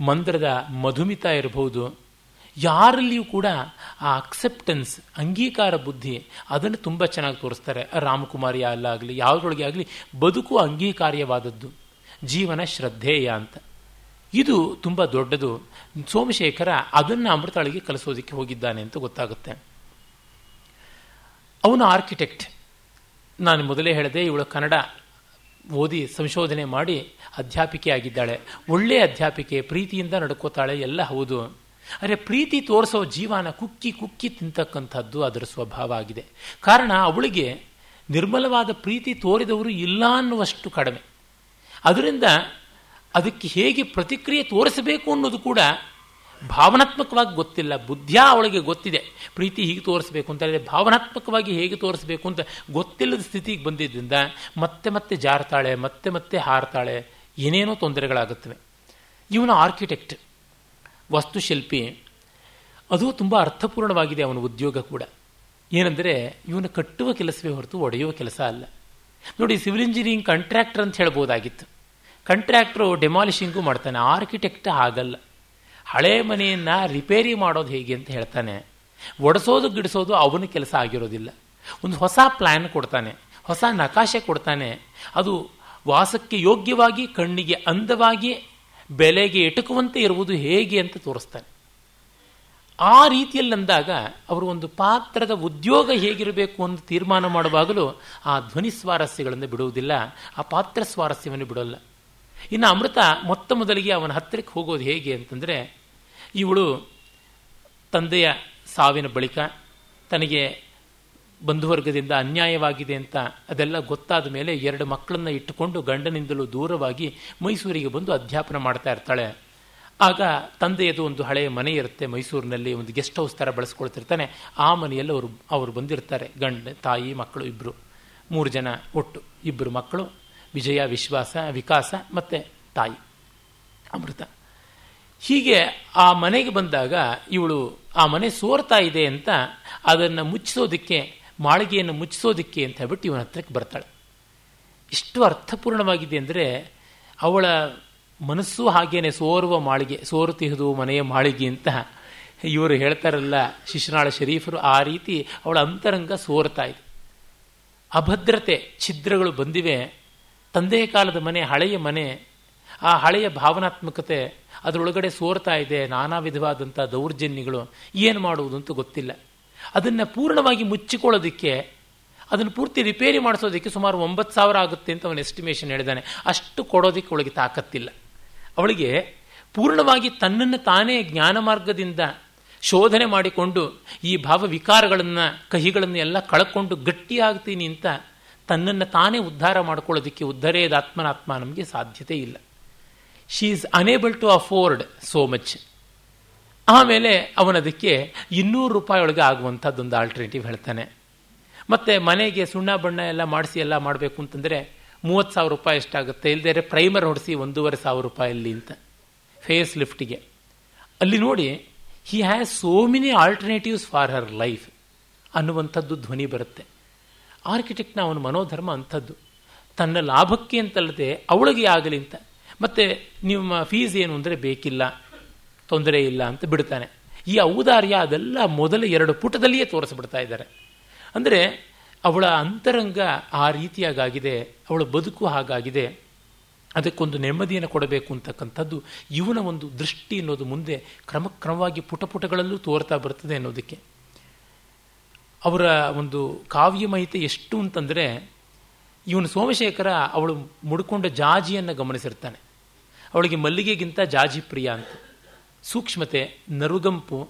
S1: ಮಂದ್ರದ ಮಧುಮಿತ ಇರಬಹುದು ಯಾರಲ್ಲಿಯೂ ಕೂಡ ಆ ಅಕ್ಸೆಪ್ಟೆನ್ಸ್ ಅಂಗೀಕಾರ ಬುದ್ಧಿ ಅದನ್ನು ತುಂಬ ಚೆನ್ನಾಗಿ ತೋರಿಸ್ತಾರೆ. ರಾಮಕುಮಾರಿ ಅಲ್ಲಾಗಲಿ ಯಾವುದ್ರೊಳಗೆ ಆಗಲಿ, ಬದುಕು ಅಂಗೀಕಾರ್ಯವಾದದ್ದು. ಜೀವನ ಶ್ರದ್ಧೇಯ ಅಂತ. ಇದು ತುಂಬ ದೊಡ್ಡದು. ಸೋಮಶೇಖರ ಅದನ್ನು ಅಮೃತಾಳಿಗೆ ಕಲಿಸೋದಕ್ಕೆ ಹೋಗಿದ್ದಾನೆ ಅಂತ ಗೊತ್ತಾಗುತ್ತೆ. ಅವನು ಆರ್ಕಿಟೆಕ್ಟ್ ನಾನು ಮೊದಲೇ ಹೇಳಿದೆ, ಇವಳು ಕನ್ನಡ ಓದಿ ಸಂಶೋಧನೆ ಮಾಡಿ ಅಧ್ಯಾಪಿಕೆ ಆಗಿದ್ದಾಳೆ ಒಳ್ಳೆಯ ಅಧ್ಯಾಪಿಕೆ, ಪ್ರೀತಿಯಿಂದ ನಡ್ಕೋತಾಳೆ, ಎಲ್ಲ ಹೌದು. ಅರೆ ಪ್ರೀತಿ ತೋರಿಸೋ ಜೀವನ ಕುಕ್ಕಿ ಕುಕ್ಕಿ ತಿಂತಕ್ಕಂಥದ್ದು ಅದರ ಸ್ವಭಾವ ಆಗಿದೆ. ಕಾರಣ ಅವಳಿಗೆ ನಿರ್ಮಲವಾದ ಪ್ರೀತಿ ತೋರಿದವರು ಇಲ್ಲ ಅನ್ನುವಷ್ಟು ಕಡಿಮೆ. ಅದರಿಂದ ಅದಕ್ಕೆ ಹೇಗೆ ಪ್ರತಿಕ್ರಿಯೆ ತೋರಿಸಬೇಕು ಅನ್ನೋದು ಕೂಡ ಭಾವನಾತ್ಮಕವಾಗಿ ಗೊತ್ತಿಲ್ಲ. ಬುದ್ಧಿಯ ಅವಳಿಗೆ ಗೊತ್ತಿದೆ. ಪ್ರೀತಿ ಹೀಗೆ ತೋರಿಸಬೇಕು ಅಂತ ಹೇಳಿದ್ರೆ ಭಾವನಾತ್ಮಕವಾಗಿ ಹೇಗೆ ತೋರಿಸಬೇಕು ಅಂತ ಗೊತ್ತಿಲ್ಲದ ಸ್ಥಿತಿಗೆ ಬಂದಿದ್ದರಿಂದ ಮತ್ತೆ ಮತ್ತೆ ಜಾರ್ತಾಳೆ, ಮತ್ತೆ ಮತ್ತೆ ಹಾರ್ತಾಳೆ, ಏನೇನೋ ತೊಂದರೆಗಳಾಗುತ್ತವೆ. ಇವನು ಆರ್ಕಿಟೆಕ್ಟ್ ವಾಸ್ತುಶಿಲ್ಪಿ, ಅದು ತುಂಬ ಅರ್ಥಪೂರ್ಣವಾಗಿದೆ ಅವನ ಉದ್ಯೋಗ ಕೂಡ. ಏನಂದರೆ, ಇವನು ಕಟ್ಟುವ ಕೆಲಸವೇ ಹೊರತು ಒಡೆಯುವ ಕೆಲಸ ಅಲ್ಲ. ನೋಡಿ, ಸಿವಿಲ್ ಇಂಜಿನಿಯರಿಂಗ್ ಕಾಂಟ್ರಾಕ್ಟರ್ ಅಂತ ಹೇಳ್ಬೋದಾಗಿತ್ತು. ಕಾಂಟ್ರಾಕ್ಟ್ರು ಡೆಮಾಲಿಷಿಂಗು ಮಾಡ್ತಾನೆ, ಆರ್ಕಿಟೆಕ್ಟ್ ಆಗಲ್ಲ ಹಳೆ ಮನೆಯನ್ನು ರಿಪೇರಿ ಮಾಡೋದು ಹೇಗೆ ಅಂತ ಹೇಳ್ತಾನೆ. ಒಡಿಸೋದು, ಗಿಡಿಸೋದು ಅವನ ಕೆಲಸ ಆಗಿರೋದಿಲ್ಲ. ಒಂದು ಹೊಸ ಪ್ಲ್ಯಾನ್ ಕೊಡ್ತಾನೆ, ಹೊಸ ನಕಾಶೆ ಕೊಡ್ತಾನೆ. ಅದು ವಾಸಕ್ಕೆ ಯೋಗ್ಯವಾಗಿ, ಕಣ್ಣಿಗೆ ಅಂದವಾಗಿ ಬೆಲೆಗೆ ಎಟುಕುವಂತೆ ಇರುವುದು ಹೇಗೆ ಅಂತ ತೋರಿಸ್ತಾನೆ. ಆ ರೀತಿಯಲ್ಲಿ ಅಂದಾಗ ಅವರು ಒಂದು ಪಾತ್ರದ ಉದ್ಯೋಗ ಹೇಗಿರಬೇಕು ಅಂತ ತೀರ್ಮಾನ ಮಾಡುವಾಗಲೂ ಆ ಧ್ವನಿ ಸ್ವಾರಸ್ಯಗಳನ್ನು ಬಿಡುವುದಿಲ್ಲ, ಆ ಪಾತ್ರ ಸ್ವಾರಸ್ಯವನ್ನು ಬಿಡೋಲ್ಲ. ಇನ್ನು ಅಮೃತ ಮೊತ್ತ ಮೊದಲಿಗೆ ಅವನ ಹತ್ತಿರಕ್ಕೆ ಹೋಗೋದು ಹೇಗೆ ಅಂತಂದರೆ, ಇವಳು ತಂದೆಯ ಸಾವಿನ ಬಳಿಕ ತನಗೆ ಬಂಧುವರ್ಗದಿಂದ ಅನ್ಯಾಯವಾಗಿದೆ ಅಂತ ಅದೆಲ್ಲ ಗೊತ್ತಾದ ಮೇಲೆ ಎರಡು ಮಕ್ಕಳನ್ನ ಇಟ್ಟುಕೊಂಡು ಗಂಡನಿಂದಲೂ ದೂರವಾಗಿ ಮೈಸೂರಿಗೆ ಬಂದು ಅಧ್ಯಾಪನ ಮಾಡ್ತಾ ಇರ್ತಾಳೆ. ಆಗ ತಂದೆಯದು ಒಂದು ಹಳೆಯ ಮನೆ ಇರುತ್ತೆ ಮೈಸೂರಿನಲ್ಲಿ, ಒಂದು ಗೆಸ್ಟ್ ಹೌಸ್ ಥರ ಬಳಸ್ಕೊಳ್ತಿರ್ತಾನೆ. ಆ ಮನೆಯಲ್ಲಿ ಅವರು ಅವರು ಬಂದಿರ್ತಾರೆ, ಗಂಡ, ತಾಯಿ, ಮಕ್ಕಳು ಇಬ್ಬರು ಮೂರು ಜನ ಒಟ್ಟು ಇಬ್ಬರು ಮಕ್ಕಳು, ವಿಜಯ, ವಿಶ್ವಾಸ, ವಿಕಾಸ ಮತ್ತು ತಾಯಿ, ಅಮೃತ. ಹೀಗೆ ಆ ಮನೆಗೆ ಬಂದಾಗ ಇವಳು, ಆ ಮನೆ ಸೋರ್ತಾ ಇದೆ ಅಂತ ಅದನ್ನು ಮುಚ್ಚಿಸೋದಕ್ಕೆ ಮಾಳಿಗೆಯನ್ನು ಮುಚ್ಚಿಸೋದಕ್ಕೆ ಅಂತ ಹೇಳ್ಬಿಟ್ಟು ಇವನ ಹತ್ರಕ್ಕೆ ಬರ್ತಾಳೆ. ಇಷ್ಟು ಅರ್ಥಪೂರ್ಣವಾಗಿದೆ ಅಂದರೆ ಅವಳ ಮನಸ್ಸು ಹಾಗೇನೆ ಸೋರುವ ಮಾಳಿಗೆ ಸೋರುತಿಹುದು ಮನೆಯ ಮಾಳಿಗೆ ಅಂತ ಇವರು ಹೇಳ್ತಾರಲ್ಲ, ಶಿಶುನಾಳ ಶರೀಫರು, ಆ ರೀತಿ ಅವಳ ಅಂತರಂಗ ಸೋರ್ತಾ ಇದೆ. ಅಭದ್ರತೆ, ಛಿದ್ರಗಳು ಬಂದಿವೆ. ತಂದೆಯ ಕಾಲದ ಮನೆ, ಹಳೆಯ ಮನೆ, ಆ ಹಳೆಯ ಭಾವನಾತ್ಮಕತೆ ಅದರೊಳಗಡೆ ಸೋರ್ತಾ ಇದೆ. ನಾನಾ ವಿಧವಾದಂಥ ದೌರ್ಜನ್ಯಗಳು, ಏನು ಮಾಡುವುದು ಅಂತ ಗೊತ್ತಿಲ್ಲ. ಅದನ್ನು ಪೂರ್ಣವಾಗಿ ಮುಚ್ಚಿಕೊಳ್ಳೋದಕ್ಕೆ, ಅದನ್ನು ಪೂರ್ತಿ ರಿಪೇರಿ ಮಾಡಿಸೋದಕ್ಕೆ ಸುಮಾರು ಒಂಬತ್ತು ಸಾವಿರ ಆಗುತ್ತೆ ಅಂತ ಅವನು ಎಸ್ಟಿಮೇಷನ್ ಹೇಳಿದಾನೆ. ಅಷ್ಟು ಕೊಡೋದಕ್ಕೆ ಅವಳಿಗೆ ತಾಕತ್ತಿಲ್ಲ. ಅವಳಿಗೆ ಪೂರ್ಣವಾಗಿ ತನ್ನನ್ನು ತಾನೇ ಜ್ಞಾನ ಮಾರ್ಗದಿಂದ ಶೋಧನೆ ಮಾಡಿಕೊಂಡು ಈ ಭಾವ ವಿಕಾರಗಳನ್ನು, ಕಹಿಗಳನ್ನು ಎಲ್ಲ ಕಳ್ಕೊಂಡು ಗಟ್ಟಿಯಾಗ್ತೀನಿ ಅಂತ ತನ್ನನ್ನು ತಾನೇ ಉದ್ಧಾರ ಮಾಡ್ಕೊಳ್ಳೋದಕ್ಕೆ ಉದ್ಧರೇದಾತ್ಮನಾತ್ಮ ನಮಗೆ ಸಾಧ್ಯತೆ ಇಲ್ಲ. She is unable to afford so much ಆಮೇಲೆ ಅವನದಕ್ಕೆ ಇನ್ನೂರು ರೂಪಾಯಿ ಒಳಗೆ ಆಗುವಂಥದ್ದೊಂದು ಆಲ್ಟರ್ನೇಟಿವ್ ಹೇಳ್ತಾನೆ. ಮತ್ತು ಮನೆಗೆ ಸುಣ್ಣ ಬಣ್ಣ ಎಲ್ಲ ಮಾಡಿಸಿ ಎಲ್ಲ ಮಾಡಬೇಕು ಅಂತಂದರೆ ಮೂವತ್ತು ಸಾವಿರ ರೂಪಾಯಿ ಎಷ್ಟಾಗುತ್ತೆ? ಇಲ್ಲದೇ ಪ್ರೈಮರ್ ಹೊಡಿಸಿ ಒಂದೂವರೆ ಸಾವಿರ ರೂಪಾಯಲ್ಲಿ ಅಂತ. ಫೇಸ್ ಲಿಫ್ಟಿಗೆ ಅಲ್ಲಿ ನೋಡಿ he has so many alternatives for her life ಅನ್ನುವಂಥದ್ದು ಧ್ವನಿ ಬರುತ್ತೆ. ಆರ್ಕಿಟೆಕ್ಟ್ನ ಅವನ ಮನೋಧರ್ಮ ಅಂಥದ್ದು. ತನ್ನ ಲಾಭಕ್ಕೆ ಅಂತಲ್ಲದೆ ಅವಳಿಗೆ ಆಗಲಿ ಅಂತ. ಮತ್ತು ನಿಮ್ಮ ಫೀಸ್ ಏನು ಅಂದರೆ ಬೇಕಿಲ್ಲ. ತೊಂದರೆ ಇಲ್ಲ ಅಂತ ಬಿಡ್ತಾನೆ. ಈ ಔದಾರ್ಯ ಅದೆಲ್ಲ ಮೊದಲ ಎರಡು ಪುಟದಲ್ಲಿಯೇ ತೋರಿಸ್ಬಿಡ್ತಾ ಇದ್ದಾರೆ. ಅಂದರೆ ಅವಳ ಅಂತರಂಗ ಆ ರೀತಿಯಾಗಾಗಿದೆ, ಅವಳ ಬದುಕು ಹಾಗಾಗಿದೆ, ಅದಕ್ಕೊಂದು ನೆಮ್ಮದಿಯನ್ನು ಕೊಡಬೇಕು ಅಂತಕ್ಕಂಥದ್ದು ಇವನ ಒಂದು ದೃಷ್ಟಿ ಅನ್ನೋದು ಮುಂದೆ ಕ್ರಮಕ್ರಮವಾಗಿ ಪುಟ ಪುಟಗಳಲ್ಲೂ ತೋರ್ತಾ ಬರ್ತದೆ ಅನ್ನೋದಕ್ಕೆ. ಅವರ ಒಂದು ಕಾವ್ಯಮಯತೆ ಎಷ್ಟು ಅಂತಂದರೆ ಇವನು ಸೋಮಶೇಖರ ಅವಳು ಮುಡ್ಕೊಂಡ ಜಾಜಿಯನ್ನು ಗಮನಿಸಿರ್ತಾನೆ. ಅವಳಿಗೆ ಮಲ್ಲಿಗೆಗಿಂತ ಜಾಜಿ ಪ್ರಿಯ ಅಂತ. ಸೂಕ್ಷ್ಮತೆ, ನರುಗಂಪು,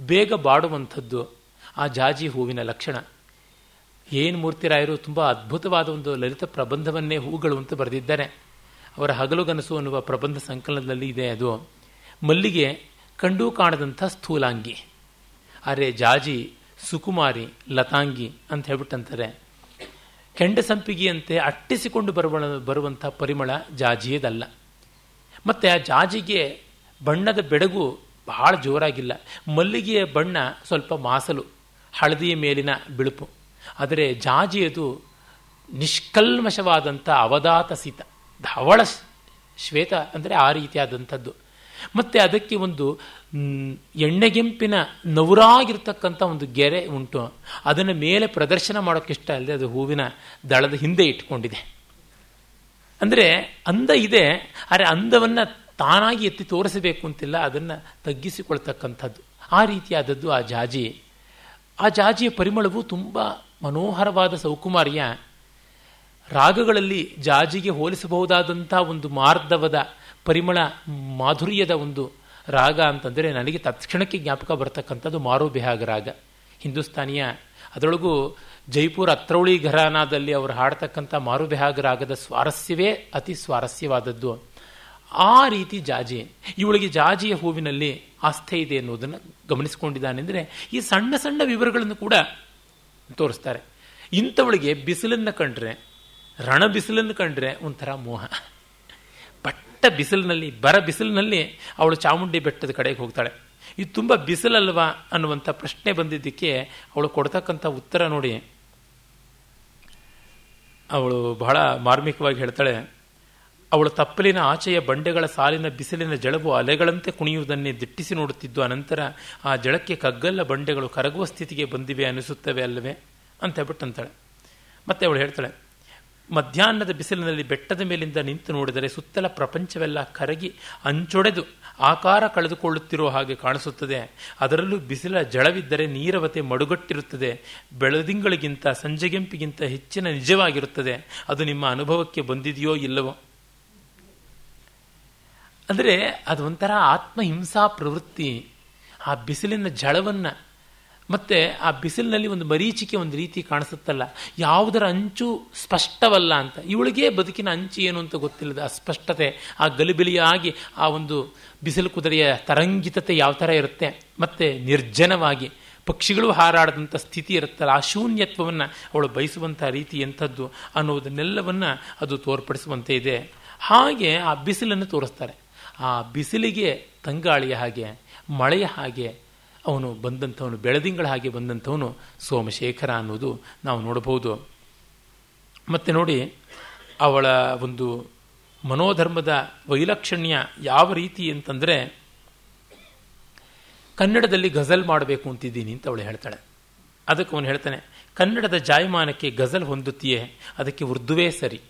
S1: ಬೇಗ ಬಾಡುವಂಥದ್ದು ಆ ಜಾಜಿ ಹೂವಿನ ಲಕ್ಷಣ. ಏನು ಮೂರ್ತಿರಾಯರು ತುಂಬ ಅದ್ಭುತವಾದ ಒಂದು ಲಲಿತ ಪ್ರಬಂಧವನ್ನೇ ಹೂಗಳು ಅಂತ ಬರೆದಿದ್ದಾರೆ. ಅವರ ಹಗಲುಗನಸು ಅನ್ನುವ ಪ್ರಬಂಧ ಸಂಕಲನದಲ್ಲಿ ಇದೆ ಅದು. ಮಲ್ಲಿಗೆ ಕಂಡು ಕಾಣದಂಥ ಸ್ಥೂಲಾಂಗಿ. ಆದರೆ ಜಾಜಿ, ಸುಕುಮಾರಿ, ಲತಾಂಗಿ ಅಂತ ಹೇಳ್ಬಿಟ್ಟಂತಾರೆ. ಕೆಂಡ ಸಂಪಿಗೆಯಂತೆ ಅಟ್ಟಿಸಿಕೊಂಡು ಬರುವ ಬರುವಂಥ ಪರಿಮಳ ಜಾಜಿಯದಲ್ಲ. ಮತ್ತು ಆ ಜಾಜಿಗೆ ಬಣ್ಣದ ಬೆಡಗು ಬಹಳ ಜೋರಾಗಿಲ್ಲ. ಮಲ್ಲಿಗೆಯ ಬಣ್ಣ ಸ್ವಲ್ಪ ಮಾಸಲು, ಹಳದಿಯ ಮೇಲಿನ ಬಿಳುಪು. ಆದರೆ ಜಾಜಿಯದು ನಿಷ್ಕಲ್ಮಶವಾದಂಥ ಅವಧಾತ ಸೀತ, ಧವಳ ಶ್ವೇತ ಅಂದರೆ ಆ ರೀತಿಯಾದಂಥದ್ದು. ಮತ್ತು ಅದಕ್ಕೆ ಒಂದು ಎಣ್ಣೆಗೆಂಪಿನ ನವರಾಗಿರ್ತಕ್ಕಂಥ ಒಂದು ಗೆರೆ ಉಂಟು. ಅದನ್ನು ಮೇಲೆ ಪ್ರದರ್ಶನ ಮಾಡೋಕ್ಕಿಷ್ಟ ಅಲ್ಲದೆ ಅದು ಹೂವಿನ ದಳದ ಹಿಂದೆ ಇಟ್ಕೊಂಡಿದೆ. ಅಂದರೆ ಅಂದ ಇದೆ ಆದರೆ ಅಂದವನ್ನು ತಾನಾಗಿ ಎತ್ತಿ ತೋರಿಸಬೇಕು ಅಂತಿಲ್ಲ, ಅದನ್ನು ತಗ್ಗಿಸಿಕೊಳ್ತಕ್ಕಂಥದ್ದು. ಆ ರೀತಿಯಾದದ್ದು ಆ ಜಾಜಿ. ಆ ಜಾಜಿಯ ಪರಿಮಳವು ತುಂಬ ಮನೋಹರವಾದ ಸೌಕುಮಾರಿಯ. ರಾಗಗಳಲ್ಲಿ ಜಾಜಿಗೆ ಹೋಲಿಸಬಹುದಾದಂಥ ಒಂದು ಮಾರ್ಧವದ ಪರಿಮಳ, ಮಾಧುರ್ಯದ ಒಂದು ರಾಗ ಅಂತಂದರೆ ನನಗೆ ತತ್ಕ್ಷಣಕ್ಕೆ ಜ್ಞಾಪಕ ಬರ್ತಕ್ಕಂಥದ್ದು ಮಾರೋ ಬಿಹಾಗ ರಾಗ. ಹಿಂದೂಸ್ತಾನಿಯ ಅದರೊಳಗೂ ಜೈಪುರ ಅತ್ರೌಳಿ ಘರಾನಾದಲ್ಲಿ ಅವರು ಹಾಡ್ತಕ್ಕಂಥ ಮಾರು ರಾಗದ ಸ್ವಾರಸ್ಯವೇ ಅತಿ ಸ್ವಾರಸ್ಯವಾದದ್ದು. ಆ ರೀತಿ ಜಾಜಿ, ಇವಳಿಗೆ ಜಾಜಿಯ ಹೂವಿನಲ್ಲಿ ಆಸ್ಥೆ ಇದೆ ಅನ್ನೋದನ್ನು ಗಮನಿಸಿಕೊಂಡಿದ್ದಾನೆ ಅಂದರೆ ಈ ಸಣ್ಣ ಸಣ್ಣ ವಿವರಗಳನ್ನು ಕೂಡ ತೋರಿಸ್ತಾರೆ. ಇಂಥವಳಿಗೆ ಬಿಸಿಲನ್ನು ಕಂಡ್ರೆ ರಣ ಬಿಸಿಲನ್ನು ಕಂಡ್ರೆ ಒಂಥರ ಮೋಹ. ಬಟ್ಟ ಬಿಸಿಲಿನಲ್ಲಿ, ಬರ ಬಿಸಿಲಿನಲ್ಲಿ ಅವಳು ಚಾಮುಂಡಿ ಬೆಟ್ಟದ ಕಡೆಗೆ ಹೋಗ್ತಾಳೆ. ಇದು ತುಂಬ ಬಿಸಿಲಲ್ವಾ ಅನ್ನುವಂಥ ಪ್ರಶ್ನೆ ಬಂದಿದ್ದಕ್ಕೆ ಅವಳು ಕೊಡ್ತಕ್ಕಂಥ ಉತ್ತರ ನೋಡಿ ಅವಳು ಬಹಳ ಮಾರ್ಮಿಕವಾಗಿ ಹೇಳ್ತಾಳೆ ಅವಳು ತಪ್ಪಲಿನ ಆಚೆಯ ಬಂಡೆಗಳ ಸಾಲಿನ ಬಿಸಿಲಿನ ಜಳವು ಅಲೆಗಳಂತೆ ಕುಣಿಯುವುದನ್ನೇ ದಿಟ್ಟಿಸಿ ನೋಡುತ್ತಿದ್ದು ಅನಂತರ ಆ ಜಳಕ್ಕೆ ಕಗ್ಗಲ್ಲ ಬಂಡೆಗಳು ಕರಗುವ ಸ್ಥಿತಿಗೆ ಬಂದಿವೆ ಅನಿಸುತ್ತವೆ ಅಲ್ಲವೇ? ಅಂತ ಹೇಳ್ಬಿಟ್ಟು ಅಂತಾಳೆ ಮತ್ತೆ ಅವಳು ಹೇಳ್ತಾಳೆ, ಮಧ್ಯಾಹ್ನದ ಬಿಸಿಲಿನಲ್ಲಿ ಬೆಟ್ಟದ ಮೇಲಿಂದ ನಿಂತು ನೋಡಿದರೆ ಸುತ್ತಲ ಪ್ರಪಂಚವೆಲ್ಲ ಕರಗಿ ಅಂಚೊಡೆದು ಆಕಾರ ಕಳೆದುಕೊಳ್ಳುತ್ತಿರುವ ಹಾಗೆ ಕಾಣಿಸುತ್ತದೆ. ಅದರಲ್ಲೂ ಬಿಸಿಲ ಜಳವಿದ್ದರೆ ನೀರವತೆ ಮಡುಗಟ್ಟಿರುತ್ತದೆ. ಬೆಳದಿಂಗಳಿಗಿಂತ ಸಂಜೆಗೆಂಪಿಗಿಂತ ಹೆಚ್ಚಿನ ನಿಜವಾಗಿರುತ್ತದೆ. ಅದು ನಿಮ್ಮ ಅನುಭವಕ್ಕೆ ಬಂದಿದೆಯೋ ಇಲ್ಲವೋ? ಅಂದರೆ ಅದು ಒಂಥರ ಆತ್ಮಹಿಂಸಾ ಪ್ರವೃತ್ತಿ. ಆ ಬಿಸಿಲಿನ ಜಳವನ್ನು, ಮತ್ತೆ ಆ ಬಿಸಿಲಿನಲ್ಲಿ ಒಂದು ಮರೀಚಿಕೆ ಒಂದು ರೀತಿ ಕಾಣಿಸುತ್ತಲ್ಲ, ಯಾವುದರ ಅಂಚು ಸ್ಪಷ್ಟವಲ್ಲ ಅಂತ. ಇವಳಿಗೆ ಬದುಕಿನ ಅಂಚು ಏನು ಅಂತ ಗೊತ್ತಿಲ್ಲದ ಅಸ್ಪಷ್ಟತೆ ಆ ಗಲಿಬಿಲಿಯಾಗಿ ಆ ಒಂದು ಬಿಸಿಲು ಕುದುರೆಯ ತರಂಗಿತತೆ ಯಾವ ಥರ ಇರುತ್ತೆ, ಮತ್ತೆ ನಿರ್ಜನವಾಗಿ ಪಕ್ಷಿಗಳು ಹಾರಾಡದಂಥ ಸ್ಥಿತಿ ಇರುತ್ತಲ್ಲ, ಆ ಶೂನ್ಯತ್ವವನ್ನು ಅವಳು ಬಯಸುವಂಥ ರೀತಿ ಎಂಥದ್ದು ಅನ್ನೋದನ್ನೆಲ್ಲವನ್ನು ಅದು ತೋರ್ಪಡಿಸುವಂತೆ ಇದೆ. ಹಾಗೆ ಆ ಬಿಸಿಲನ್ನು ತೋರಿಸ್ತಾರೆ. ಆ ಬಿಸಿಲಿಗೆ ತಂಗಾಳಿಯ ಹಾಗೆ, ಮಳೆಯ ಹಾಗೆ, ಅವನು ಬಂದಂಥವನು, ಬೆಳದಿಂಗಳ ಹಾಗೆ ಬಂದಂಥವನು ಸೋಮಶೇಖರ ಅನ್ನೋದು ನಾವು ನೋಡಬಹುದು. ಮತ್ತೆ ನೋಡಿ, ಅವಳ ಒಂದು ಮನೋಧರ್ಮದ ವೈಲಕ್ಷಣ್ಯ ಯಾವ ರೀತಿ ಅಂತಂದರೆ, ಕನ್ನಡದಲ್ಲಿ ಗಜಲ್ ಮಾಡಬೇಕು ಅಂತಿದ್ದೀನಿ ಅಂತ ಅವಳು ಹೇಳ್ತಾಳೆ. ಅದಕ್ಕೆ ಅವನು ಹೇಳ್ತಾನೆ, ಕನ್ನಡದ ಜಾಯಮಾನಕ್ಕೆ ಗಜಲ್ ಹೊಂದುತ್ತೀಯೇ, ಅದಕ್ಕೆ ಉರ್ದುವೇ ಸರಿ.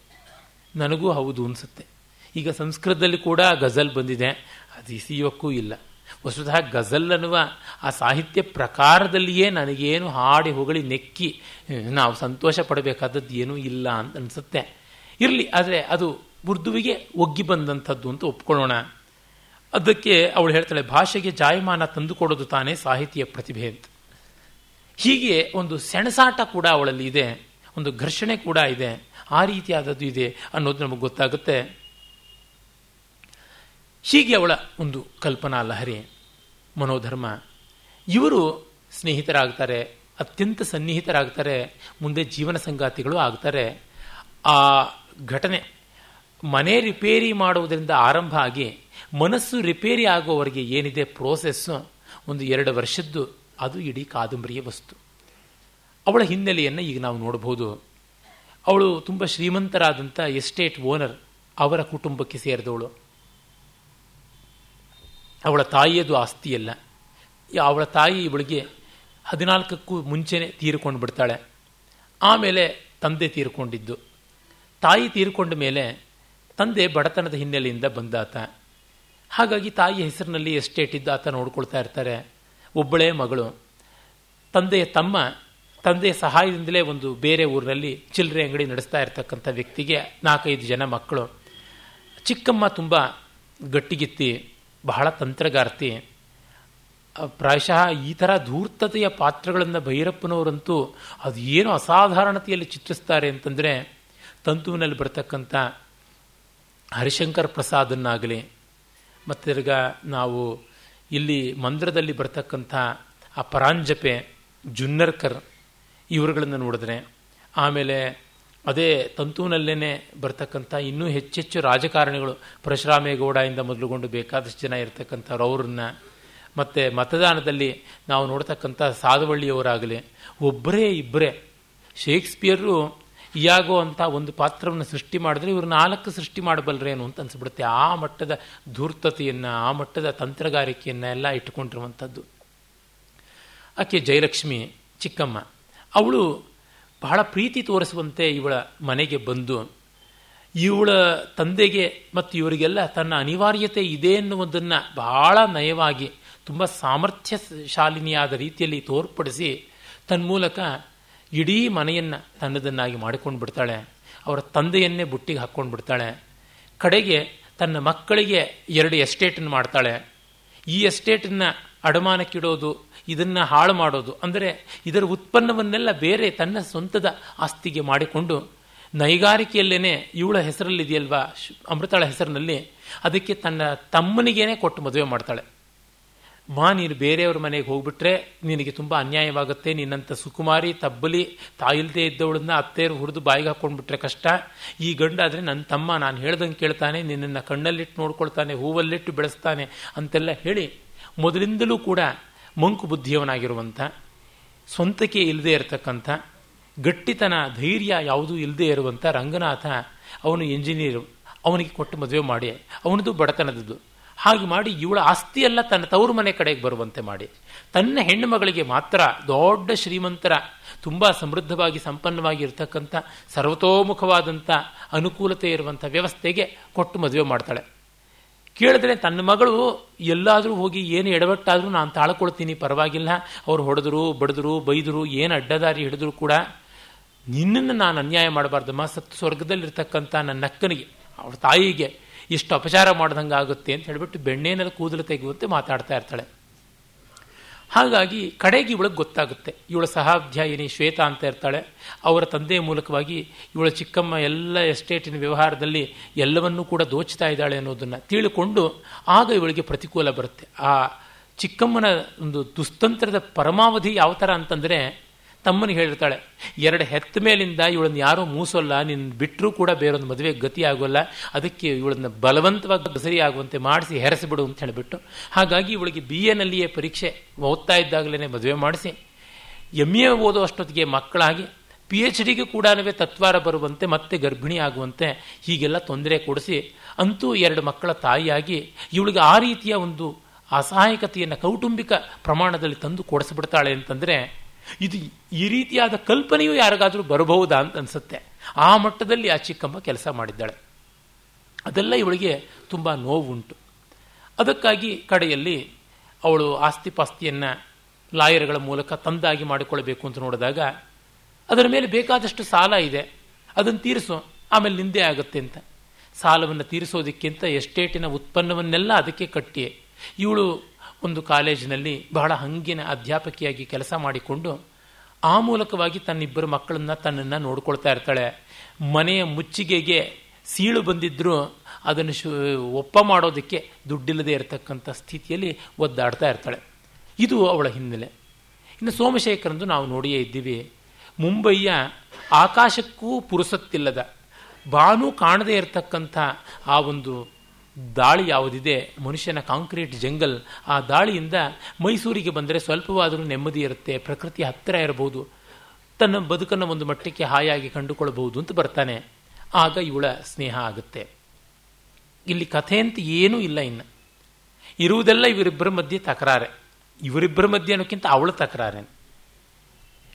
S1: ನನಗೂ ಹೌದು ಅನಿಸುತ್ತೆ. ಈಗ ಸಂಸ್ಕೃತದಲ್ಲಿ ಕೂಡ ಗಜಲ್ ಬಂದಿದೆ. ಅದು ಇಸಿಯೋಕ್ಕೂ ಇಲ್ಲ. ವಸ್ತುತಃ ಗಜಲ್ ಅನ್ನುವ ಆ ಸಾಹಿತ್ಯ ಪ್ರಕಾರದಲ್ಲಿಯೇ ನನಗೇನು ಹಾಡಿ ಹೊಗಳಿ ನೆಕ್ಕಿ ನಾವು ಸಂತೋಷ ಪಡಬೇಕಾದದ್ದು ಏನೂ ಇಲ್ಲ ಅಂತ ಅನಿಸುತ್ತೆ. ಇರಲಿ, ಆದರೆ ಅದು ಉರ್ದುವಿಗೆ ಒಗ್ಗಿ ಬಂದಂಥದ್ದು ಅಂತ ಒಪ್ಕೊಳ್ಳೋಣ. ಅದಕ್ಕೆ ಅವಳು ಹೇಳ್ತಾಳೆ, ಭಾಷೆಗೆ ಜಾಯಮಾನ ತಂದುಕೊಡೋದು ತಾನೇ ಸಾಹಿತ್ಯ ಪ್ರತಿಭೆ ಅಂತ. ಹೀಗೆ ಒಂದು ಸೆಣಸಾಟ ಕೂಡ ಅವಳಲ್ಲಿ ಇದೆ. ಒಂದು ಘರ್ಷಣೆ ಕೂಡ ಇದೆ. ಆ ರೀತಿಯಾದದ್ದು ಇದೆ ಅನ್ನೋದು ನಮಗೆ ಗೊತ್ತಾಗುತ್ತೆ. ಹೀಗೆ ಅವಳ ಒಂದು ಕಲ್ಪನಾ ಲಹರಿ, ಮನೋಧರ್ಮ. ಇವರು ಸ್ನೇಹಿತರಾಗ್ತಾರೆ, ಅತ್ಯಂತ ಸನ್ನಿಹಿತರಾಗ್ತಾರೆ, ಮುಂದೆ ಜೀವನ ಸಂಗಾತಿಗಳು ಆಗ್ತಾರೆ. ಆ ಘಟನೆ ಮನೆ ರಿಪೇರಿ ಮಾಡುವುದರಿಂದ ಆರಂಭ ಆಗಿ ಮನಸ್ಸು ರಿಪೇರಿ ಆಗುವವರೆಗೆ ಏನಿದೆ ಪ್ರೋಸೆಸ್ಸು ಒಂದು ಎರಡು ವರ್ಷದ್ದು, ಅದು ಇಡೀ ಕಾದಂಬರಿಯ ವಸ್ತು. ಅವಳ ಹಿನ್ನೆಲೆಯನ್ನು ಈಗ ನಾವು ನೋಡಬಹುದು. ಅವಳು ತುಂಬ ಶ್ರೀಮಂತರಾದಂಥ ಎಸ್ಟೇಟ್ ಓನರ್ ಅವರ ಕುಟುಂಬಕ್ಕೆ ಸೇರಿದವಳು. ಅವಳ ತಾಯಿಯದು ಆಸ್ತಿಯಲ್ಲ. ಅವಳ ತಾಯಿ ಇವಳಿಗೆ ಹದಿನಾಲ್ಕಕ್ಕೂ ಮುಂಚೆನೆ ತೀರಿಕೊಂಡು ಬಿಡ್ತಾಳೆ. ಆಮೇಲೆ ತಂದೆ ತೀರಿಕೊಂಡಿದ್ದು. ತಾಯಿ ತೀರಿಕೊಂಡ ಮೇಲೆ ತಂದೆ ಬಡತನದ ಹಿನ್ನೆಲೆಯಿಂದ ಬಂದಾತ. ಹಾಗಾಗಿ ತಾಯಿಯ ಹೆಸರಿನಲ್ಲಿ ಎಸ್ಟೇಟ್ ಇದ್ದು ಆತ ನೋಡ್ಕೊಳ್ತಾ ಇರ್ತಾರೆ. ಒಬ್ಬಳೇ ಮಗಳು. ತಂದೆಯ ತಮ್ಮ, ತಂದೆಯ ಸಹಾಯದಿಂದಲೇ ಒಂದು ಬೇರೆ ಊರಿನಲ್ಲಿ ಚಿಲ್ಲರೆ ಅಂಗಡಿ ನಡೆಸ್ತಾ ಇರ್ತಕ್ಕಂಥ ವ್ಯಕ್ತಿಗೆ ನಾಲ್ಕೈದು ಜನ ಮಕ್ಕಳು. ಚಿಕ್ಕಮ್ಮ ತುಂಬ ಗಟ್ಟಿಗಿತ್ತಿ ಬಹಳ ತಂತ್ರಗಾರ್ತಿ. ಪ್ರಾಯಶಃ ಈ ಥರ ಧೂರ್ತತೆಯ ಪಾತ್ರಗಳನ್ನು ಭೈರಪ್ಪನವರಂತೂ ಅದು ಏನು ಅಸಾಧಾರಣತೆಯಲ್ಲಿ ಚಿತ್ರಿಸ್ತಾರೆ ಅಂತಂದರೆ ತಂತುವಿನಲ್ಲಿ ಬರ್ತಕ್ಕಂಥ ಹರಿಶಂಕರ್ ಪ್ರಸಾದನ್ನಾಗಲಿ ಮತ್ತಿರ್ಗ ನಾವು ಇಲ್ಲಿ ಮಂದಿರದಲ್ಲಿ ಬರ್ತಕ್ಕಂಥ ಆ ಪರಾಂಜಪೆ ಜುನ್ನರ್ಕರ್ ಇವರುಗಳನ್ನು ನೋಡಿದ್ರೆ, ಆಮೇಲೆ ಅದೇ ತಂತುವಿನಲ್ಲೇ ಬರ್ತಕ್ಕಂಥ ಇನ್ನೂ ಹೆಚ್ಚೆಚ್ಚು ರಾಜಕಾರಣಿಗಳು ಪರಶುರಾಮೇಗೌಡ ಮೊದಲುಗೊಂಡು ಬೇಕಾದಷ್ಟು ಜನ ಇರ್ತಕ್ಕಂಥವ್ರು ಅವ್ರನ್ನ. ಮತ್ತು ಮತದಾನದಲ್ಲಿ ನಾವು ನೋಡ್ತಕ್ಕಂಥ ಸಾಧುವಳ್ಳಿಯವರಾಗಲಿ ಒಬ್ಬರೇ ಇಬ್ಬರೇ ಶೇಕ್ಸ್ಪಿಯರು ಇಯಾಗೋ ಅಂತ ಒಂದು ಪಾತ್ರವನ್ನು ಸೃಷ್ಟಿ ಮಾಡಿದ್ರೆ ಇವರು ನಾಲ್ಕು ಸೃಷ್ಟಿ ಮಾಡಬಲ್ಲರೇನು ಅಂತ ಅನ್ಸಿಬಿಡುತ್ತೆ. ಆ ಮಟ್ಟದ ಧೂರ್ತತೆಯನ್ನು, ಆ ಮಟ್ಟದ ತಂತ್ರಗಾರಿಕೆಯನ್ನು ಎಲ್ಲ ಇಟ್ಟುಕೊಂಡಿರುವಂಥದ್ದು ಆಕೆ ಜಯಲಕ್ಷ್ಮಿ ಚಿಕ್ಕಮ್ಮ. ಅವಳು ಬಹಳ ಪ್ರೀತಿ ತೋರಿಸುವಂತೆ ಇವಳ ಮನೆಗೆ ಬಂದು, ಇವಳ ತಂದೆಗೆ ಮತ್ತು ಇವರಿಗೆಲ್ಲ ತನ್ನ ಅನಿವಾರ್ಯತೆ ಇದೆ ಎನ್ನುವುದನ್ನು ಬಹಳ ನಯವಾಗಿ, ತುಂಬ ಸಾಮರ್ಥ್ಯಶಾಲಿನಿಯಾದ ರೀತಿಯಲ್ಲಿ ತೋರ್ಪಡಿಸಿ ತನ್ಮೂಲಕ ಇಡೀ ಮನೆಯನ್ನು ತನ್ನದನ್ನಾಗಿ ಮಾಡಿಕೊಂಡು ಬಿಡ್ತಾಳೆ. ಅವರ ತಂದೆಯನ್ನೇ ಬುಟ್ಟಿಗೆ ಹಾಕ್ಕೊಂಡು ಬಿಡ್ತಾಳೆ. ಕಡೆಗೆ ತನ್ನ ಮಕ್ಕಳಿಗೆ ಎರಡು ಎಸ್ಟೇಟನ್ನು ಮಾಡ್ತಾಳೆ. ಈ ಎಸ್ಟೇಟನ್ನು ಅಡಮಾನಕ್ಕಿಡೋದು ಇದನ್ನು ಹಾಳು ಮಾಡೋದು. ಅಂದರೆ ಇದರ ಉತ್ಪನ್ನವನ್ನೆಲ್ಲ ಬೇರೆ ತನ್ನ ಸ್ವಂತದ ಆಸ್ತಿಗೆ ಮಾಡಿಕೊಂಡು ನೈಗಾರಿಕೆಯಲ್ಲೇ ಇವಳ ಹೆಸರಲ್ಲಿದೆಯಲ್ವಾ? ಅಮೃತಾಳ ಹೆಸರಿನಲ್ಲಿ ಅದಕ್ಕೆ ತನ್ನ ತಮ್ಮನಿಗೇನೆ ಕೊಟ್ಟು ಮದುವೆ ಮಾಡ್ತಾಳೆ. ಮಾ, ನೀನು ಬೇರೆಯವ್ರ ಮನೆಗೆ ಹೋಗ್ಬಿಟ್ರೆ ನಿನಗೆ ತುಂಬ ಅನ್ಯಾಯವಾಗುತ್ತೆ. ನಿನ್ನಂಥ ಸುಕುಮಾರಿ, ತಬ್ಬಲಿ, ತಾಯಿಲ್ದೆ ಇದ್ದವಳನ್ನ ಅತ್ತೆಯರು ಹುರಿದು ಬಾಯಿಗೆ ಹಾಕೊಂಡ್ಬಿಟ್ರೆ ಕಷ್ಟ. ಈ ಗಂಡ ಆದರೆ ನನ್ನ ತಮ್ಮ, ನಾನು ಹೇಳ್ದಂಗೆ ಕೇಳ್ತಾನೆ, ನಿನ್ನನ್ನು ಕಣ್ಣಲ್ಲಿಟ್ಟು ನೋಡ್ಕೊಳ್ತಾನೆ, ಹೂವಲ್ಲಿಟ್ಟು ಬೆಳೆಸ್ತಾನೆ ಅಂತೆಲ್ಲ ಹೇಳಿ ಮೊದಲಿಂದಲೂ ಕೂಡ ಮಂಕು ಬುದ್ಧಿಯವನಾಗಿರುವಂಥ, ಸ್ವಂತಕ್ಕೆ ಇಲ್ಲದೆ ಇರತಕ್ಕಂಥ, ಗಟ್ಟಿತನ, ಧೈರ್ಯ ಯಾವುದೂ ಇಲ್ಲದೆ ಇರುವಂಥ ರಂಗನಾಥ ಅವನು ಎಂಜಿನಿಯರು. ಅವನಿಗೆ ಕೊಟ್ಟು ಮದುವೆ ಮಾಡಿ. ಅವನದು ಬಡತನದದ್ದು ಹಾಗೆ ಮಾಡಿ ಇವಳ ಆಸ್ತಿಯೆಲ್ಲ ತನ್ನ ತವರು ಮನೆ ಕಡೆಗೆ ಬರುವಂತೆ ಮಾಡಿ. ತನ್ನ ಹೆಣ್ಣು ಮಗಳಿಗೆ ಮಾತ್ರ ದೊಡ್ಡ ಶ್ರೀಮಂತರ, ತುಂಬ ಸಮೃದ್ಧವಾಗಿ ಸಂಪನ್ನವಾಗಿ ಇರತಕ್ಕಂಥ, ಸರ್ವತೋಮುಖವಾದಂಥ ಅನುಕೂಲತೆ ಇರುವಂಥ ವ್ಯವಸ್ಥೆಗೆ ಕೊಟ್ಟು ಮದುವೆ ಮಾಡ್ತಾಳೆ. ಕೇಳಿದ್ರೆ ತನ್ನ ಮಗಳು ಎಲ್ಲಾದರೂ ಹೋಗಿ ಏನು ಎಡವಟ್ಟಾದರೂ ನಾನು ತಾಳ್ಕೊಳ್ತೀನಿ, ಪರವಾಗಿಲ್ಲ. ಅವ್ರು ಹೊಡೆದ್ರು, ಬಡಿದ್ರು, ಬೈದರು, ಏನು ಅಡ್ಡದಾರಿ ಹಿಡಿದ್ರು ಕೂಡ ನಿನ್ನನ್ನು ನಾನು ಅನ್ಯಾಯ ಮಾಡಬಾರ್ದಮ್ಮ ಸತ್ ಸ್ವರ್ಗದಲ್ಲಿರ್ತಕ್ಕಂಥ ನನ್ನ ಅಕ್ಕನಿಗೆ ಅವಳ ತಾಯಿಗೆ ಇಷ್ಟು ಅಪಚಾರ ಮಾಡ್ದಂಗೆ ಆಗುತ್ತೆ ಅಂತ ಹೇಳಿಬಿಟ್ಟು ಬೆಣ್ಣೆನಲ್ಲಿ ಕೂದಲು ತೆಗೆಯುವಂತೆ ಮಾತಾಡ್ತಾ ಇರ್ತಾಳೆ. ಹಾಗಾಗಿ ಕಡೆಗೆ ಇವಳಿಗೆ ಗೊತ್ತಾಗುತ್ತೆ. ಇವಳ ಸಹಾಧ್ಯಾಯಿನಿ ಶ್ವೇತಾ ಅಂತ ಇರ್ತಾಳೆ. ಅವರ ತಂದೆಯ ಮೂಲಕವಾಗಿ ಇವಳ ಚಿಕ್ಕಮ್ಮ ಎಲ್ಲ ಎಸ್ಟೇಟಿನ ವ್ಯವಹಾರದಲ್ಲಿ ಎಲ್ಲವನ್ನೂ ಕೂಡ ದೋಚ್ತಾ ಇದ್ದಾಳೆ ಅನ್ನೋದನ್ನು ತಿಳ್ಕೊಂಡು ಆಗ ಇವಳಿಗೆ ಪ್ರತಿಕೂಲ ಬರುತ್ತೆ. ಆ ಚಿಕ್ಕಮ್ಮನ ಒಂದು ದುಸ್ತಂತ್ರದ ಪರಮಾವಧಿ ಯಾವ ಥರ ಅಂತಂದರೆ ತಮ್ಮನಿಗೆ ಹೇಳಿರ್ತಾಳೆ, ಎರಡು ಹೆತ್ತ ಮೇಲಿಂದ ಇವಳನ್ನ ಯಾರೂ ಮೂಸೋಲ್ಲ ನಿನ್ನ ಬಿಟ್ಟರೂ ಕೂಡ ಬೇರೊಂದು ಮದುವೆ ಗತಿ ಆಗೋಲ್ಲ, ಅದಕ್ಕೆ ಇವಳನ್ನ ಬಲವಂತವಾಗಿ ಬಸರಿ ಆಗುವಂತೆ ಮಾಡಿಸಿ ಹೆರಸಿಬಿಡು ಅಂತ ಹೇಳಿಬಿಟ್ಟು, ಹಾಗಾಗಿ ಇವಳಿಗೆ ಬಿ ಎನಲ್ಲಿಯೇ ಪರೀಕ್ಷೆ ಓದ್ತಾ ಇದ್ದಾಗಲೇ ಮದುವೆ ಮಾಡಿಸಿ. ಎಂ ಎ ಓದೋ ಅಷ್ಟೊತ್ತಿಗೆ ಮಕ್ಕಳಾಗಿ ಪಿ ಎಚ್ ಡಿಗೆ ಕೂಡ ತತ್ವಾರ ಬರುವಂತೆ ಮತ್ತೆ ಗರ್ಭಿಣಿ ಆಗುವಂತೆ ಹೀಗೆಲ್ಲ ತೊಂದರೆ ಕೊಡಿಸಿ, ಅಂತೂ ಎರಡು ಮಕ್ಕಳ ತಾಯಿಯಾಗಿ ಇವಳಿಗೆ ಆ ರೀತಿಯ ಒಂದು ಅಸಹಾಯಕತೆಯನ್ನು ಕೌಟುಂಬಿಕ ಪ್ರಮಾಣದಲ್ಲಿ ತಂದು ಕೊಡಿಸ್ಬಿಡ್ತಾಳೆ ಅಂತಂದರೆ ಇದು ಈ ರೀತಿಯಾದ ಕಲ್ಪನೆಯೂ ಯಾರಿಗಾದರೂ ಬರಬಹುದಾ ಅಂತ ಅನಿಸುತ್ತೆ. ಆ ಮಟ್ಟದಲ್ಲಿ ಆ ಚಿಕ್ಕಮ್ಮ ಕೆಲಸ ಮಾಡಿದ್ದಾಳೆ. ಅದೆಲ್ಲ ಇವಳಿಗೆ ತುಂಬ ನೋವುಂಟು. ಅದಕ್ಕಾಗಿ ಕಡೆಯಲ್ಲಿ ಅವಳು ಆಸ್ತಿ ಪಾಸ್ತಿಯನ್ನು ಲಾಯರ್ಗಳ ಮೂಲಕ ತಂದಾಗಿ ಮಾಡಿಕೊಳ್ಳಬೇಕು ಅಂತ ನೋಡಿದಾಗ ಅದರ ಮೇಲೆ ಬೇಕಾದಷ್ಟು ಸಾಲ ಇದೆ. ಅದನ್ನು ತೀರಿಸು, ಆಮೇಲೆ ನಿಂದೆ ಆಗುತ್ತೆ ಅಂತ. ಸಾಲವನ್ನು ತೀರಿಸೋದಕ್ಕಿಂತ ಎಸ್ಟೇಟಿನ ಉತ್ಪನ್ನವನ್ನೆಲ್ಲ ಅದಕ್ಕೆ ಕಟ್ಟಿ ಇವಳು ಒಂದು ಕಾಲೇಜಿನಲ್ಲಿ ಬಹಳ ಹಂಗಿನ ಅಧ್ಯಾಪಕಿಯಾಗಿ ಕೆಲಸ ಮಾಡಿಕೊಂಡು ಆ ಮೂಲಕವಾಗಿ ತನ್ನಿಬ್ಬರು ಮಕ್ಕಳನ್ನ ತನ್ನನ್ನು ನೋಡ್ಕೊಳ್ತಾ ಇರ್ತಾಳೆ. ಮನೆಯ ಮುಚ್ಚಿಗೆಗೆ ಸೀಳು ಬಂದಿದ್ದರೂ ಅದನ್ನು ಶು, ಒಪ್ಪ ಮಾಡೋದಕ್ಕೆ ದುಡ್ಡಿಲ್ಲದೆ ಇರತಕ್ಕಂಥ ಸ್ಥಿತಿಯಲ್ಲಿ ಒದ್ದಾಡ್ತಾ ಇರ್ತಾಳೆ. ಇದು ಅವಳ ಹಿನ್ನೆಲೆ. ಇನ್ನು ಸೋಮಶೇಖರಂದು ನಾವು ನೋಡಿಯೇ ಇದ್ದೀವಿ, ಮುಂಬೈಯ ಆಕಾಶಕ್ಕೂ ಪುರುಸತ್ತಿಲ್ಲದ, ಬಾನು ಕಾಣದೇ ಇರತಕ್ಕಂಥ ಆ ಒಂದು ದಾಳಿ ಯಾವುದಿದೆ? ಮನುಷ್ಯನ ಕಾಂಕ್ರೀಟ್ ಜಂಗಲ್. ಆ ದಾಳಿಯಿಂದ ಮೈಸೂರಿಗೆ ಬಂದರೆ ಸ್ವಲ್ಪವಾದರೂ ನೆಮ್ಮದಿ ಇರುತ್ತೆ, ಪ್ರಕೃತಿ ಹತ್ತಿರ ಇರಬಹುದು. ತನ್ನ ಬದುಕನ್ನು ಒಂದು ಮಟ್ಟಕ್ಕೆ ಹಾಯಾಗಿ ಕಂಡುಕೊಳ್ಳಬಹುದು ಅಂತ ಬರ್ತಾನೆ. ಆಗ ಇವಳ ಸ್ನೇಹ ಆಗುತ್ತೆ. ಇಲ್ಲಿ ಕಥೆ ಅಂತ ಏನೂ ಇಲ್ಲ ಇನ್ನು. ಇರುವುದೆಲ್ಲ ಇವರಿಬ್ಬರ ಮಧ್ಯೆ ತಕರಾರೆ. ಇವರಿಬ್ಬರ ಮಧ್ಯೆ ಅನ್ನೋಕ್ಕಿಂತ ಅವಳ ತಕರಾರೆ.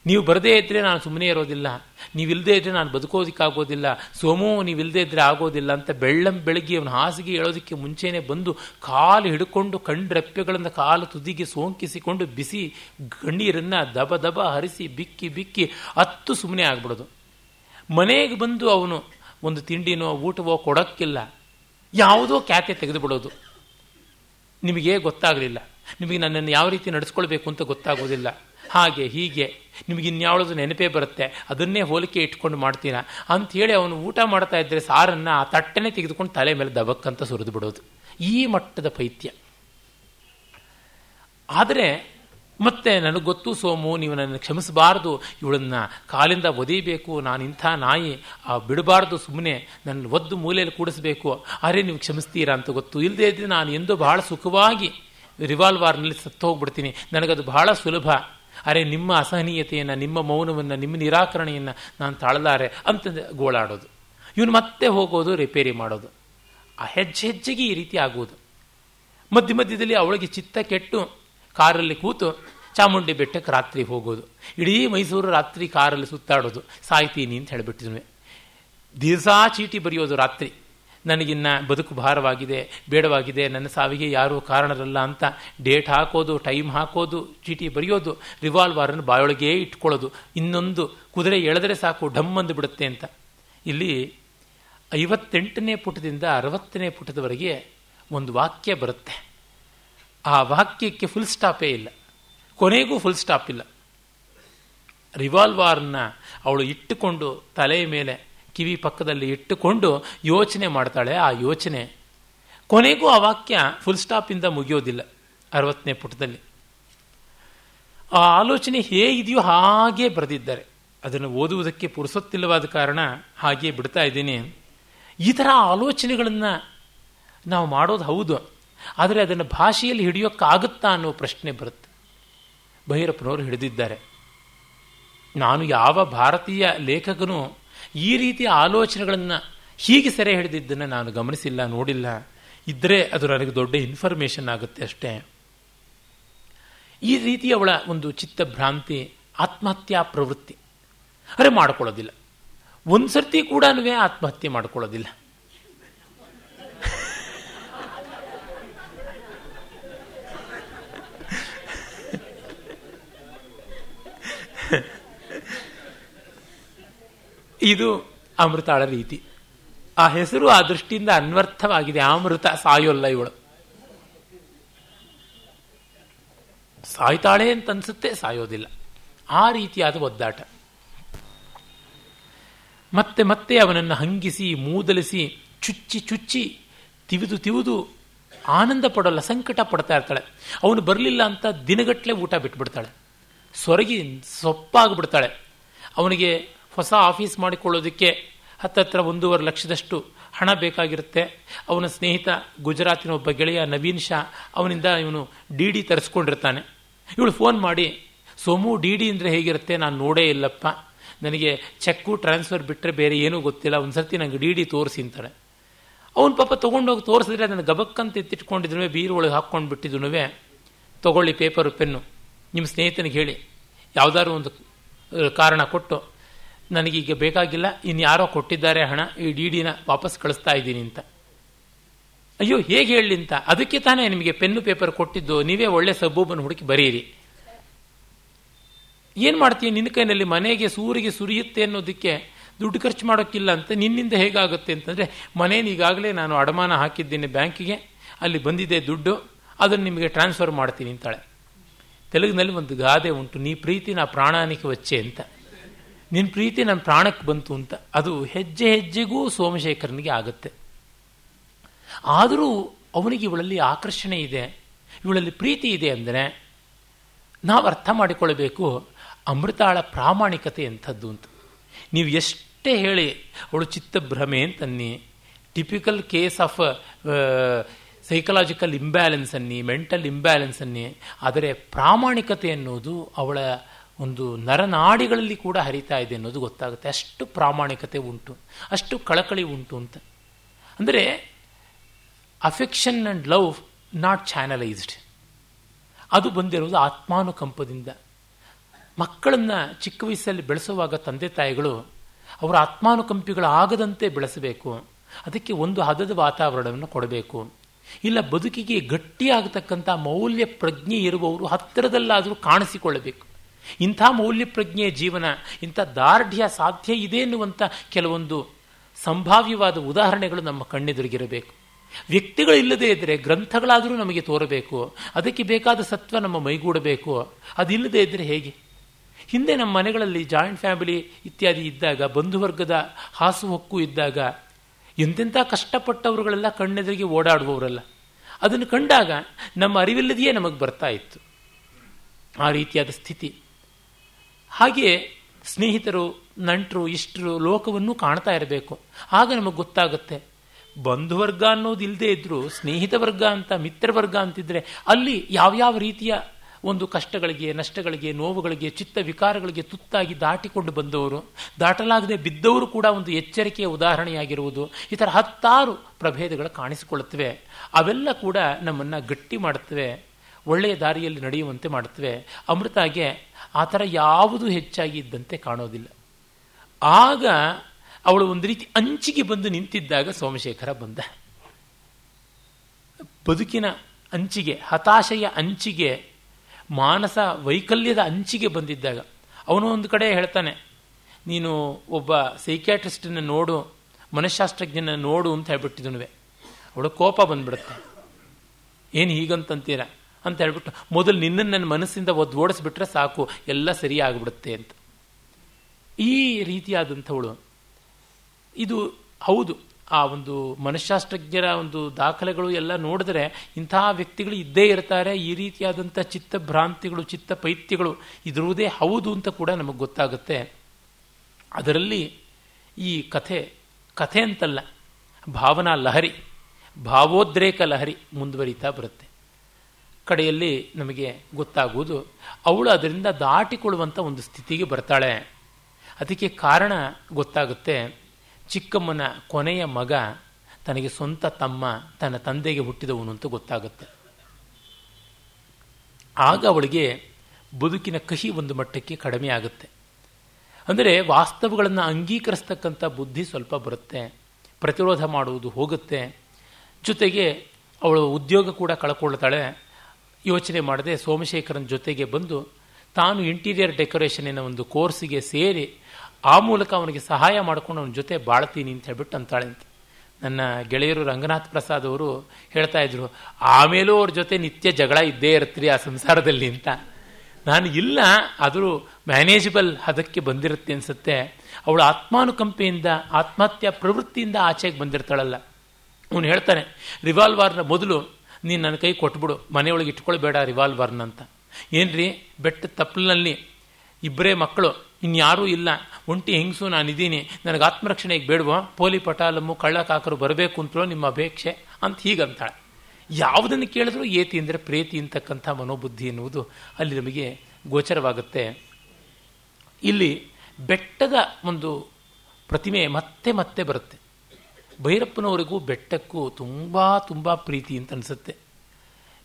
S1: ನೀವು ಬರದೇ ಇದ್ರೆ ನಾನು ಸುಮ್ಮನೆ ಇರೋದಿಲ್ಲ. ನೀವಿಲ್ಲದೆ ಇದ್ರೆ ನಾನು ಬದುಕೋದಕ್ಕಾಗೋದಿಲ್ಲ. ಸೋಮು ನೀವಿಲ್ಲದೆ ಇದ್ರೆ ಆಗೋದಿಲ್ಲ ಅಂತ ಬೆಳ್ಳಂ ಬೆಳಗ್ಗೆ ಅವನು ಹಾಸಿಗೆ ಹೇಳೋದಕ್ಕೆ ಮುಂಚೆನೆ ಬಂದು ಕಾಲು ಹಿಡ್ಕೊಂಡು ಕಂಡ್ರೆಪ್ಪೆಗಳಿಂದ ಕಾಲು ತುದಿಗೆ ಸೋಂಕಿಸಿಕೊಂಡು ಬಿಸಿ ಗಣ್ಣೀರನ್ನ ದಬ ದಬ ಹರಿಸಿ ಬಿಕ್ಕಿ ಬಿಕ್ಕಿ ಹತ್ತು ಸುಮ್ಮನೆ ಆಗ್ಬಿಡೋದು. ಮನೆಗೆ ಬಂದು ಅವನು ಒಂದು ತಿಂಡಿನೋ ಊಟವೋ ಕೊಡೋಕ್ಕಿಲ್ಲ. ಯಾವುದೋ ಖ್ಯಾತೆ ತೆಗೆದು ಬಿಡೋದು ನಿಮಗೆ ಗೊತ್ತಾಗಲಿಲ್ಲ. ನಿಮಗೆ ನನ್ನನ್ನು ಯಾವ ರೀತಿ ನಡೆಸ್ಕೊಳ್ಬೇಕು ಅಂತ ಗೊತ್ತಾಗೋದಿಲ್ಲ. ಹಾಗೆ ಹೀಗೆ ನಿಮಗೆ ಇನ್ಯಾವುದು ನೆನಪೇ ಬರುತ್ತೆ. ಅದನ್ನೇ ಹೋಲಿಕೆ ಇಟ್ಕೊಂಡು ಮಾಡ್ತೀರಾ. ಅಂಥೇಳಿ ಅವನು ಊಟ ಮಾಡ್ತಾ ಇದ್ದರೆ ಸಾರನ್ನು ಆ ತಟ್ಟೆನೇ ತೆಗೆದುಕೊಂಡು ತಲೆ ಮೇಲೆ ದಬಕ್ಕಂತ ಸುರಿದು ಬಿಡೋದು. ಈ ಮಟ್ಟದ ಪೈತ್ಯ. ಆದರೆ ಮತ್ತೆ ನನಗೆ ಗೊತ್ತು ಸೋಮು, ನೀವು ನನ್ನ ಕ್ಷಮಿಸಬಾರದು. ಇವಳನ್ನ ಕಾಲಿಂದ ಒದೀಬೇಕು ನಾನು ಇಂಥ ನಾಯಿ. ಆ ಬಿಡಬಾರ್ದು ಸುಮ್ಮನೆ ನನ್ನ ಒದ್ದು ಮೂಲೆಯಲ್ಲಿ ಕೂಡಿಸಬೇಕು. ಅರೆ, ನೀವು ಕ್ಷಮಿಸ್ತೀರಾ ಅಂತ ಗೊತ್ತು. ಇಲ್ಲದೇ ಇದ್ದರೆ ನಾನು ಎಂದು ಬಹಳ ಸುಖವಾಗಿ ರಿವಾಲ್ವಾರ್ನಲ್ಲಿ ಸತ್ತು ಹೋಗ್ಬಿಡ್ತೀನಿ ನನಗದು ಬಹಳ ಸುಲಭ. ಅರೆ, ನಿಮ್ಮ ಅಸಹನೀಯತೆಯನ್ನು, ನಿಮ್ಮ ಮೌನವನ್ನು, ನಿಮ್ಮ ನಿರಾಕರಣೆಯನ್ನು ನಾನು ತಾಳಲಾರೆ ಅಂತ ಗೋಳಾಡೋದು. ಇವನು ಮತ್ತೆ ಹೋಗೋದು ರಿಪೇರಿ ಮಾಡೋದು. ಆ ಹೆಜ್ಜೆ ಹೆಜ್ಜೆಗೆ ಈ ರೀತಿ ಆಗುವುದು. ಮಧ್ಯ ಮಧ್ಯದಲ್ಲಿ ಅವಳಿಗೆ ಚಿತ್ತ ಕೆಟ್ಟು ಕಾರಲ್ಲಿ ಕೂತು ಚಾಮುಂಡಿ ಬೆಟ್ಟಕ್ಕೆ ರಾತ್ರಿ ಹೋಗೋದು. ಇಡೀ ಮೈಸೂರು ರಾತ್ರಿ ಕಾರಲ್ಲಿ ಸುತ್ತಾಡೋದು. ಸಾಯ್ತೀನಿ ಅಂತ ಹೇಳಿಬಿಟ್ಟಿದ್ವಿ. ದಿವಸ ಚೀಟಿ ಬರೆಯೋದು ರಾತ್ರಿ. ನನಗಿನ್ನ ಬದುಕು ಭಾರವಾಗಿದೆ, ಬೇಡವಾಗಿದೆ, ನನ್ನ ಸಾವಿಗೆ ಯಾರೂ ಕಾರಣರಲ್ಲ ಅಂತ ಡೇಟ್ ಹಾಕೋದು, ಟೈಮ್ ಹಾಕೋದು, ಚೀಟಿ ಬರೆಯೋದು, ರಿವಾಲ್ವಾರನ್ನು ಬಾಯೊಳಗೇ ಇಟ್ಕೊಳ್ಳೋದು, ಇನ್ನೊಂದು ಕುದುರೆ ಎಳೆದರೆ ಸಾಕು, ಢಮ್ ಅಂದು ಬಿಡುತ್ತೆ ಅಂತ. ಇಲ್ಲಿ ಐವತ್ತೆಂಟನೇ ಪುಟದಿಂದ ಅರವತ್ತನೇ ಪುಟದವರೆಗೆ ಒಂದು ವಾಕ್ಯ ಬರುತ್ತೆ. ಆ ವಾಕ್ಯಕ್ಕೆ ಫುಲ್ ಸ್ಟಾಪೇ ಇಲ್ಲ. ಕೊನೆಗೂ ಫುಲ್ ಸ್ಟಾಪ್ ಇಲ್ಲ. ರಿವಾಲ್ವಾರನ್ನ ಅವಳು ಇಟ್ಟುಕೊಂಡು ತಲೆಯ ಮೇಲೆ ಕಿವಿ ಪಕ್ಕದಲ್ಲಿ ಇಟ್ಟುಕೊಂಡು ಯೋಚನೆ ಮಾಡ್ತಾಳೆ ಆ ಯೋಚನೆ. ಕೊನೆಗೂ ಆ ವಾಕ್ಯ ಫುಲ್ ಸ್ಟಾಪಿಂದ ಮುಗಿಯೋದಿಲ್ಲ, ಅರವತ್ತನೇ ಪುಟದಲ್ಲಿ. ಆ ಆಲೋಚನೆ ಹೇಗಿದೆಯೋ ಹಾಗೇ ಬರೆದಿದ್ದಾರೆ. ಅದನ್ನು ಓದುವುದಕ್ಕೆ ಪುರುಸೊತ್ತಿಲ್ಲವಾದ ಕಾರಣ ಹಾಗೇ ಬಿಡ್ತಾ ಇದ್ದೀನಿ. ಈ ಥರ ಆಲೋಚನೆಗಳನ್ನು ನಾವು ಮಾಡೋದು ಹೌದು, ಆದರೆ ಅದನ್ನು ಭಾಷೆಯಲ್ಲಿ ಹಿಡಿಯೋಕ್ಕಾಗುತ್ತಾ ಅನ್ನೋ ಪ್ರಶ್ನೆ ಬರುತ್ತೆ. ಭೈರಪ್ಪನವರು ಹಿಡಿದಿದ್ದಾರೆ. ನಾನು ಯಾವ ಭಾರತೀಯ ಲೇಖಕನು ಈ ರೀತಿಯ ಆಲೋಚನೆಗಳನ್ನು ಹೀಗೆ ಸೆರೆ ಹಿಡಿದಿದ್ದನ್ನು ನಾನು ಗಮನಿಸಿಲ್ಲ, ನೋಡಿಲ್ಲ. ಇದ್ದರೆ ಅದು ನನಗೆ ದೊಡ್ಡ ಇನ್ಫಾರ್ಮೇಷನ್ ಆಗುತ್ತೆ ಅಷ್ಟೇ. ಈ ರೀತಿ ಅವಳ ಒಂದು ಚಿತ್ತಭ್ರಾಂತಿ ಆತ್ಮಹತ್ಯಾ ಪ್ರವೃತ್ತಿ. ಅರೆ ಮಾಡ್ಕೊಳ್ಳೋದಿಲ್ಲ. ಒಂದು ಸರ್ತಿ ಕೂಡ ಆತ್ಮಹತ್ಯೆ ಮಾಡ್ಕೊಳ್ಳೋದಿಲ್ಲ. ಇದು ಅಮೃತಾಳ ರೀತಿ. ಆ ಹೆಸರು ಆ ದೃಷ್ಟಿಯಿಂದ ಅನ್ವರ್ಥವಾಗಿದೆ. ಅಮೃತ ಸಾಯೋಲ್ಲ ಇವಳು. ಸಾಯ್ತಾಳೆ ಅಂತ ಅನ್ಸುತ್ತೆ ಸಾಯೋದಿಲ್ಲ. ಆ ರೀತಿಯಾದ ಒದ್ದಾಟ. ಮತ್ತೆ ಮತ್ತೆ ಅವನನ್ನು ಹಂಗಿಸಿ, ಮೂದಲಿಸಿ, ಚುಚ್ಚಿ ಚುಚ್ಚಿ, ತಿವಿದು ತಿವಿದು ಆನಂದ ಪಡೋಲ್ಲ, ಸಂಕಟ ಪಡ್ತಾ ಇರ್ತಾಳೆ. ಅವನು ಬರಲಿಲ್ಲ ಅಂತ ದಿನಗಟ್ಟಲೆ ಊಟ ಬಿಟ್ಬಿಡ್ತಾಳೆ. ಸೊರಗಿ ಸೊಪ್ಪಾಗ್ಬಿಡ್ತಾಳೆ. ಅವನಿಗೆ ಹೊಸ ಆಫೀಸ್ ಮಾಡಿಕೊಳ್ಳೋದಕ್ಕೆ ಹತ್ತತ್ರ ಒಂದೂವರೆ ಲಕ್ಷದಷ್ಟು ಹಣ ಬೇಕಾಗಿರುತ್ತೆ. ಅವನ ಸ್ನೇಹಿತ ಗುಜರಾತಿನ ಒಬ್ಬ ಗೆಳೆಯ ನವೀನ್ ಶಾ ಅವನಿಂದ ಇವನು ಡಿ ಡಿ ತರಿಸ್ಕೊಂಡಿರ್ತಾನೆ. ಇವಳು ಫೋನ್ ಮಾಡಿ, ಸೋಮು, ಡಿ ಡಿ ಅಂದರೆ ಹೇಗಿರುತ್ತೆ ನಾನು ನೋಡೇ ಇಲ್ಲಪ್ಪ. ನನಗೆ ಚೆಕ್ಕು, ಟ್ರಾನ್ಸ್ಫರ್ ಬಿಟ್ಟರೆ ಬೇರೆ ಏನೂ ಗೊತ್ತಿಲ್ಲ. ಒಂದು ಸರ್ತಿ ನನಗೆ ಡಿ ಡಿ ತೋರಿಸಿ ಅಂತಾಳೆ. ಅವನ ಪಾಪ ತೊಗೊಂಡೋಗಿ ತೋರಿಸಿದ್ರೆ ಅದನ್ನು ಗಬಕ್ಕಂತ ಎತ್ತಿಟ್ಕೊಂಡಿದ್ರು ಬೀರು ಒಳಗೆ ಹಾಕ್ಕೊಂಡು ಬಿಟ್ಟಿದ್ದು ತೊಗೊಳ್ಳಿ ಪೇಪರು, ಪೆನ್ನು. ನಿಮ್ಮ ಸ್ನೇಹಿತನಿಗೆ ಹೇಳಿ. ಯಾವುದಾದ್ರು ಒಂದು ಕಾರಣ ಕೊಟ್ಟು. ನನಗೀಗ ಬೇಕಾಗಿಲ್ಲ ಇನ್ನು ಯಾರೋ ಕೊಟ್ಟಿದ್ದಾರೆ ಹಣ, ಈ ಡಿ ಡಿನ ವಾಪಸ್ ಕಳಿಸ್ತಾ ಇದ್ದೀನಿ ಅಂತ. ಅಯ್ಯೋ, ಹೇಗೆ ಹೇಳಿ ಅಂತ? ಅದಕ್ಕೆ ತಾನೇ ನಿಮಗೆ ಪೆನ್ನು ಪೇಪರ್ ಕೊಟ್ಟಿದ್ದು, ನೀವೇ ಒಳ್ಳೆ ಸಬ್ಬೂಬನ್ನು ಹುಡುಕಿ ಬರೀರಿ. ಏನು ಮಾಡ್ತೀಯ? ನಿನ್ನ ಕೈನಲ್ಲಿ ಮನೆಗೆ ಸೂರಿಗೆ ಸುರಿಯುತ್ತೆ ಅನ್ನೋದಕ್ಕೆ ದುಡ್ಡು ಖರ್ಚು ಮಾಡೋಕ್ಕಿಲ್ಲ ಅಂತ ನಿನ್ನಿಂದ ಹೇಗಾಗುತ್ತೆ ಅಂತಂದರೆ, ಮನೇನ ಈಗಾಗಲೇ ನಾನು ಅಡಮಾನ ಹಾಕಿದ್ದೀನಿ ಬ್ಯಾಂಕಿಗೆ, ಅಲ್ಲಿ ಬಂದಿದೆ ದುಡ್ಡು, ಅದನ್ನು ನಿಮಗೆ ಟ್ರಾನ್ಸ್ಫರ್ ಮಾಡ್ತೀನಿ ಅಂತಾಳೆ. ತೆಲುಗಿನಲ್ಲಿ ಒಂದು ಗಾದೆ ಉಂಟು, ನೀ ಪ್ರೀತಿ ನಾ ಪ್ರಾಣಾನಿಕೆ ವಚ್ಚೆ ಅಂತ. ನಿನ್ನ ಪ್ರೀತಿ ನನ್ನ ಪ್ರಾಣಕ್ಕೆ ಬಂತು ಅಂತ ಅದು ಹೆಜ್ಜೆ ಹೆಜ್ಜೆಗೂ ಸೋಮಶೇಖರನಿಗೆ ಆಗುತ್ತೆ. ಆದರೂ ಅವನಿಗೆ ಇವಳಲ್ಲಿ ಆಕರ್ಷಣೆ ಇದೆ, ಇವಳಲ್ಲಿ ಪ್ರೀತಿ ಇದೆ ಅಂದರೆ ನಾವು ಅರ್ಥ ಮಾಡಿಕೊಳ್ಳಬೇಕು ಅಮೃತಾಳ ಪ್ರಾಮಾಣಿಕತೆ ಎಂಥದ್ದು ಅಂತ. ನೀವು ಎಷ್ಟೇ ಹೇಳಿ ಅವಳು ಚಿತ್ತಭ್ರಮೆ ಅಂತನ್ನಿ typical case of psychological imbalance ಅನ್ನಿ ಮೆಂಟಲ್ ಇಂಬ್ಯಾಲೆನ್ಸ್ ಅನ್ನಿ, ಆದರೆ ಪ್ರಾಮಾಣಿಕತೆ ಅನ್ನೋದು ಅವಳ ಒಂದು ನರನಾಡಿಗಳಲ್ಲಿ ಕೂಡ ಹರಿತಾ ಇದೆ ಅನ್ನೋದು ಗೊತ್ತಾಗುತ್ತೆ. ಅಷ್ಟು ಪ್ರಾಮಾಣಿಕತೆ ಉಂಟು. ಅಷ್ಟು ಕಳಕಳಿ ಉಂಟು ಅಂತ. ಅಂದರೆ affection and love not channelised ಅದು ಬಂದಿರೋದು ಆತ್ಮಾನುಕಂಪದಿಂದ. ಮಕ್ಕಳನ್ನು ಚಿಕ್ಕ ವಯಸ್ಸಲ್ಲಿ ಬೆಳೆಸುವಾಗ ತಂದೆ ತಾಯಿಗಳು ಅವರ ಆತ್ಮಾನುಕಂಪಿಗಳಾಗದಂತೆ ಬೆಳೆಸಬೇಕು. ಅದಕ್ಕೆ ಒಂದು ಹದದ ವಾತಾವರಣವನ್ನು ಕೊಡಬೇಕು. ಇಲ್ಲ, ಬದುಕಿಗೆ ಗಟ್ಟಿಯಾಗತಕ್ಕಂಥ ಮೌಲ್ಯ ಪ್ರಜ್ಞೆ ಇರುವವರು ಹತ್ತಿರದಲ್ಲಾದರೂ ಕಾಣಿಸಿಕೊಳ್ಳಬೇಕು. ಇಂಥ ಮೌಲ್ಯ ಪ್ರಜ್ಞೆಯ ಜೀವನ, ಇಂಥ ದಾರ್ಢ್ಯ ಸಾಧ್ಯ ಇದೆ ಎನ್ನುವಂಥ ಕೆಲವೊಂದು ಸಂಭಾವ್ಯವಾದ ಉದಾಹರಣೆಗಳು ನಮ್ಮ ಕಣ್ಣೆದುರಿಗಿರಬೇಕು. ವ್ಯಕ್ತಿಗಳಿಲ್ಲದೇ ಇದ್ದರೆ ಗ್ರಂಥಗಳಾದರೂ ನಮಗೆ ತೋರಬೇಕು. ಅದಕ್ಕೆ ಬೇಕಾದ ಸತ್ವ ನಮ್ಮ ಮೈಗೂಡಬೇಕು. ಅದಿಲ್ಲದೇ ಇದ್ದರೆ ಹೇಗೆ? ಹಿಂದೆ ನಮ್ಮ ಮನೆಗಳಲ್ಲಿ ಜಾಯಿಂಟ್ ಫ್ಯಾಮಿಲಿ ಇತ್ಯಾದಿ ಇದ್ದಾಗ, ಬಂಧುವರ್ಗದ ಹಾಸುಹೊಕ್ಕು ಇದ್ದಾಗ, ಎಂತೆಂಥ ಕಷ್ಟಪಟ್ಟವರುಗಳೆಲ್ಲ ಕಣ್ಣೆದುರಿಗೆ ಓಡಾಡುವವರಲ್ಲ. ಅದನ್ನು ಕಂಡಾಗ ನಮ್ಮ ಅರಿವಿಲ್ಲದೆಯೇ ನಮಗೆ ಬರ್ತಾ ಇತ್ತು. ಆ ರೀತಿಯಾದ ಸ್ಥಿತಿ. ಹಾಗೆಯೇ ಸ್ನೇಹಿತರು, ನಂಟರು, ಇಷ್ಟರು, ಲೋಕವನ್ನು ಕಾಣ್ತಾ ಇರಬೇಕು. ಆಗ ನಮಗೆ ಗೊತ್ತಾಗುತ್ತೆ ಬಂಧುವರ್ಗ ಅನ್ನೋದು ಇಲ್ಲದೆ ಇದ್ದರೂ ಸ್ನೇಹಿತ ವರ್ಗ ಅಂತ ಮಿತ್ರವರ್ಗ ಅಂತಿದ್ರೆ, ಅಲ್ಲಿ ಯಾವ್ಯಾವ ರೀತಿಯ ಒಂದು ಕಷ್ಟಗಳಿಗೆ, ನಷ್ಟಗಳಿಗೆ, ನೋವುಗಳಿಗೆ, ಚಿತ್ತ ವಿಕಾರಗಳಿಗೆ ತುತ್ತಾಗಿ ದಾಟಿಕೊಂಡು ಬಂದವರು, ದಾಟಲಾಗದೆ ಬಿದ್ದವರು ಕೂಡ ಒಂದು ಎಚ್ಚರಿಕೆಯ ಉದಾಹರಣೆಯಾಗಿರುವುದು, ಈ ಥರ ಹತ್ತಾರು ಪ್ರಭೇದಗಳು ಕಾಣಿಸಿಕೊಳ್ಳುತ್ತವೆ. ಅವೆಲ್ಲ ಕೂಡ ನಮ್ಮನ್ನು ಗಟ್ಟಿ ಮಾಡುತ್ತವೆ, ಒಳ್ಳೆಯ ದಾರಿಯಲ್ಲಿ ನಡೆಯುವಂತೆ ಮಾಡುತ್ತವೆ. ಅಮೃತಾಗೆ ಆ ಥರ ಯಾವುದು ಹೆಚ್ಚಾಗಿ ಇದ್ದಂತೆ ಕಾಣೋದಿಲ್ಲ. ಆಗ ಅವಳು ಒಂದು ರೀತಿ ಅಂಚಿಗೆ ಬಂದು ನಿಂತಿದ್ದಾಗ ಸೋಮಶೇಖರ ಬಂದ. ಬದುಕಿನ ಅಂಚಿಗೆ, ಹತಾಶೆಯ ಅಂಚಿಗೆ, ಮಾನಸ ವೈಕಲ್ಯದ ಅಂಚಿಗೆ ಬಂದಿದ್ದಾಗ ಅವನು ಒಂದು ಕಡೆ ಹೇಳ್ತಾನೆ, ನೀನು ಒಬ್ಬ ಸೈಕ್ಯಾಟ್ರಿಸ್ಟನ್ನು ನೋಡು ಮನಃಶಾಸ್ತ್ರಜ್ಞನ ನೋಡು ಅಂತ ಹೇಳ್ಬಿಟ್ಟಿದನುವೆ ಅವಳು ಕೋಪ ಬಂದ್ಬಿಡುತ್ತೆ. ಏನು ಹೀಗಂತೀರ ಅಂತ ಹೇಳ್ಬಿಟ್ಟು ಮೊದಲು ನಿನ್ನನ್ನು ನನ್ನ ಮನಸ್ಸಿಂದ ಒದ್ದು ಓಡಿಸ್ಬಿಟ್ರೆ ಸಾಕು, ಎಲ್ಲ ಸರಿಯಾಗ್ಬಿಡುತ್ತೆ ಅಂತ. ಈ ರೀತಿಯಾದಂಥವಳು. ಇದು ಹೌದು, ಆ ಒಂದು ಮನಃಶಾಸ್ತ್ರಜ್ಞರ ಒಂದು ದಾಖಲೆಗಳು ಎಲ್ಲ ನೋಡಿದ್ರೆ ಇಂತಹ ವ್ಯಕ್ತಿಗಳು ಇದ್ದೇ ಇರ್ತಾರೆ, ಈ ರೀತಿಯಾದಂಥ ಚಿತ್ತಭ್ರಾಂತಿಗಳು ಚಿತ್ತ ಪೈತ್ಯಗಳು ಇದಿರುವುದೇ ಹೌದು ಅಂತ ಕೂಡ ನಮಗೆ ಗೊತ್ತಾಗುತ್ತೆ. ಅದರಲ್ಲಿ ಈ ಕಥೆ ಕಥೆ ಅಂತಲ್ಲ, ಭಾವನಾ ಲಹರಿ, ಭಾವೋದ್ರೇಕ ಲಹರಿ ಮುಂದುವರಿತಾ ಬರುತ್ತೆ. ಕಡೆಯಲ್ಲಿ ನಮಗೆ ಗೊತ್ತಾಗುವುದು, ಅವಳು ಅದರಿಂದ ದಾಟಿಕೊಳ್ಳುವಂಥ ಒಂದು ಸ್ಥಿತಿಗೆ ಬರ್ತಾಳೆ. ಅದಕ್ಕೆ ಕಾರಣ ಗೊತ್ತಾಗುತ್ತೆ, ಚಿಕ್ಕಮ್ಮನ ಕೊನೆಯ ಮಗ ತನಗೆ ಸ್ವಂತ ತಮ್ಮ, ತನ್ನ ತಂದೆಗೆ ಹುಟ್ಟಿದವನು ಅಂತ ಗೊತ್ತಾಗುತ್ತೆ. ಆಗ ಅವಳಿಗೆ ಬದುಕಿನ ಕಹಿ ಒಂದು ಮಟ್ಟಕ್ಕೆ ಕಡಿಮೆ ಆಗುತ್ತೆ. ಅಂದರೆ ವಾಸ್ತವಗಳನ್ನು ಅಂಗೀಕರಿಸ್ತಕ್ಕಂಥ ಬುದ್ಧಿ ಸ್ವಲ್ಪ ಬರುತ್ತೆ, ಪ್ರತಿರೋಧ ಮಾಡುವುದು ಹೋಗುತ್ತೆ, ಜೊತೆಗೆ ಅವಳು ಉದ್ಯೋಗ ಕೂಡ ಕಳ್ಕೊಳ್ತಾಳೆ. ಯೋಚನೆ ಮಾಡದೆ ಸೋಮಶೇಖರನ್ ಜೊತೆಗೆ ಬಂದು ತಾನು ಇಂಟೀರಿಯರ್ ಡೆಕೋರೇಷನಿನ ಒಂದು ಕೋರ್ಸಿಗೆ ಸೇರಿ ಆ ಮೂಲಕ ಅವನಿಗೆ ಸಹಾಯ ಮಾಡಿಕೊಂಡು ಅವನ ಜೊತೆ ಬಾಳ್ತೀನಿ ಅಂತ ಹೇಳ್ಬಿಟ್ಟು ಅಂತಾಳೆ ಅಂತ. ನನ್ನ ಗೆಳೆಯರು ರಂಗನಾಥ್ ಪ್ರಸಾದ್ ಅವರು ಹೇಳ್ತಾ ಇದ್ರು, ಆಮೇಲೂ ಅವ್ರ ಜೊತೆ ನಿತ್ಯ ಜಗಳ ಇದ್ದೇ ಇರ್ತೀರಿ ಆ ಸಂಸಾರದಲ್ಲಿ ಅಂತ. ನಾನು, ಇಲ್ಲ, ಆದರೂ ಮ್ಯಾನೇಜಬಲ್ ಹದಕ್ಕೆ ಬಂದಿರುತ್ತೆ ಅನ್ಸುತ್ತೆ. ಅವಳು ಆತ್ಮಾನುಕಂಪೆಯಿಂದ, ಆತ್ಮಹತ್ಯಾ ಪ್ರವೃತ್ತಿಯಿಂದ ಆಚೆಗೆ ಬಂದಿರ್ತಾಳಲ್ಲ. ಅವನು ಹೇಳ್ತಾನೆ, ರಿವಾಲ್ವಾರ್ನ ಮೊದಲು ನೀನು ನನ್ನ ಕೈ ಕೊಟ್ಬಿಡು ಮನೆಯೊಳಗೆ ಇಟ್ಕೊಳ್ಬೇಡ ರಿವಾಲ್ವರ್ನ ಅಂತ. ಏನ್ರಿ? ಬೆಟ್ಟ ತಪ್ಪಲಿನಲ್ಲಿ ಇಬ್ಬರೇ ಮಕ್ಕಳು, ಇನ್ಯಾರೂ ಇಲ್ಲ. ಒಂಟಿ ಹೆಂಗಸು ನಾನಿದ್ದೀನಿ, ನನಗೆ ಆತ್ಮರಕ್ಷಣೆಗೆ ಬೇಡವೋ? ಪೋಲಿ ಪಟಾಲಮ್ಮು, ಕಳ್ಳಕಾಕರು ಬರಬೇಕು ಅಂತಲೋ ನಿಮ್ಮ ಅಪೇಕ್ಷೆ? ಅಂತ ಹೀಗಂತಾಳೆ. ಯಾವುದನ್ನು ಕೇಳಿದ್ರು ಏತಿ ಅಂದರೆ ಪ್ರೀತಿ ಅಂತಕ್ಕಂಥ ಮನೋಬುದ್ಧಿ ಎನ್ನುವುದು ಅಲ್ಲಿ ನಮಗೆ ಗೋಚರವಾಗುತ್ತೆ. ಇಲ್ಲಿ ಬೆಟ್ಟದ ಒಂದು ಪ್ರತಿಮೆ ಮತ್ತೆ ಮತ್ತೆ ಬರುತ್ತೆ. ಭೈರಪ್ಪನವರಿಗೂ ಬೆಟ್ಟಕ್ಕೂ ತುಂಬ ತುಂಬ ಪ್ರೀತಿ ಅಂತ ಅನಿಸುತ್ತೆ.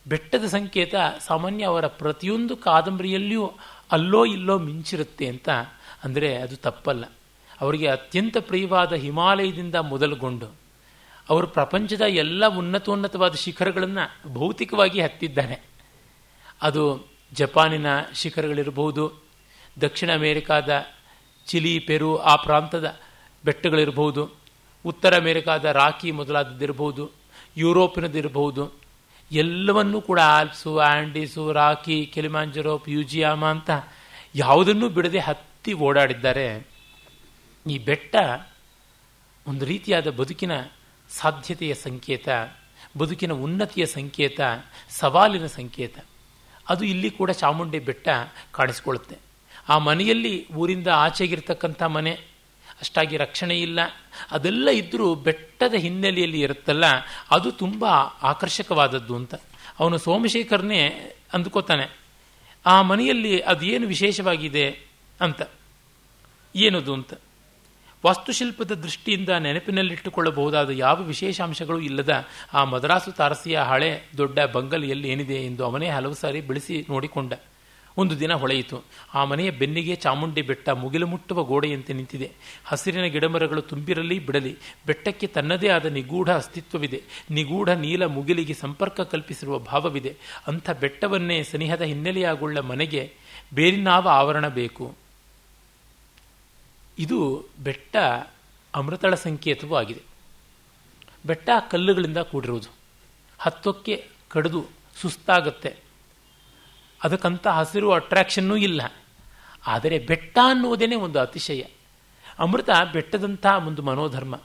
S1: ಬೆಟ್ಟದ ಸಂಕೇತ ಸಾಮಾನ್ಯ ಅವರ ಪ್ರತಿಯೊಂದು ಕಾದಂಬರಿಯಲ್ಲಿಯೂ ಅಲ್ಲೋ ಇಲ್ಲೋ ಮಿಂಚಿರುತ್ತೆ ಅಂತ ಅಂದರೆ ಅದು ತಪ್ಪಲ್ಲ. ಅವರಿಗೆ ಅತ್ಯಂತ ಪ್ರಿಯವಾದ ಹಿಮಾಲಯದಿಂದ ಮೊದಲುಗೊಂಡು ಅವರು ಪ್ರಪಂಚದ ಎಲ್ಲ ಉನ್ನತೋನ್ನತವಾದ ಶಿಖರಗಳನ್ನು ಭೌತಿಕವಾಗಿ ಹತ್ತಿದ್ದಾನೆ ಅದು ಜಪಾನಿನ ಶಿಖರಗಳಿರಬಹುದು, ದಕ್ಷಿಣ ಅಮೇರಿಕಾದ ಚಿಲಿ, ಪೆರು ಆ ಪ್ರಾಂತದ ಬೆಟ್ಟಗಳಿರಬಹುದು ಉತ್ತರ ಅಮೆರಿಕಾದ ರಾಕಿ ಮೊದಲಾದದ್ದಿರಬಹುದು ಯುರೋಪಿನದಿರಬಹುದು ಎಲ್ಲವನ್ನೂ ಕೂಡ ಆಲ್ಪ್ಸು, ಆಂಡೀಸು ರಾಕಿ ಕೆಲಿಮಾಂಜರೋ ಪ್ಯೂಜಿಯಾಮ ಅಂತ ಯಾವುದನ್ನೂ ಬಿಡದೆ ಹತ್ತಿ ಓಡಾಡಿದ್ದಾರೆ. ಈ ಬೆಟ್ಟ ಒಂದು ರೀತಿಯಾದ ಬದುಕಿನ ಸಾಧ್ಯತೆಯ ಸಂಕೇತ, ಬದುಕಿನ ಉನ್ನತಿಯ ಸಂಕೇತ, ಸವಾಲಿನ ಸಂಕೇತ. ಅದು ಇಲ್ಲಿ ಕೂಡ ಚಾಮುಂಡಿ ಬೆಟ್ಟ ಕಾಣಿಸ್ಕೊಳ್ಳುತ್ತೆ. ಆ ಮನೆಯಲ್ಲಿ ಊರಿಂದ ಆಚೆಗಿರ್ತಕ್ಕಂಥ ಮನೆ ಅಷ್ಟಾಗಿ ರಕ್ಷಣೆ ಇಲ್ಲ. ಅದೆಲ್ಲ ಇದ್ದರೂ ಬೆಟ್ಟದ ಹಿನ್ನೆಲೆಯಲ್ಲಿ ಇರುತ್ತಲ್ಲ, ಅದು ತುಂಬ ಆಕರ್ಷಕವಾದದ್ದು ಅಂತ. ಅವನು ಸೋಮಶೇಖರ್ನೇ ಅಂದ್ಕೋತಾನೆ, ಆ ಮನೆಯಲ್ಲಿ ಅದೇನು ವಿಶೇಷವಾಗಿದೆ? ಅಂತ. ಏನದು? ಅಂತ. ವಾಸ್ತುಶಿಲ್ಪದ ದೃಷ್ಟಿಯಿಂದ ನೆನಪಿನಲ್ಲಿಟ್ಟುಕೊಳ್ಳಬಹುದಾದ ಯಾವ ವಿಶೇಷಾಂಶಗಳು ಇಲ್ಲದ ಆ ಮದ್ರಾಸು ತಾರಸಿಯ ಹಳೆ ದೊಡ್ಡ ಬಂಗಲೆಯಲ್ಲಿ ಏನಿದೆ? ಎಂದು ಅವನೇ ಹಲವು ಸಾರಿ ಬೆಳೆಸಿ ನೋಡಿಕೊಂಡ. ಒಂದು ದಿನ ಹೊಳೆಯಿತು. ಆ ಮನೆಯ ಬೆನ್ನಿಗೆ ಚಾಮುಂಡಿ ಬೆಟ್ಟ ಮುಗಿಲು ಮುಟ್ಟುವ ಗೋಡೆಯಂತೆ ನಿಂತಿದೆ. ಹಸಿರಿನ ಗಿಡಮರಗಳು ತುಂಬಿರಲಿ ಬಿಡಲಿ, ಬೆಟ್ಟಕ್ಕೆ ತನ್ನದೇ ಆದ ನಿಗೂಢ ಅಸ್ತಿತ್ವವಿದೆ. ನಿಗೂಢ ನೀಲ ಮುಗಿಲಿಗೆ ಸಂಪರ್ಕ ಕಲ್ಪಿಸಿರುವ ಭಾವವಿದೆ. ಅಂಥ ಬೆಟ್ಟವನ್ನೇ ಸನಿಹದ ಹಿನ್ನೆಲೆಯಾಗುಳ್ಳ ಮನೆಗೆ ಬೇರಿನಾವ ಆವರಣ ಬೇಕು. ಇದು ಬೆಟ್ಟ ಅಮೃತಳ ಸಂಕೇತವೂ ಆಗಿದೆ. ಬೆಟ್ಟ ಕಲ್ಲುಗಳಿಂದ ಕೂಡಿರುವುದು. ಹತ್ತಕ್ಕೆ ಕಡಿದು ಸುಸ್ತಾಗುತ್ತೆ. ಅದಕ್ಕಂತ ಹಸಿರು ಅಟ್ರಾಕ್ಷನ್ನೂ ಇಲ್ಲ. ಆದರೆ ಬೆಟ್ಟ ಅನ್ನುವುದೇನೆ ಒಂದು ಅತಿಶಯ. ಅಮೃತ ಬೆಟ್ಟದಂಥ ಒಂದು ಮನೋಧರ್ಮ.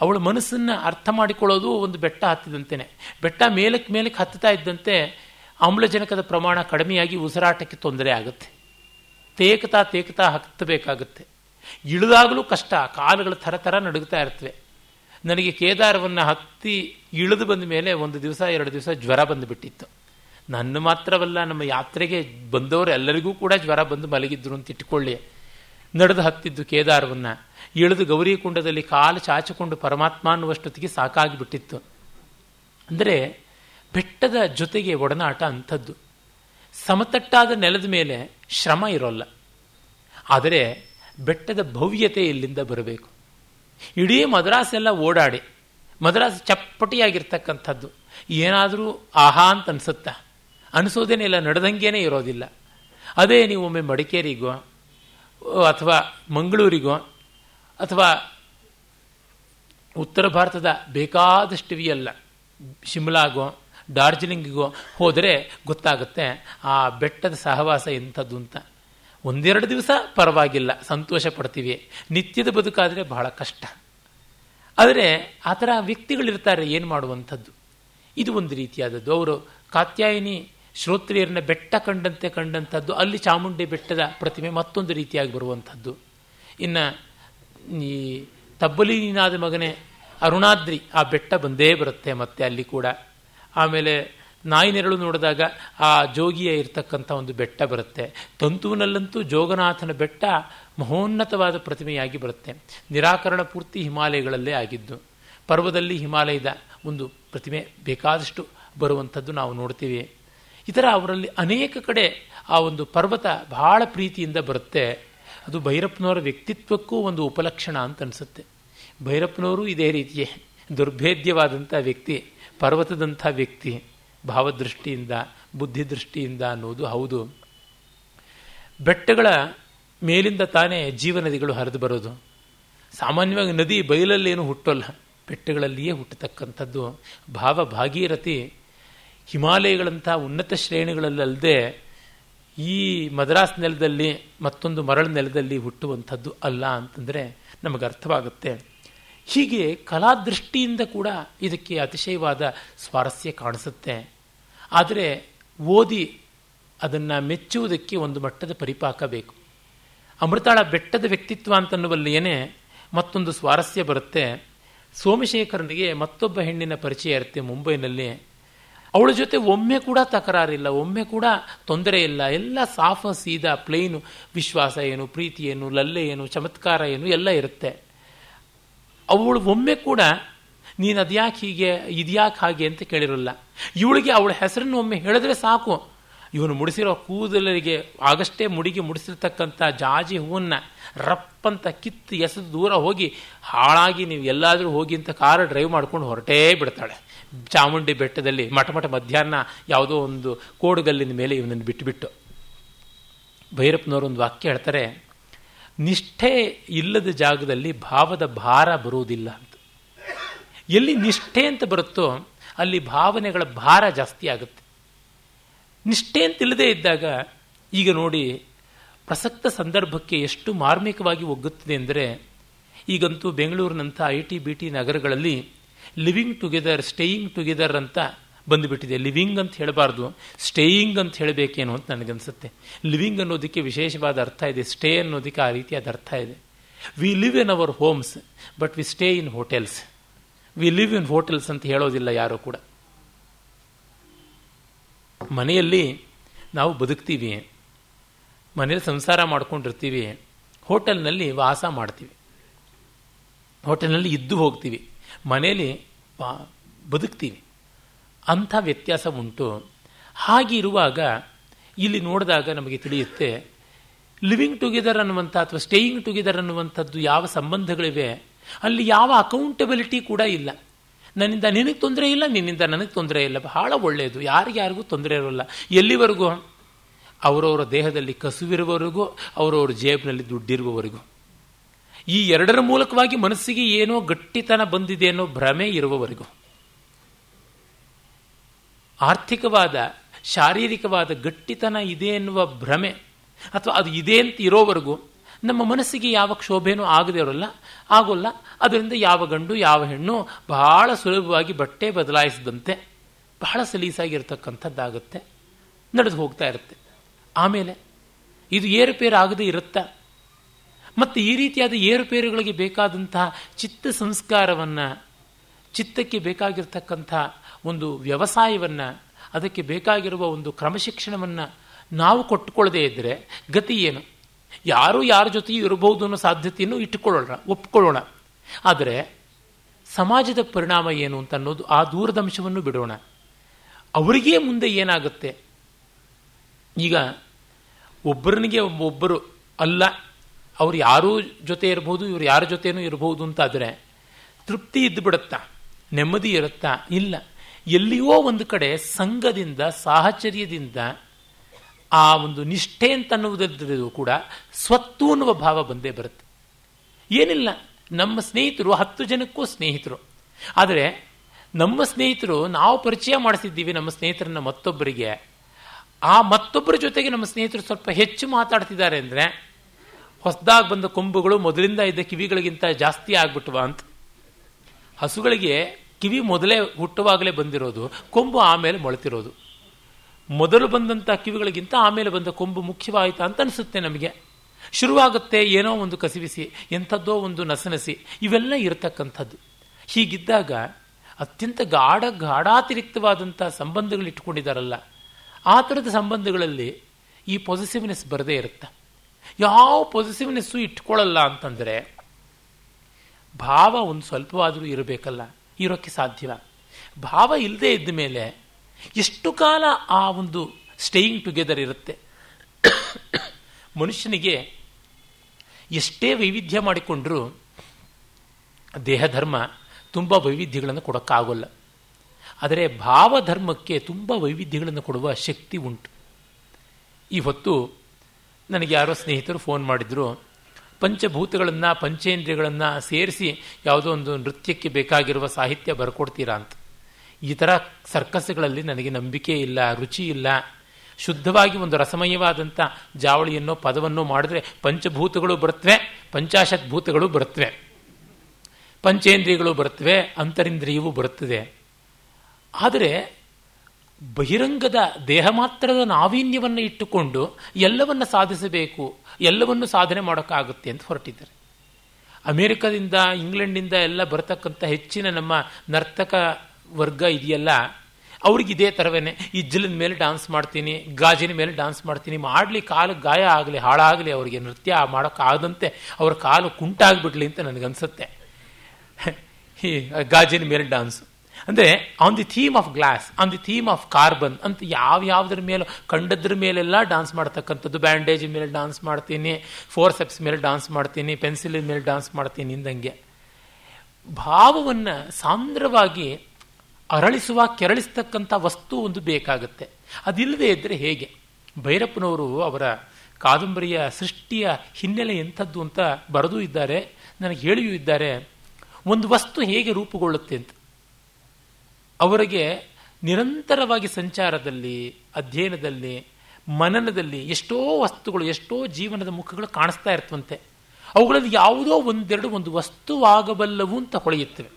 S1: ಅವಳ ಮನಸ್ಸನ್ನು ಅರ್ಥ ಮಾಡಿಕೊಳ್ಳೋದು ಒಂದು ಬೆಟ್ಟ ಹತ್ತಿದಂತೆಯೇ ಬೆಟ್ಟ ಮೇಲಕ್ಕೆ ಮೇಲಕ್ಕೆ ಹತ್ತುತ್ತಾ ಇದ್ದಂತೆ ಆಮ್ಲಜನಕದ ಪ್ರಮಾಣ ಕಡಿಮೆಯಾಗಿ ಉಸಿರಾಟಕ್ಕೆ ತೊಂದರೆ ಆಗುತ್ತೆ. ತೇಕತಾ ತೇಕತಾ ಹತ್ತಬೇಕಾಗುತ್ತೆ. ಇಳಿದಾಗಲೂ ಕಷ್ಟ, ಕಾಲುಗಳು ಥರ ಥರ ನಡುಗ್ತಾ ಇರ್ತವೆ. ನನಗೆ ಕೇದಾರವನ್ನು ಹತ್ತಿ ಇಳಿದು ಬಂದ ಮೇಲೆ ಒಂದು ದಿವಸ, ಎರಡು ದಿವಸ ಜ್ವರ ಬಂದುಬಿಟ್ಟಿತ್ತು. ನನ್ನ ಮಾತ್ರವಲ್ಲ, ನಮ್ಮ ಯಾತ್ರೆಗೆ ಬಂದವರು ಎಲ್ಲರಿಗೂ ಕೂಡ ಜ್ವರ ಬಂದು ಮಲಗಿದ್ರು ಅಂತ ಇಟ್ಕೊಳ್ಳಿ ನಡೆದು ಹತ್ತಿದ್ದು ಕೇದಾರವನ್ನು. ಇಳಿದು ಗೌರಿಕುಂಡದಲ್ಲಿ ಕಾಲು ಚಾಚಿಕೊಂಡು ಪರಮಾತ್ಮ ಅನ್ನುವಷ್ಟೊತ್ತಿಗೆ ಸಾಕಾಗಿಬಿಟ್ಟಿತ್ತು. ಅಂದರೆ ಬೆಟ್ಟದ ಜೊತೆಗೆ ಒಡನಾಟ ಅಂಥದ್ದು. ಸಮತಟ್ಟಾದ ನೆಲದ ಮೇಲೆ ಶ್ರಮ ಇರೋಲ್ಲ. ಆದರೆ ಬೆಟ್ಟದ ಭವ್ಯತೆ ಇಲ್ಲಿಂದ ಬರಬೇಕು. ಇಡೀ ಮದ್ರಾಸೆಲ್ಲ ಓಡಾಡಿ, ಮದ್ರಾಸ್ ಚಪ್ಪಟಿಯಾಗಿರ್ತಕ್ಕಂಥದ್ದು. ಏನಾದರೂ ಆಹಾ ಅಂತ ಅನ್ಸುತ್ತಾ? ಅನಿಸೋದೇನೆ ಇಲ್ಲ ನಡೆದಂಗೇನೆ ಇರೋದಿಲ್ಲ. ಅದೇ ನೀವು ಒಮ್ಮೆ ಮಡಿಕೇರಿಗೋ, ಅಥವಾ ಮಂಗಳೂರಿಗೋ, ಅಥವಾ ಉತ್ತರ ಭಾರತದ ಬೇಕಾದಷ್ಟು ಅಲ್ಲ ಶಿಮ್ಲಾಗೋ, ಡಾರ್ಜಿಲಿಂಗಿಗೋ ಹೋದರೆ ಗೊತ್ತಾಗುತ್ತೆ, ಆ ಬೆಟ್ಟದ ಸಹವಾಸ ಎಂಥದ್ದು ಅಂತ ಒಂದೆರಡು ದಿವಸ ಪರವಾಗಿಲ್ಲ ಸಂತೋಷ ಪಡ್ತೀವಿ ನಿತ್ಯದ ಬದುಕಾದರೆ ಬಹಳ ಕಷ್ಟ. ಆದರೆ ಆ ಥರ ವ್ಯಕ್ತಿಗಳಿರ್ತಾರೆ, ಏನು ಮಾಡುವಂಥದ್ದು? ಇದು ಒಂದು ರೀತಿಯಾದದ್ದು. ಅವರು ಕಾತ್ಯಾಯಿನಿ ಶ್ರೋತ್ರಿಯರನ್ನ ಬೆಟ್ಟ ಕಂಡಂತೆ ಕಂಡಂಥದ್ದು ಅಲ್ಲಿ ಚಾಮುಂಡಿ ಬೆಟ್ಟದ ಪ್ರತಿಮೆ ಮತ್ತೊಂದು ರೀತಿಯಾಗಿ ಬರುವಂಥದ್ದು ಇನ್ನು ಈ ತಬ್ಬಲೀನಾದ ಮಗನೇ ಅರುಣಾದ್ರಿ ಆ ಬೆಟ್ಟ ಬಂದೇ ಬರುತ್ತೆ ಮತ್ತೆ ಅಲ್ಲಿ ಕೂಡ. ಆಮೇಲೆ ನಾಯಿ ನೆರಳು ನೋಡಿದಾಗ ಆ ಜೋಗಿಯ ಇರತಕ್ಕಂಥ ಒಂದು ಬೆಟ್ಟ ಬರುತ್ತೆ. ತಂತುವಿನಲ್ಲಂತೂ ಜೋಗನಾಥನ ಬೆಟ್ಟ ಮಹೋನ್ನತವಾದ ಪ್ರತಿಮೆಯಾಗಿ ಬರುತ್ತೆ. ನಿರಾಕರಣ ಪೂರ್ತಿ ಹಿಮಾಲಯಗಳಲ್ಲೇ ಆಗಿದ್ದು. ಪರ್ವದಲ್ಲಿ ಹಿಮಾಲಯದ ಒಂದು ಪ್ರತಿಮೆ ಬೇಕಾದಷ್ಟು ಬರುವಂಥದ್ದು ನಾವು ನೋಡ್ತೀವಿ. ಈ ಅವರಲ್ಲಿ ಅನೇಕ ಕಡೆ ಆ ಒಂದು ಪರ್ವತ ಬಹಳ ಪ್ರೀತಿಯಿಂದ ಬರುತ್ತೆ. ಅದು ಭೈರಪ್ಪನವರ ವ್ಯಕ್ತಿತ್ವಕ್ಕೂ ಒಂದು ಉಪಲಕ್ಷಣ ಅಂತ ಅನಿಸುತ್ತೆ. ಭೈರಪ್ಪನವರು ಇದೇ ರೀತಿಯೇ ದುರ್ಭೇದ್ಯವಾದಂಥ ವ್ಯಕ್ತಿ, ಪರ್ವತದಂಥ ವ್ಯಕ್ತಿ, ಭಾವದೃಷ್ಟಿಯಿಂದ, ಬುದ್ಧಿದೃಷ್ಟಿಯಿಂದ ಅನ್ನೋದು ಹೌದು. ಬೆಟ್ಟಗಳ ಮೇಲಿಂದ ತಾನೇ ಜೀವನದಿಗಳು ಹರಿದು ಬರೋದು. ಸಾಮಾನ್ಯವಾಗಿ ನದಿ ಬಯಲಲ್ಲೇನು ಹುಟ್ಟೋಲ್ಲ. ಬೆಟ್ಟಗಳಲ್ಲಿಯೇ ಹುಟ್ಟತಕ್ಕಂಥದ್ದು. ಭಾವ ಭಾಗೀರಥಿ ಹಿಮಾಲಯಗಳಂಥ ಉನ್ನತ ಶ್ರೇಣಿಗಳಲ್ಲದೆ ಈ ಮದ್ರಾಸ್ ನೆಲದಲ್ಲಿ ಮತ್ತೊಂದು ಮರಳು ನೆಲದಲ್ಲಿ ಹುಟ್ಟುವಂಥದ್ದು ಅಲ್ಲ ಅಂತಂದರೆ ನಮಗೆ ಅರ್ಥವಾಗುತ್ತೆ. ಹೀಗೆ ಕಲಾದೃಷ್ಟಿಯಿಂದ ಕೂಡ ಇದಕ್ಕೆ ಅತಿಶಯವಾದ ಸ್ವಾರಸ್ಯ ಕಾಣಿಸುತ್ತೆ. ಆದರೆ ಓದಿ ಅದನ್ನು ಮೆಚ್ಚುವುದಕ್ಕೆ ಒಂದು ಮಟ್ಟದ ಪರಿಪಾಕ ಬೇಕು. ಅಮೃತಾಳ ಬೆಟ್ಟದ ವ್ಯಕ್ತಿತ್ವ ಅಂತನ್ನುವಲ್ಲಿಯೇ ಮತ್ತೊಂದು ಸ್ವಾರಸ್ಯ ಬರುತ್ತೆ. ಸೋಮಶೇಖರನಿಗೆ ಮತ್ತೊಬ್ಬ ಹೆಣ್ಣಿನ ಪರಿಚಯ ಇರುತ್ತೆ ಮುಂಬೈನಲ್ಲಿ. ಅವಳ ಜೊತೆ ಒಮ್ಮೆ ಕೂಡ ತಕರಾರಿಲ್ಲ, ಒಮ್ಮೆ ಕೂಡ ತೊಂದರೆ ಇಲ್ಲ. ಎಲ್ಲ ಸಾಫ, ಸೀದಾ ಪ್ಲೇನು ವಿಶ್ವಾಸ ಏನು, ಪ್ರೀತಿ ಏನು, ಲಲ್ಲೆ ಏನು, ಚಮತ್ಕಾರ ಏನು, ಎಲ್ಲ ಇರುತ್ತೆ. ಅವಳು ಒಮ್ಮೆ ಕೂಡ, ನೀನು ಅದ್ಯಾಕೆ ಹೀಗೆ, ಇದ್ಯಾಕೆ ಹಾಗೆ ಅಂತ ಕೇಳಿರಲ್ಲ. ಇವಳಿಗೆ ಅವಳ ಹೆಸರನ್ನು ಒಮ್ಮೆ ಹೇಳಿದ್ರೆ ಸಾಕು. ಇವನು ಮುಡಿಸಿರೋ ಕೂದಲರಿಗೆ ಆಗಷ್ಟೇ ಮುಡಿಗೆ ಮುಡಿಸಿರ್ತಕ್ಕಂಥ ಜಾಜಿ ಹೂವನ್ನ ರಪ್ಪಂತ ಕಿತ್ತು ಎಸೆದು ದೂರ ಹೋಗಿ ಹಾಳಾಗಿ ನೀವು ಎಲ್ಲಾದರೂ ಹೋಗಿ ಅಂತ ಕಾರ್ ಡ್ರೈವ್ ಮಾಡ್ಕೊಂಡು ಹೊರಟೇ ಬಿಡ್ತಾಳೆ. ಚಾಮುಂಡಿ ಬೆಟ್ಟದಲ್ಲಿ ಮಠ ಮಠ ಮಧ್ಯಾಹ್ನ ಯಾವುದೋ ಒಂದು ಕೋಡುಗಲ್ಲಿನ ಮೇಲೆ ಇವನನ್ನು ಬಿಟ್ಟುಬಿಟ್ಟು. ಭೈರಪ್ಪನವರು ಒಂದು ವಾಕ್ಯ ಹೇಳ್ತಾರೆ, ನಿಷ್ಠೆ ಇಲ್ಲದ ಜಾಗದಲ್ಲಿ ಭಾವದ ಭಾರ ಬರುವುದಿಲ್ಲ ಅಂತ. ಎಲ್ಲಿ ನಿಷ್ಠೆ ಅಂತ ಬರುತ್ತೋ ಅಲ್ಲಿ ಭಾವನೆಗಳ ಭಾರ ಜಾಸ್ತಿ ಆಗುತ್ತೆ. ನಿಷ್ಠೆ ಅಂತಿಲ್ಲದೆ ಇದ್ದಾಗ ಈಗ ನೋಡಿ ಪ್ರಸಕ್ತ ಸಂದರ್ಭಕ್ಕೆ ಎಷ್ಟು ಮಾರ್ಮಿಕವಾಗಿ ಒಗ್ಗುತ್ತದೆ ಅಂದರೆ ಈಗಂತೂ ಬೆಂಗಳೂರಿನಂಥ ಐ ಟಿ ಬಿ ಟಿ ನಗರಗಳಲ್ಲಿ ಲಿವಿಂಗ್ ಟುಗೆದರ್, ಸ್ಟೇಯಿಂಗ್ ಟುಗೆದರ್ ಅಂತ ಬಂದುಬಿಟ್ಟಿದೆ. ಲಿವಿಂಗ್ ಅಂತ ಹೇಳಬಾರ್ದು. ಸ್ಟೇಯಿಂಗ್ ಅಂತ ಹೇಳಬೇಕೇನು ಅಂತ ನನಗನ್ಸುತ್ತೆ. ಲಿವಿಂಗ್ ಅನ್ನೋದಕ್ಕೆ ವಿಶೇಷವಾದ ಅರ್ಥ ಇದೆ. ಸ್ಟೇ ಅನ್ನೋದಕ್ಕೆ ಆ ರೀತಿಯಾದ ಅರ್ಥ ಇದೆ. We live in our homes but we stay in hotels we live in hotels ಅಂತ ಹೇಳೋದಿಲ್ಲ ಯಾರು ಕೂಡ. ಮನೆಯಲ್ಲಿ ನಾವು ಬದುಕ್ತೀವಿ. ಮನೇಲಿ ಸಂಸಾರ ಮಾಡ್ಕೊಂಡಿರ್ತೀವಿ. ಹೋಟೆಲ್ನಲ್ಲಿ ವಾಸ ಮಾಡ್ತೀವಿ. ಹೋಟೆಲ್ನಲ್ಲಿ ಇದ್ದು ಹೋಗ್ತೀವಿ. ಮನೇಲಿ ಬದುಕ್ತೀವಿ. ಅಂಥ ವ್ಯತ್ಯಾಸ ಉಂಟು. ಹಾಗಿರುವಾಗ ಇಲ್ಲಿ ನೋಡಿದಾಗ ನಮಗೆ ತಿಳಿಯುತ್ತೆ ಲಿವಿಂಗ್ ಟುಗೆದರ್ ಅನ್ನುವಂಥ ಅಥವಾ ಸ್ಟೇಯಿಂಗ್ ಟುಗೆದರ್ ಅನ್ನುವಂಥದ್ದು ಯಾವ ಸಂಬಂಧಗಳಿವೆ, ಅಲ್ಲಿ ಯಾವ ಅಕೌಂಟಬಿಲಿಟಿ ಕೂಡ ಇಲ್ಲ. ನನ್ನಿಂದ ನಿನಗೆ ತೊಂದರೆ ಇಲ್ಲ, ನಿನ್ನಿಂದ ನನಗೆ ತೊಂದರೆ ಇಲ್ಲ. ಬಹಳ ಒಳ್ಳೆಯದು. ಯಾರಿಗ್ಯಾರಿಗೂ ತೊಂದರೆ ಇರೋಲ್ಲ. ಎಲ್ಲಿವರೆಗೂ? ಅವರವರ ದೇಹದಲ್ಲಿ ಕಸುವಿರುವವರೆಗೂ, ಅವರವರ ಜೇಬಿನಲ್ಲಿ ದುಡ್ಡಿರುವವರೆಗೂ. ಈ ಎರಡರ ಮೂಲಕವಾಗಿ ಮನಸ್ಸಿಗೆ ಏನೋ ಗಟ್ಟಿತನ ಬಂದಿದೆ ಅನ್ನೋ ಭ್ರಮೆ ಇರುವವರೆಗೂ. ಆರ್ಥಿಕವಾದ, ಶಾರೀರಿಕವಾದ ಗಟ್ಟಿತನ ಇದೆ ಎನ್ನುವ ಭ್ರಮೆ, ಅಥವಾ ಅದು ಇದೆ ಅಂತ ಇರೋವರೆಗೂ ನಮ್ಮ ಮನಸ್ಸಿಗೆ ಯಾವ ಕ್ಷೋಭೆನೂ ಆಗದೆ ಇರೋಲ್ಲ, ಆಗೋಲ್ಲ. ಅದರಿಂದ ಯಾವ ಗಂಡು, ಯಾವ ಹೆಣ್ಣು ಬಹಳ ಸುಲಭವಾಗಿ ಬಟ್ಟೆ ಬದಲಾಯಿಸಿದಂತೆ, ಬಹಳ ಸಲೀಸಾಗಿರ್ತಕ್ಕಂಥದ್ದಾಗುತ್ತೆ, ನಡೆದು ಹೋಗ್ತಾ ಇರುತ್ತೆ. ಆಮೇಲೆ ಇದು ಏರುಪೇರು ಆಗದೆ ಇರುತ್ತಾ? ಮತ್ತು ಈ ರೀತಿಯಾದ ಏರುಪೇರುಗಳಿಗೆ ಬೇಕಾದಂತಹ ಚಿತ್ತ ಸಂಸ್ಕಾರವನ್ನು, ಚಿತ್ತಕ್ಕೆ ಬೇಕಾಗಿರ್ತಕ್ಕಂಥ ಒಂದು ವ್ಯವಸಾಯವನ್ನು, ಅದಕ್ಕೆ ಬೇಕಾಗಿರುವ ಒಂದು ಕ್ರಮಶಿಕ್ಷಣವನ್ನು ನಾವು ಕೊಟ್ಟುಕೊಳ್ಳದೇ ಇದ್ದರೆ ಗತಿ ಏನು? ಯಾರು ಯಾರ ಜೊತೆಯೂ ಇರಬಹುದು ಅನ್ನೋ ಸಾಧ್ಯತೆಯನ್ನು ಇಟ್ಟುಕೊಳ್ಳೋಣ ಒಪ್ಪಿಕೊಳ್ಳೋಣ ಆದರೆ ಸಮಾಜದ ಪರಿಣಾಮ ಏನು ಅಂತ ಅನ್ನೋದು ಆ ದೂರದಂಶವನ್ನು ಬಿಡೋಣ. ಅವರಿಗೇ ಮುಂದೆ ಏನಾಗುತ್ತೆ? ಈಗ ಒಬ್ಬರನಿಗೆ ಒಬ್ಬರು ಅಲ್ಲ ಅವ್ರು ಯಾರೂ ಜೊತೆ ಇರ್ಬೋದು, ಇವರು ಯಾರ ಜೊತೆನೂ ಇರಬಹುದು ಅಂತಾದರೆ ತೃಪ್ತಿ ಇದ್ದುಬಿಡುತ್ತಾ ನೆಮ್ಮದಿ ಇರುತ್ತಾ? ಇಲ್ಲ. ಎಲ್ಲಿಯೋ ಒಂದು ಕಡೆ ಸಂಘದಿಂದ, ಸಾಹಚರ್ಯದಿಂದ ಆ ಒಂದು ನಿಷ್ಠೆ ಅಂತ ಅನ್ನುವುದರಲ್ಲೂ ಕೂಡ ಸ್ವತ್ತು ಅನ್ನುವ ಭಾವ ಬಂದೇ ಬರುತ್ತೆ. ಏನಿಲ್ಲ. ನಮ್ಮ ಸ್ನೇಹಿತರು, ಹತ್ತು ಜನಕ್ಕೂ ಸ್ನೇಹಿತರು. ಆದರೆ ನಮ್ಮ ಸ್ನೇಹಿತರು, ನಾವು ಪರಿಚಯ ಮಾಡಿಸಿದ್ದೀವಿ ನಮ್ಮ ಸ್ನೇಹಿತರನ್ನ ಮತ್ತೊಬ್ಬರಿಗೆ. ಆ ಮತ್ತೊಬ್ಬರ ಜೊತೆಗೆ ನಮ್ಮ ಸ್ನೇಹಿತರು ಸ್ವಲ್ಪ ಹೆಚ್ಚು ಮಾತಾಡ್ತಿದ್ದಾರೆ ಅಂದರೆ ಹೊಸದಾಗಿ ಬಂದ ಕೊಂಬುಗಳು ಮೊದಲಿಂದ ಇದ್ದ ಕಿವಿಗಳಿಗಿಂತ ಜಾಸ್ತಿ ಆಗ್ಬಿಟ್ವಾ ಅಂತ. ಹಸುಗಳಿಗೆ ಕಿವಿ ಮೊದಲೇ ಹುಟ್ಟುವಾಗಲೇ ಬಂದಿರೋದು, ಕೊಂಬು ಆಮೇಲೆ ಮೊಳತಿರೋದು. ಮೊದಲು ಬಂದಂಥ ಕಿವಿಗಳಿಗಿಂತ ಆಮೇಲೆ ಬಂದ ಕೊಂಬು ಮುಖ್ಯವಾಯಿತಾ ಅಂತ ಅನಿಸುತ್ತೆ ನಮಗೆ. ಶುರುವಾಗುತ್ತೆ ಏನೋ ಒಂದು ಕಸಿವಿಸಿ, ಎಂಥದ್ದೋ ಒಂದು ನಸನಸಿ, ಇವೆಲ್ಲ ಇರತಕ್ಕಂಥದ್ದು. ಹೀಗಿದ್ದಾಗ ಅತ್ಯಂತ ಗಾಢ ಗಾಢಾತಿರಿಕ್ತವಾದಂಥ ಸಂಬಂಧಗಳು ಇಟ್ಕೊಂಡಿದ್ದಾರಲ್ಲ ಆ ಥರದ ಸಂಬಂಧಗಳಲ್ಲಿ ಈ ಪಾಸಿಟಿವ್ನೆಸ್ ಬರದೇ ಇರುತ್ತೆ. ಯಾವ ಪಾಸಿಟಿವ್ನೆಸ್ಸು ಇಟ್ಕೊಳ್ಳಲ್ಲ ಅಂತಂದರೆ, ಭಾವ ಒಂದು ಸ್ವಲ್ಪವಾದರೂ ಇರಬೇಕಲ್ಲ, ಇರೋಕ್ಕೆ ಸಾಧ್ಯವ. ಭಾವ ಇಲ್ಲದೆ ಇದ್ದ ಮೇಲೆ ಎಷ್ಟು ಕಾಲ ಆ ಒಂದು ಸ್ಟೇಯಿಂಗ್ ಟುಗೆದರ್ ಇರುತ್ತೆ? ಮನುಷ್ಯನಿಗೆ ಎಷ್ಟೇ ವೈವಿಧ್ಯ ಮಾಡಿಕೊಂಡ್ರೂ, ದೇಹಧರ್ಮ ತುಂಬ ವೈವಿಧ್ಯಗಳನ್ನು ಕೊಡೋಕ್ಕಾಗೋಲ್ಲ. ಆದರೆ ಭಾವಧರ್ಮಕ್ಕೆ ತುಂಬ ವೈವಿಧ್ಯಗಳನ್ನು ಕೊಡುವ ಶಕ್ತಿ ಉಂಟು. ಈ ನನಗೆ ಯಾರೋ ಸ್ನೇಹಿತರು ಫೋನ್ ಮಾಡಿದ್ರು, ಪಂಚಭೂತಗಳನ್ನು, ಪಂಚೇಂದ್ರಿಯಗಳನ್ನು ಸೇರಿಸಿ ಯಾವುದೋ ಒಂದು ನೃತ್ಯಕ್ಕೆ ಬೇಕಾಗಿರುವ ಸಾಹಿತ್ಯ ಬರ್ಕೊಡ್ತೀರಾ? ಅಂತ. ಈ ಥರ ಸರ್ಕಸ್ಗಳಲ್ಲಿ ನನಗೆ ನಂಬಿಕೆ ಇಲ್ಲ, ರುಚಿ ಇಲ್ಲ. ಶುದ್ಧವಾಗಿ ಒಂದು ರಸಮಯವಾದಂಥ ಜಾವಳಿಯನ್ನೋ ಪದವನ್ನು ಮಾಡಿದ್ರೆ ಪಂಚಭೂತಗಳು ಬರುತ್ತವೆ ಪಂಚಾಶತ್ ಭೂತಗಳು ಬರುತ್ತವೆ ಪಂಚೇಂದ್ರಿಯಗಳು ಬರುತ್ತವೆ ಅಂತರಿಂದ್ರಿಯವೂ ಬರುತ್ತದೆ. ಆದರೆ ಬಹಿರಂಗದ ದೇಹ ಮಾತ್ರದ ನಾವೀನ್ಯವನ್ನು ಇಟ್ಟುಕೊಂಡು ಎಲ್ಲವನ್ನು ಸಾಧಿಸಬೇಕು, ಎಲ್ಲವನ್ನು ಸಾಧನೆ ಮಾಡೋಕ್ಕಾಗುತ್ತೆ ಅಂತ ಹೊರಟಿದ್ದಾರೆ. ಅಮೆರಿಕದಿಂದ, ಇಂಗ್ಲೆಂಡಿಂದ ಎಲ್ಲ ಬರತಕ್ಕಂಥ ಹೆಚ್ಚಿನ ನಮ್ಮ ನರ್ತಕ ವರ್ಗ ಇದೆಯಲ್ಲ, ಅವ್ರಿಗೆ ಇದೇ ಥರವೇ ಇಜ್ಜಲಿನ ಮೇಲೆ ಡಾನ್ಸ್ ಮಾಡ್ತೀನಿ, ಗಾಜಿನ ಮೇಲೆ ಡಾನ್ಸ್ ಮಾಡ್ತೀನಿ, ಮಾಡಲಿ ಕಾಲು ಗಾಯ ಆಗಲಿ, ಹಾಳಾಗಲಿ ಅವರಿಗೆ ನೃತ್ಯ ಮಾಡೋಕ್ಕಾಗದಂತೆ ಅವ್ರ ಕಾಲು ಕುಂಟಾಗ್ಬಿಡ್ಲಿ ಅಂತ ನನಗನ್ಸುತ್ತೆ. ಗಾಜಿನ ಮೇಲೆ ಡಾನ್ಸ್. ಅಂದರೆ on the theme of glass on the theme of carbon ಅಂತ ಯಾವ ಯಾವುದ್ರ ಮೇಲೆ, ಕಂಡದ್ರ ಮೇಲೆಲ್ಲ ಡಾನ್ಸ್ ಮಾಡ್ತಕ್ಕಂಥದ್ದು. ಬ್ಯಾಂಡೇಜ್ ಮೇಲೆ ಡಾನ್ಸ್ ಮಾಡ್ತೀನಿ ಫೋರ್ ಸೆಪ್ಸ್ ಮೇಲೆ ಡಾನ್ಸ್ ಮಾಡ್ತೀನಿ ಪೆನ್ಸಿಲ್ ಮೇಲೆ ಡಾನ್ಸ್ ಮಾಡ್ತೀನಿ ಇಂದಂಗೆ ಭಾವವನ್ನು ಸಾಂದ್ರವಾಗಿ ಅರಳಿಸುವ, ಕೆರಳಿಸ್ತಕ್ಕಂಥ ವಸ್ತು ಒಂದು ಬೇಕಾಗುತ್ತೆ. ಅದಿಲ್ಲದೆ ಇದ್ದರೆ ಹೇಗೆ? ಭೈರಪ್ಪನವರು ಅವರ ಕಾದಂಬರಿಯ ಸೃಷ್ಟಿಯ ಹಿನ್ನೆಲೆ ಎಂಥದ್ದು ಅಂತ ಬರೆದೂ ಇದ್ದಾರೆ, ನನಗೆ ಹೇಳಿಯೂ ಇದ್ದಾರೆ. ಒಂದು ವಸ್ತು ಹೇಗೆ ರೂಪುಗೊಳ್ಳುತ್ತೆ ಅಂತ. ಅವರಿಗೆ ನಿರಂತರವಾಗಿ ಸಂಚಾರದಲ್ಲಿ, ಅಧ್ಯಯನದಲ್ಲಿ, ಮನನದಲ್ಲಿ ಎಷ್ಟೋ ವಸ್ತುಗಳು, ಎಷ್ಟೋ ಜೀವನದ ಮುಖಗಳು ಕಾಣಿಸ್ತಾ ಇರ್ತವಂತೆ. ಅವುಗಳಲ್ಲಿ ಯಾವುದೋ ಒಂದೆರಡು ಒಂದು ವಸ್ತುವಾಗಬಲ್ಲವು ಅಂತ ಹೊಳೆಯುತ್ತವೆ.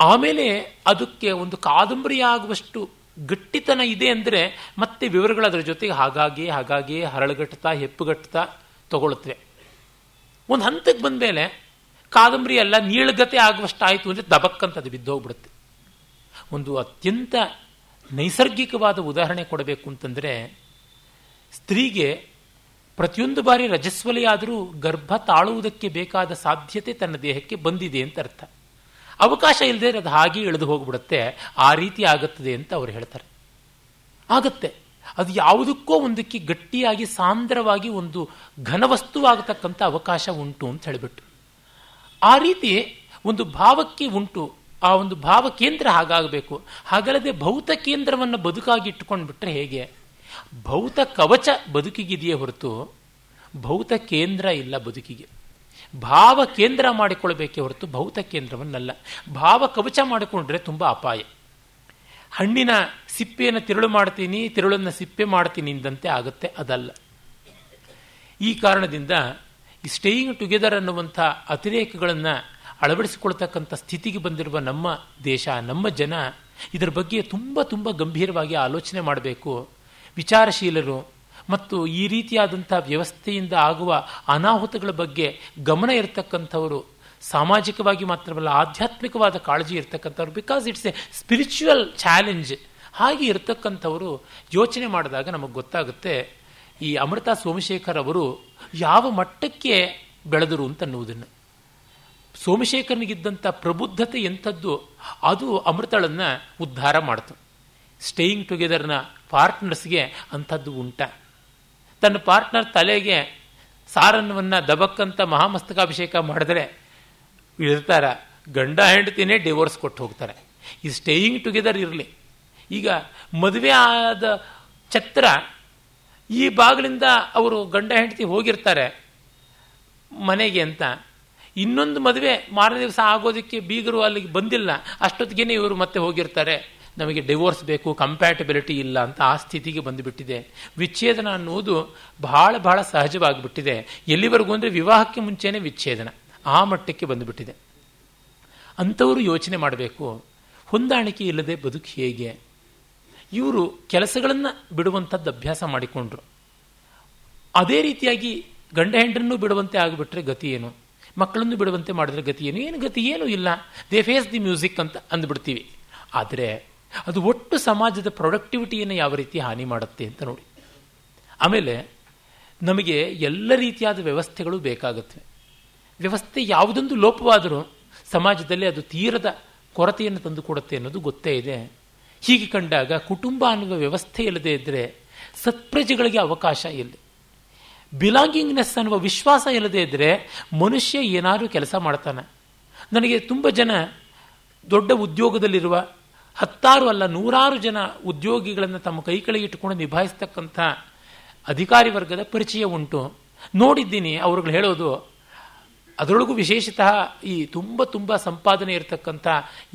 S1: ಆಮೇಲೆ ಅದಕ್ಕೆ ಒಂದು ಕಾದಂಬರಿ ಆಗುವಷ್ಟು ಗಟ್ಟಿತನ ಇದೆ ಅಂದರೆ ಮತ್ತೆ ವಿವರಗಳು ಅದರ ಜೊತೆಗೆ ಹಾಗಾಗಿ ಹಾಗಾಗಿ ಹರಳುಗಟ್ಟುತ್ತಾ, ಹೆಪ್ಪುಗಟ್ಟುತ್ತಾ ತಗೊಳುತ್ತವೆ ಒಂದು ಹಂತಕ್ಕೆ ಬಂದ ಮೇಲೆ ಕಾದಂಬರಿ ಎಲ್ಲ ನೀಳಗತೆ ಆಗುವಷ್ಟಾಯಿತು ಅಂದರೆ ದಬಕ್ಕಂತ ಅದು ಬಿದ್ದೋಗ್ಬಿಡುತ್ತೆ. ಒಂದು ಅತ್ಯಂತ ನೈಸರ್ಗಿಕವಾದ ಉದಾಹರಣೆ ಕೊಡಬೇಕು ಅಂತಂದರೆ, ಸ್ತ್ರೀಗೆ ಪ್ರತಿಯೊಂದು ಬಾರಿ ರಜಸ್ವಲಿಯಾದರೂ ಗರ್ಭ ತಾಳುವುದಕ್ಕೆ ಬೇಕಾದ ಸಾಧ್ಯತೆ ತನ್ನ ದೇಹಕ್ಕೆ ಬಂದಿದೆ ಅಂತ ಅರ್ಥ. ಅವಕಾಶ ಇಲ್ಲದೆ ಅದು ಹಾಗೆ ಇಳಿದು ಹೋಗ್ಬಿಡುತ್ತೆ, ಆ ರೀತಿ ಆಗುತ್ತದೆ ಅಂತ ಅವರು ಹೇಳ್ತಾರೆ. ಆಗತ್ತೆ. ಅದು ಯಾವುದಕ್ಕೋ ಒಂದಕ್ಕೆ ಗಟ್ಟಿಯಾಗಿ ಸಾಂದ್ರವಾಗಿ ಒಂದು ಘನವಸ್ತುವಾಗತಕ್ಕಂಥ ಅವಕಾಶ ಉಂಟು ಅಂತ ಹೇಳಿಬಿಟ್ಟು. ಆ ರೀತಿ ಒಂದು ಭಾವಕ್ಕೆ ಉಂಟು. ಆ ಒಂದು ಭಾವ ಕೇಂದ್ರ ಹಾಗಾಗಬೇಕು. ಹಾಗಲ್ಲದೆ ಭೌತ ಕೇಂದ್ರವನ್ನು ಬದುಕಾಗಿ ಇಟ್ಟುಕೊಂಡು ಬಿಟ್ಟರೆ ಹೇಗೆ? ಭೌತ ಕವಚ ಬದುಕಿಗಿದೆಯೇ ಹೊರತು ಭೌತ ಕೇಂದ್ರ ಇಲ್ಲ ಬದುಕಿಗೆ. ಭಾವ ಕೇಂದ್ರ ಮಾಡಿಕೊಳ್ಬೇಕೇ ಹೊರತು ಭೌತ ಕೇಂದ್ರವನ್ನಲ್ಲ. ಭಾವ ಕವಚ ಮಾಡಿಕೊಂಡ್ರೆ ತುಂಬ ಅಪಾಯ. ಹಣ್ಣಿನ ಸಿಪ್ಪೆಯನ್ನು ತಿರುಳು ಮಾಡ್ತೀನಿ, ತಿರುಳನ್ನು ಸಿಪ್ಪೆ ಮಾಡ್ತೀನಿ ಇಂದಂತೆ ಆಗುತ್ತೆ, ಅದಲ್ಲ. ಈ ಕಾರಣದಿಂದ ಈ ಸ್ಟೇಯಿಂಗ್ ಟುಗೆದರ್ ಅನ್ನುವಂಥ ಅತಿರೇಕಗಳನ್ನು ಅಳವಡಿಸಿಕೊಳ್ತಕ್ಕಂಥ ಸ್ಥಿತಿಗೆ ಬಂದಿರುವ ನಮ್ಮ ದೇಶ, ನಮ್ಮ ಜನ ಇದರ ಬಗ್ಗೆ ತುಂಬ ತುಂಬ ಗಂಭೀರವಾಗಿ ಆಲೋಚನೆ ಮಾಡಬೇಕು. ವಿಚಾರಶೀಲರು ಮತ್ತು ಈ ರೀತಿಯಾದಂಥ ವ್ಯವಸ್ಥೆಯಿಂದ ಆಗುವ ಅನಾಹುತಗಳ ಬಗ್ಗೆ ಗಮನ ಇರತಕ್ಕಂಥವರು, ಸಾಮಾಜಿಕವಾಗಿ ಮಾತ್ರವಲ್ಲ, ಆಧ್ಯಾತ್ಮಿಕವಾದ ಕಾಳಜಿ ಇರತಕ್ಕಂಥವ್ರು because it's a spiritual challenge ಹಾಗೆ ಇರತಕ್ಕಂಥವರು ಯೋಚನೆ ಮಾಡಿದಾಗ ನಮಗೆ ಗೊತ್ತಾಗುತ್ತೆ, ಈ ಅಮೃತ ಸೋಮಶೇಖರ್ ಅವರು ಯಾವ ಮಟ್ಟಕ್ಕೆ ಬೆಳೆದರು ಅಂತ ಅನ್ನುವುದನ್ನು ಸೋಮಶೇಖರನಿಗಿದ್ದಂಥ ಪ್ರಬುದ್ಧತೆ ಎಂಥದ್ದು, ಅದು ಅಮೃತಳನ್ನು ಉದ್ಧಾರ ಮಾಡ್ತು. ಸ್ಟೇಯಿಂಗ್ ಟುಗೆದರ್ನ ಪಾರ್ಟ್ನರ್ಸ್ಗೆ ಅಂಥದ್ದು ಉಂಟ. ತನ್ನ ಪಾರ್ಟ್ನರ್ ತಲೆಗೆ ಸಾರನ್ನವನ್ನು ದಬಕ್ಕಂತ ಮಹಾಮಸ್ತಕಾಭಿಷೇಕ ಮಾಡಿದ್ರೆ ಇರ್ತಾರ ಗಂಡ ಹೆಂಡತಿನೇ ಡಿವೋರ್ಸ್ ಕೊಟ್ಟು ಹೋಗ್ತಾರೆ. ಈ ಸ್ಟೇಯಿಂಗ್ ಟುಗೆದರ್ ಇರಲಿ. ಈಗ ಮದುವೆ ಆದ ಛತ್ರ, ಈ ಬಾಗಿಲಿಂದ ಅವರು ಗಂಡ ಹೆಂಡತಿ ಹೋಗಿರ್ತಾರೆ ಮನೆಗೆ ಅಂತ ಇನ್ನೊಂದು ಮದುವೆ ಮಾರನೇ ದಿವಸ ಆಗೋದಕ್ಕೆ ಬೀಗರು ಅಲ್ಲಿಗೆ ಬಂದಿಲ್ಲ. ಅಷ್ಟೊತ್ತಿಗೆ ಇವರು ಮತ್ತೆ ಹೋಗಿರ್ತಾರೆ. ನಮಗೆ ಡಿವೋರ್ಸ್ ಬೇಕು ಕಂಪ್ಯಾಟಬಿಲಿಟಿ ಇಲ್ಲ ಅಂತ ಆ ಸ್ಥಿತಿಗೆ ಬಂದುಬಿಟ್ಟಿದೆ. ವಿಚ್ಛೇದನ ಅನ್ನುವುದು ಬಹಳ ಬಹಳ ಸಹಜವಾಗಿಬಿಟ್ಟಿದೆ. ಎಲ್ಲಿವರೆಗೂ ಅಂದರೆ ವಿವಾಹಕ್ಕೆ ಮುಂಚೆನೇ ವಿಚ್ಛೇದನ. ಆ ಮಟ್ಟಕ್ಕೆ ಬಂದುಬಿಟ್ಟಿದೆ. ಅಂಥವರು ಯೋಚನೆ ಮಾಡಬೇಕು. ಹೊಂದಾಣಿಕೆ ಇಲ್ಲದೆ ಬದುಕು ಹೇಗೆ? ಇವರು ಕೆಲಸಗಳನ್ನು ಬಿಡುವಂಥದ್ದು ಅಭ್ಯಾಸ ಮಾಡಿಕೊಂಡ್ರು. ಅದೇ ರೀತಿಯಾಗಿ ಗಂಡ ಹೆಂಡರನ್ನು ಬಿಡುವಂತೆ ಆಗಿಬಿಟ್ರೆ ಗತಿ ಏನು? ಮಕ್ಕಳನ್ನು ಬಿಡುವಂತೆ ಮಾಡಿದ್ರೆ ಗತಿ ಏನು? ಏನು ಗತಿ? ಏನೂ ಇಲ್ಲ. ದೇ ಫೇಸ್ ದಿ ಮ್ಯೂಸಿಕ್ ಅಂತ ಅಂದ್ಬಿಡ್ತೀವಿ. ಆದರೆ ಅದು ಒಟ್ಟು ಸಮಾಜದ ಪ್ರೊಡಕ್ಟಿವಿಟಿಯನ್ನು ಯಾವ ರೀತಿ ಹಾನಿ ಮಾಡುತ್ತೆ ಅಂತ ನೋಡಿ. ಆಮೇಲೆ ನಮಗೆ ಎಲ್ಲ ರೀತಿಯಾದ ವ್ಯವಸ್ಥೆಗಳು ಬೇಕಾಗುತ್ತವೆ ವ್ಯವಸ್ಥೆ ಯಾವುದೊಂದು ಲೋಪವಾದರೂ ಸಮಾಜದಲ್ಲಿ ಅದು ತೀರದ ಕೊರತೆಯನ್ನು ತಂದುಕೊಡುತ್ತೆ ಅನ್ನೋದು ಗೊತ್ತೇ ಇದೆ. ಹೀಗೆ ಕಂಡಾಗ ಕುಟುಂಬ ಅನ್ನುವ ವ್ಯವಸ್ಥೆ ಇಲ್ಲದೆ ಇದ್ದರೆ ಸತ್ಪ್ರಜೆಗಳಿಗೆ ಅವಕಾಶ ಇಲ್ಲ. ಬಿಲಾಂಗಿಂಗ್ನೆಸ್ ಅನ್ನುವ ವಿಶ್ವಾಸ ಇಲ್ಲದೆ ಇದ್ದರೆ ಮನುಷ್ಯ ಏನಾದರೂ ಕೆಲಸ ಮಾಡ್ತಾನೆ. ನನಗೆ ತುಂಬ ಜನ ದೊಡ್ಡ ಉದ್ಯೋಗದಲ್ಲಿರುವ ಹತ್ತಾರು ಅಲ್ಲ ನೂರಾರು ಜನ ಉದ್ಯೋಗಿಗಳನ್ನು ತಮ್ಮ ಕೈ ಕೆಳಗೆ ಇಟ್ಟುಕೊಂಡು ನಿಭಾಯಿಸ್ತಕ್ಕಂಥ ಅಧಿಕಾರಿ ವರ್ಗದ ಪರಿಚಯ ಉಂಟು. ನೋಡಿದ್ದೀನಿ, ಅವರುಗಳು ಹೇಳೋದು, ಅದರೊಳಗೂ ವಿಶೇಷತಃ ಈ ತುಂಬ ತುಂಬ ಸಂಪಾದನೆ ಇರತಕ್ಕಂಥ